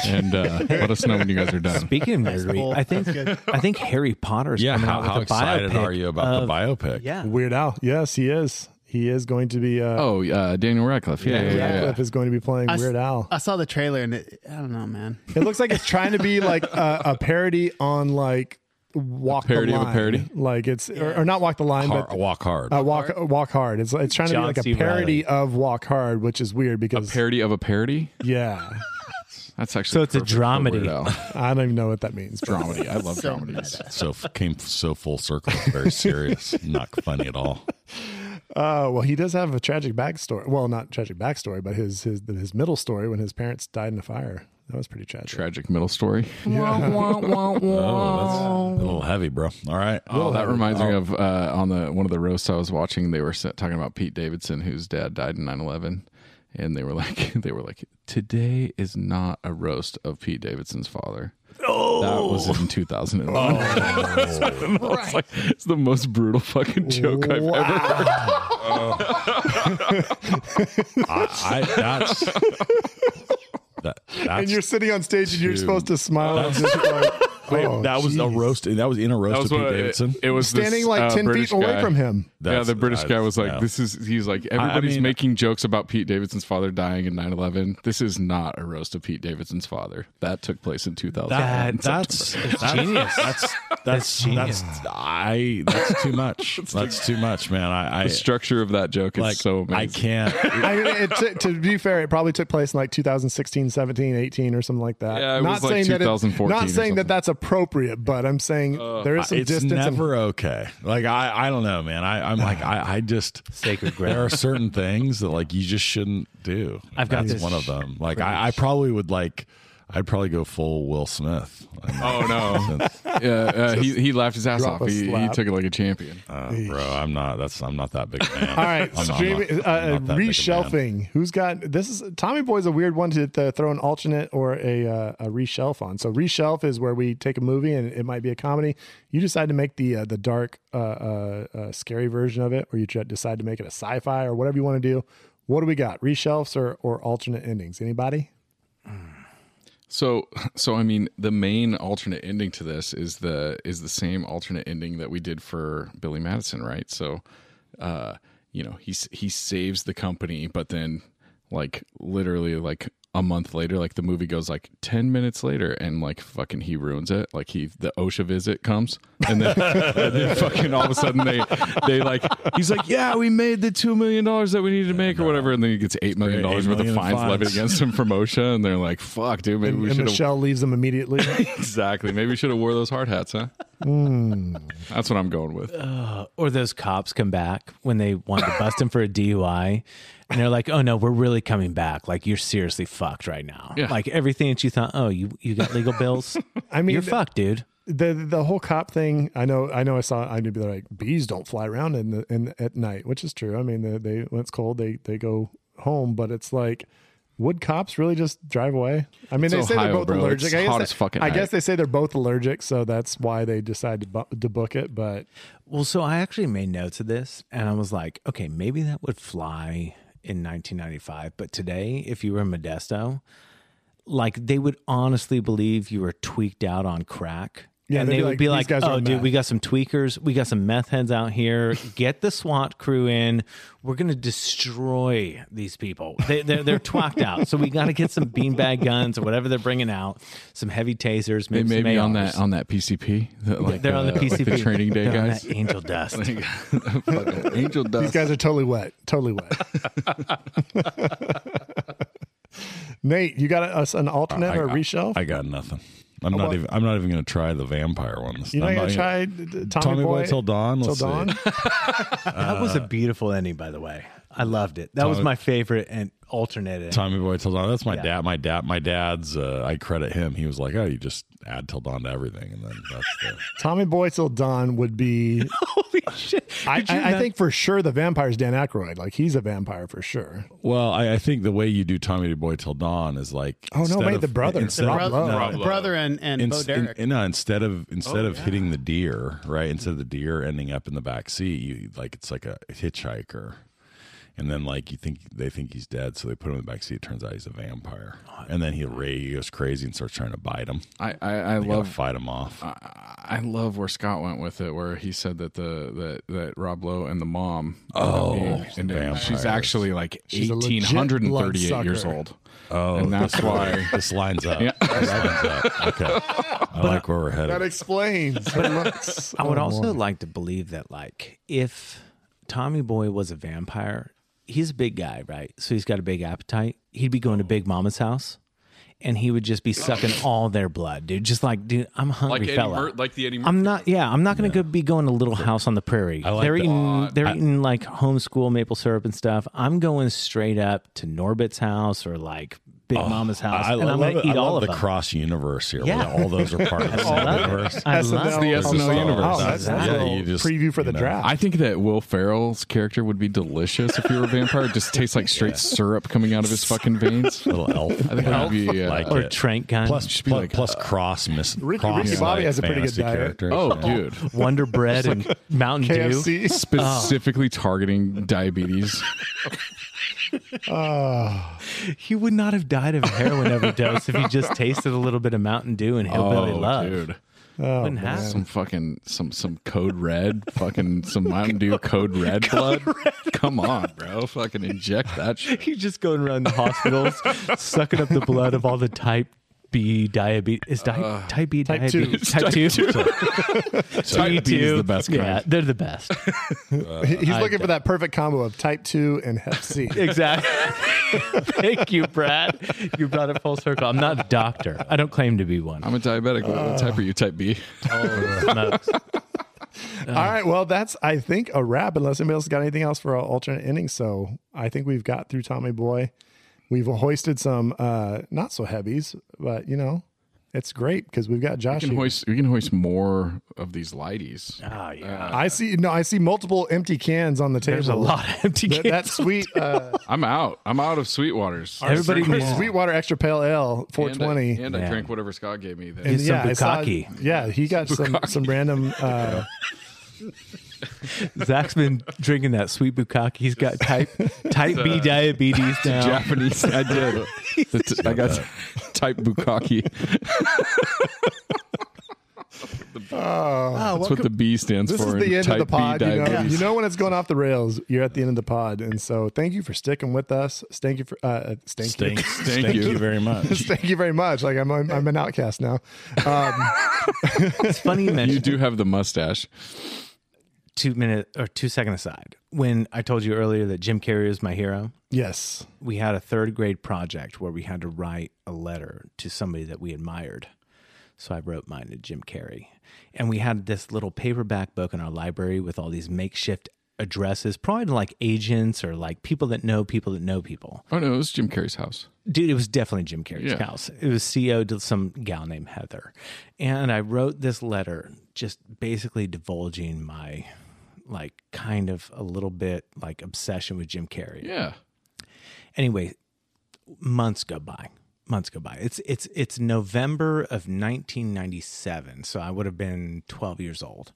and uh, let us know when you guys are done? speaking of nerdery. I think I think Harry Potter's Yeah, coming how, out with how a excited biopic are you about of- the biopic? Yeah, Weird Al, yes, he is. He is going to be. Uh, Oh, uh, Daniel Radcliffe. Yeah, yeah, yeah. yeah. Radcliffe is going to be playing I s- Weird Al. I saw the trailer and it, I don't know, man. It looks like it's trying to be like a, a parody on like Walk parody the of a parody? Like it's or, or not Walk the Line, Har- but walk hard. uh, walk walk hard. It's it's trying to John be like a C. parody Reilly. of Walk Hard, which is weird because A because parody of a parody. yeah, That's actually So it's a perfect for dramedy. Weird I don't even know what that means. but- dramedy. I love So dramedies. so f- came so full circle. Very serious. Not funny at all. Uh, well, he does have a tragic backstory. Well, not tragic backstory, but his his his middle story when his parents died in a fire. That was pretty tragic. Tragic middle story. Oh, that's a little heavy, bro. All right. Oh, that reminds me of uh, on the one of the roasts I was watching. They were talking about Pete Davidson, whose dad died in 9-11. and they were like, they were like, today is not a roast of Pete Davidson's father. Oh, that was in 2001. I was like, it's the most brutal fucking joke I've ever heard. I, I that's that, that's and you're sitting on stage and you're Dude. supposed to smile. and just like, Wait, oh, that was a roast. That was in a roast of Pete Davidson. it, it was. this, standing like uh, ten British feet away from him. yeah, the British guy was like, yeah. "This is." He's like, "Everybody's mean- making jokes about Pete Davidson's father dying in 9/11. This is not a roast of Pete Davidson's father. That took place in 2000. That, that's, that's genius. That's that's genius. That's, I. That's too much. That's too much, man. I, I the structure of that joke is like. so amazing. I can't. I mean, it, to, to be fair, it probably took place in like 2016, 17, 18, or something like that. Yeah, it not was like saying that it- not saying that that's appropriate, but I'm saying there is some it's distance. and- never okay. Like I, I don't know, man. I, I'm like I, I just Sacred There are certain things that like you just shouldn't do. I've got That's this one of them. Like I, I probably would like. I'd probably go full Will Smith. Oh no! Yeah, uh, he he laughed his ass off. He, he took it like a champion. uh, bro, I'm not. That's I'm not that big a man. All right, I'm not- I'm streaming, not- uh, I'm not that big a man. reshelving. Who's got this? Is Tommy Boy's a weird one to, to throw an alternate or a uh, a reshelf on. So reshelf is where we take a movie and it might be a comedy. You decide to make the uh, the dark, uh, uh, uh, scary version of it, or you decide to make it a sci-fi or whatever you want to do. What do we got? Reshelves or or alternate endings? Anybody? So, so I mean, the main alternate ending to this is the is the same alternate ending that we did for Billy Madison, right? So, uh, you know, he he saves the company, but then, like, literally, like a month later, like the movie goes like ten minutes later, and like fucking he ruins it. Like he the OSHA visit comes, and then, and then fucking all of a sudden they they like he's like, yeah, we made the two million dollars that we needed to make or whatever, and then he gets eight million dollars Eight worth of million fines fines. levied against him from OSHA, and they're like, fuck, dude, maybe And, we should have Michelle leaves them immediately. Exactly. Maybe we should have wore those hard hats, huh? Hmm. That's what I'm going with. Or those cops come back when they want to bust him for a DUI, and they're like, "Oh no, we're really coming back. Like you're seriously fucked right now. Yeah. Like everything that you thought, oh, you you got legal bills. I mean, you're fucked, dude. the the whole cop thing. I know. I know. I saw. I knew they're like bees don't fly around in the in at night, which is true. I mean, they, they when it's cold, they they go home. But it's like, would cops really just drive away? I mean, It's they say they're both bro. allergic. It's I guess hot they- as fuck I guess they say they're both allergic, so that's why they decide to, bu- to book it. But Well, so I actually made notes of this, and I was like, okay, maybe that would fly in 1995, but today, if you were Modesto, like they would honestly believe you were tweaked out on crack. Yeah, and they'd be like, be like, "Oh, dude, meth." we got some tweakers, we got some meth heads out here. Get the SWAT crew in. We're gonna destroy these people. They, they're they're twacked out. So we got to get some beanbag guns or whatever they're bringing out, some heavy tasers, They maybe may some be on that on that PCP. that, Like, They're on the uh, like PCP. training day guys. that angel dust. Angel dust these guys are totally wet. Totally wet. Nate, you got us an alternate I- or a I- reshelf? I got nothing. I'm oh, not what? even. I'm not even going to try the vampire ones. You're not I'm gonna try d- d- Tommy, Tommy Boy, Boy till dawn. till Let's see. dawn. That was a uh, beautiful ending, by the way. I loved it. That was my favorite and alternate ending. Tommy Boy till dawn. That's my Yeah. dad. My dad. My dad's. Uh, I credit him. He was like, "Oh, you just add till dawn to everything," and then that's the. Tommy Boy till dawn would be. Holy shit! I, Could you I, I think for sure the vampire's Dan Aykroyd. Like he's a vampire for sure. Well, I, I think the way you do Tommy Boy till dawn is like. Oh, no, instead wait, of- the brother. instead Rob of- Lowe. no, Rob Lowe. brother and and in- Bo Derek. in- no, instead of instead Oh, of yeah. hitting the deer, right? Instead of the deer ending up in the back seat, you like it's like a hitchhiker, and then like you think they think he's dead, so they put him in the back seat. It turns out he's a vampire, oh, and then he Ray he goes crazy and starts trying to bite him. I, I, I They gotta love fight him off. I love where Scott went with it, where he said that the that that Rob Lowe and the mom, Oh, and then vampires. she's actually like She's a legit eighteen hundred and thirty-eight bloodsucker. years old. oh, and that's this- why- this lines up. Yeah. This lines up. Okay, I like where we're headed. That explains. her looks. I would Oh, also like to believe that, like, if Tommy Boy was a vampire, he's a big guy, right? So he's got a big appetite. He'd be going to Big Momma's house, and he would just be sucking all their blood, dude. Just like, dude, I'm a hungry fella. like the Eddie. I'm not. Yeah, I'm not going to go be going to Little House on the Prairie. I like they're that. eating. They're I- eating like homeschool maple syrup and stuff. I'm going straight up to Norbit's house or like Big Momma's house, I, and I I'm love, going it. to I eat all love of the them. cross universe here, Yeah. where all those are part of the same universe. it. I love SNL the. SNL universe. Oh, that's, that's Yeah, you just- preview for the you know. draft. I think that Will Ferrell's character would be delicious if you were a vampire. It just tastes like straight syrup coming out of his fucking veins. Little elf. I think that'd be uh, Like Or it. Trank gun. Plus, Just be plus, like, plus cross miss. Ricky- cross, Ricky Bobby has a pretty good fantasy diet. oh, dude, Wonder Bread and Mountain Dew. Specifically targeting diabetes. He would not have died of a heroin overdose if he just tasted a little bit of Mountain Dew and Hillbilly oh, Love. dude. Oh, Wouldn't man. have. Some fucking some some code red, fucking some Mountain Dew code red blood. Come on, bro, fucking inject that shit. He's just going around the hospitals, sucking up the blood of all the type B diabetes. Is di- uh, type B type two. diabetes? Type two. Type B is the best kind. Yeah, they're the best. Uh, he- He's looking for that perfect combo of type two and Hep C. exactly. Thank you, Brad. You brought it full circle. I'm not a doctor. I don't claim to be one. I'm a diabetic. What, what type are you? Type B. Holy smokes. All right. Well, that's I think a wrap. Unless anybody else got anything else for our alternate innings, so I think we've got through Tommy Boy. We've hoisted some uh not so heavies, but you know, it's great because we've got We Josh. can here. hoist. We can hoist more of these lighties. Oh, yeah. I see. No, I see multiple empty cans on the table. There's a lot of empty cans. that sweet uh, I'm out. I'm out of Sweetwaters. Everybody needs Sweetwater Extra Pale Ale, 420. And I- twenty. And, I drank whatever Scott gave me. Then. Get some I saw- yeah, he got some some random. Uh, Zach's been drinking that sweet bukkake. He's got type type B diabetes now. Japanese. I did. The t- I got type bukkake. oh, That's what the B stands This for. is the end of type the B pod. You know, diabetes. you know when it's going off the rails, you're at the end of the pod, and so thank you for sticking with us. Thank you for uh, thank Thank, you. Thank thank you. you very much. Thank you very much. Like I'm, I'm, I'm an outcast now. Um, It's funny you You do have the mustache. Two minute or two second aside. When I told you earlier that Jim Carrey is my hero, yes, we had a third grade project where we had to write a letter to somebody that we admired. So I wrote mine to Jim Carrey. And we had this little paperback book in our library with all these makeshift addresses, probably to like agents or like people that know people that know people. Oh no, it was Jim Carrey's house. Dude, it was definitely Jim Carrey's Yeah. house. It was CO to some gal named Heather. And I wrote this letter just basically divulging my like kind of a little bit like obsession with Jim Carrey. Yeah. anyway months go by. Months go by. It's it's it's november of 1997 so i would have been 12 years old.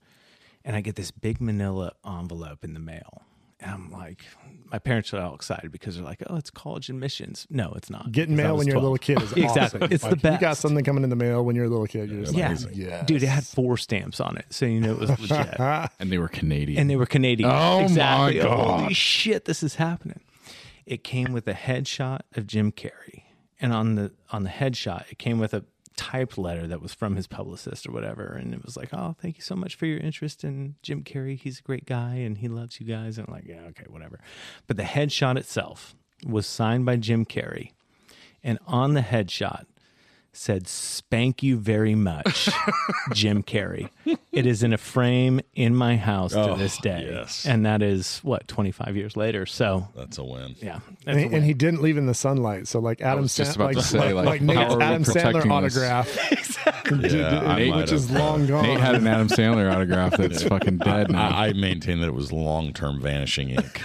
And i get this big manila envelope in the mail and i'm like my parents are all excited because they're like oh it's college admissions no it's not Getting mail was when you're a little kid is exactly awesome. it's Like, the best. You got something coming in the mail when you're a little kid. You're just yeah like, yes. dude it had four stamps on it so you know it was legit And they were Canadian. and they were Canadian. Oh, my. God. Holy shit, this is happening. It came with a headshot of Jim Carrey, and on the on the headshot, it came with a typed letter that was from his publicist or whatever, and it was like, "Oh, thank you so much for your interest in Jim Carrey. He's a great guy, and he loves you guys." And I'm like, yeah, okay, whatever. But the headshot itself was signed by Jim Carrey, and on the headshot said spank you very much jim carrey it is in a frame in my house to Oh, this day yes. and that is what 25 years later so That's a win. yeah and, that's a he- and he didn't leave in the sunlight. So like Adam, was just Sand- about like, to say, like, like, like how Nate's are we Adam Sandler protecting this? autograph, Yeah, I might which is have. long gone. Nate had an Adam Sandler autograph that's fucking dead now. I, I maintain that it was long-term vanishing ink.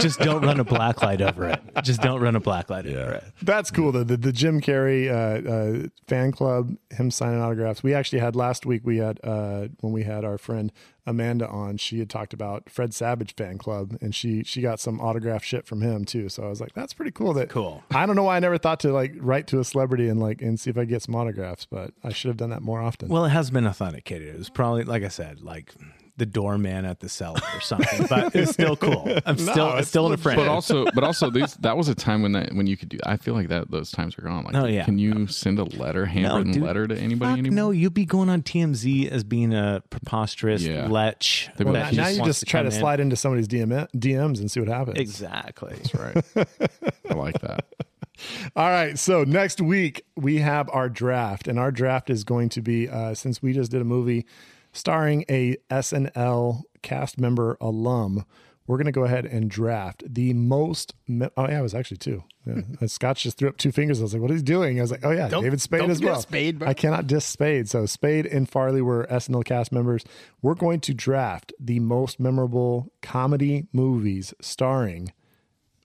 just don't run a black light over it just don't run a black light over it That's cool. though. The, the Jim Carrey uh, uh, fan club, him signing autographs. We actually had last week. We had uh, when we had our friend Amanda on. She had talked about Fred Savage fan club, and she she got some autograph shit from him too. So I was like, that's pretty cool. That Cool. I don't know why I never thought to like write to a celebrity and like and see if I get some autographs, but I should have done that more often. well it has been authenticated it was probably like i said like the doorman at the cellar or something but it's still cool i'm still it's still in a frame but also, but also, these that was a time when that when you could do. I feel like that those times are gone. Like, Oh, yeah. can you send a letter, handwritten dude. letter to anybody Fuck anymore? no, you'd be going on TMZ as being a preposterous Yeah. lech. Well, now, now you wants just try to in. slide into somebody's DM, DMs and see what happens. Exactly. That's right. I like that. All right. So next week we have our draft, and our draft is going to be uh, since we just did a movie starring a SNL cast member alum. We're going to go ahead and draft the most. Me- oh yeah, it was actually two. Yeah. Scott just threw up two fingers. I was like, "What is he doing?" I was like, "Oh yeah, Don't- David Spade as well." Spade, bro. I cannot diss Spade. So Spade and Farley were SNL cast members. We're going to draft the most memorable comedy movies starring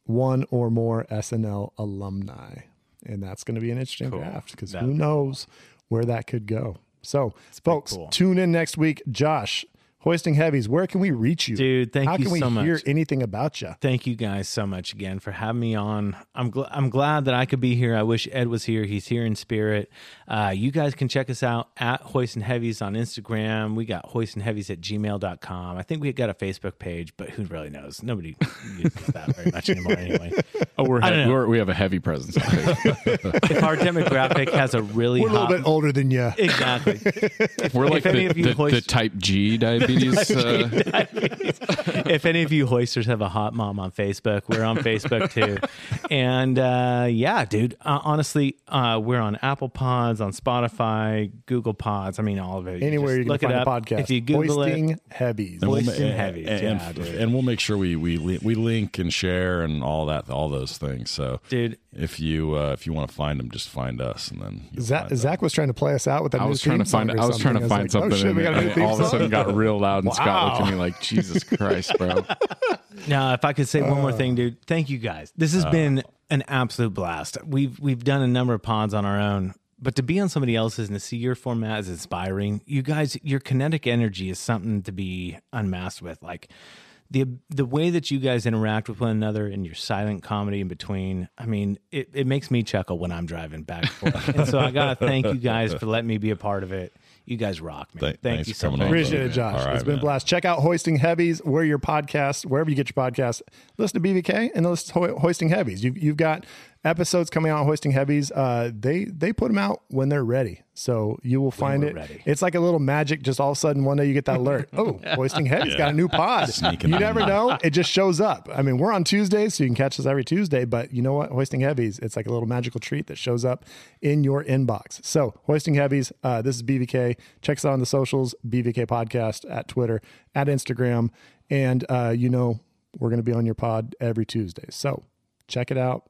one or more SNL alumni. And that's going to be an interesting draft because who knows where that could go. So, folks, cool. tune in next week. Josh, Hoisting Heavies, where can we reach you? Dude, thank How you can we so much. hear anything about you? Thank you guys so much again for having me on. I'm gl- I'm glad that I could be here. I wish Ed was here. He's here in spirit. Uh, you guys can check us out at Hoist and Heavies on Instagram. We got hoist and heavies at gmail.com. I think we got a Facebook page, but who really knows? Nobody uses that very much anymore anyway. Oh, we're, he- we're we have a heavy presence. If our demographic has a really We're a little bit older than you. Exactly. We're like any the, of you the, the type G diabetes. diabetes. Uh, if any of you hoisters have a hot mom on Facebook, we're on Facebook too. And uh, yeah, dude, uh, honestly, uh, we're on Apple Pods, on Spotify, Google Pods. I mean, all of it. Anywhere Just you can look find it a podcast. If you Google Hoisting it, heavies. And we'll Hoisting and- heavies, and, yeah, and, dude. and we'll make sure we we we link and share and all that all those things. So, dude, if you uh, if you want to find them, just find us, and then you'll Zach. Zach was trying to play us out with that I new was trying to find. I was trying to something. find like, something, Oh, shit, we and, got a new and theme all of a sudden got real loud, and Scott looked at me like, "Jesus Christ, bro!" Now, if I could say one more Uh. thing, dude, thank you guys. This has been an absolute blast. We've we've done a number of pods on our own, but to be on somebody else's and to see your format is inspiring. You guys, your kinetic energy is something to be unmasked with. Like the the way that you guys interact with one another and your silent comedy in between. I mean, it, it makes me chuckle when I'm driving back and forth. and so I gotta thank you guys for letting me be a part of it. You guys rock, man. Th- thank you so much. Appreciate it, Josh. All right, it's been a blast. Check out Hoisting Heavies, where your podcast, wherever you get your podcast. Listen to BVK and listen to Ho- Hoisting Heavies. You've, you've got episodes coming out on Hoisting Heavies. Uh, they they put them out when they're ready, so you will find it. ready. It's like a little magic. Just all of a sudden, one day you get that alert. Oh, Hoisting Heavies got a new pod. Sneaking you never know. It just shows up. I mean, we're on Tuesdays, so you can catch us every Tuesday. But you know what? Hoisting Heavies, it's like a little magical treat that shows up in your inbox. So, Hoisting Heavies, uh, this is BVK. Check us out on the socials, BVK Podcast at Twitter, at Instagram. And uh, you know, we're going to be on your pod every Tuesday. So, check it out.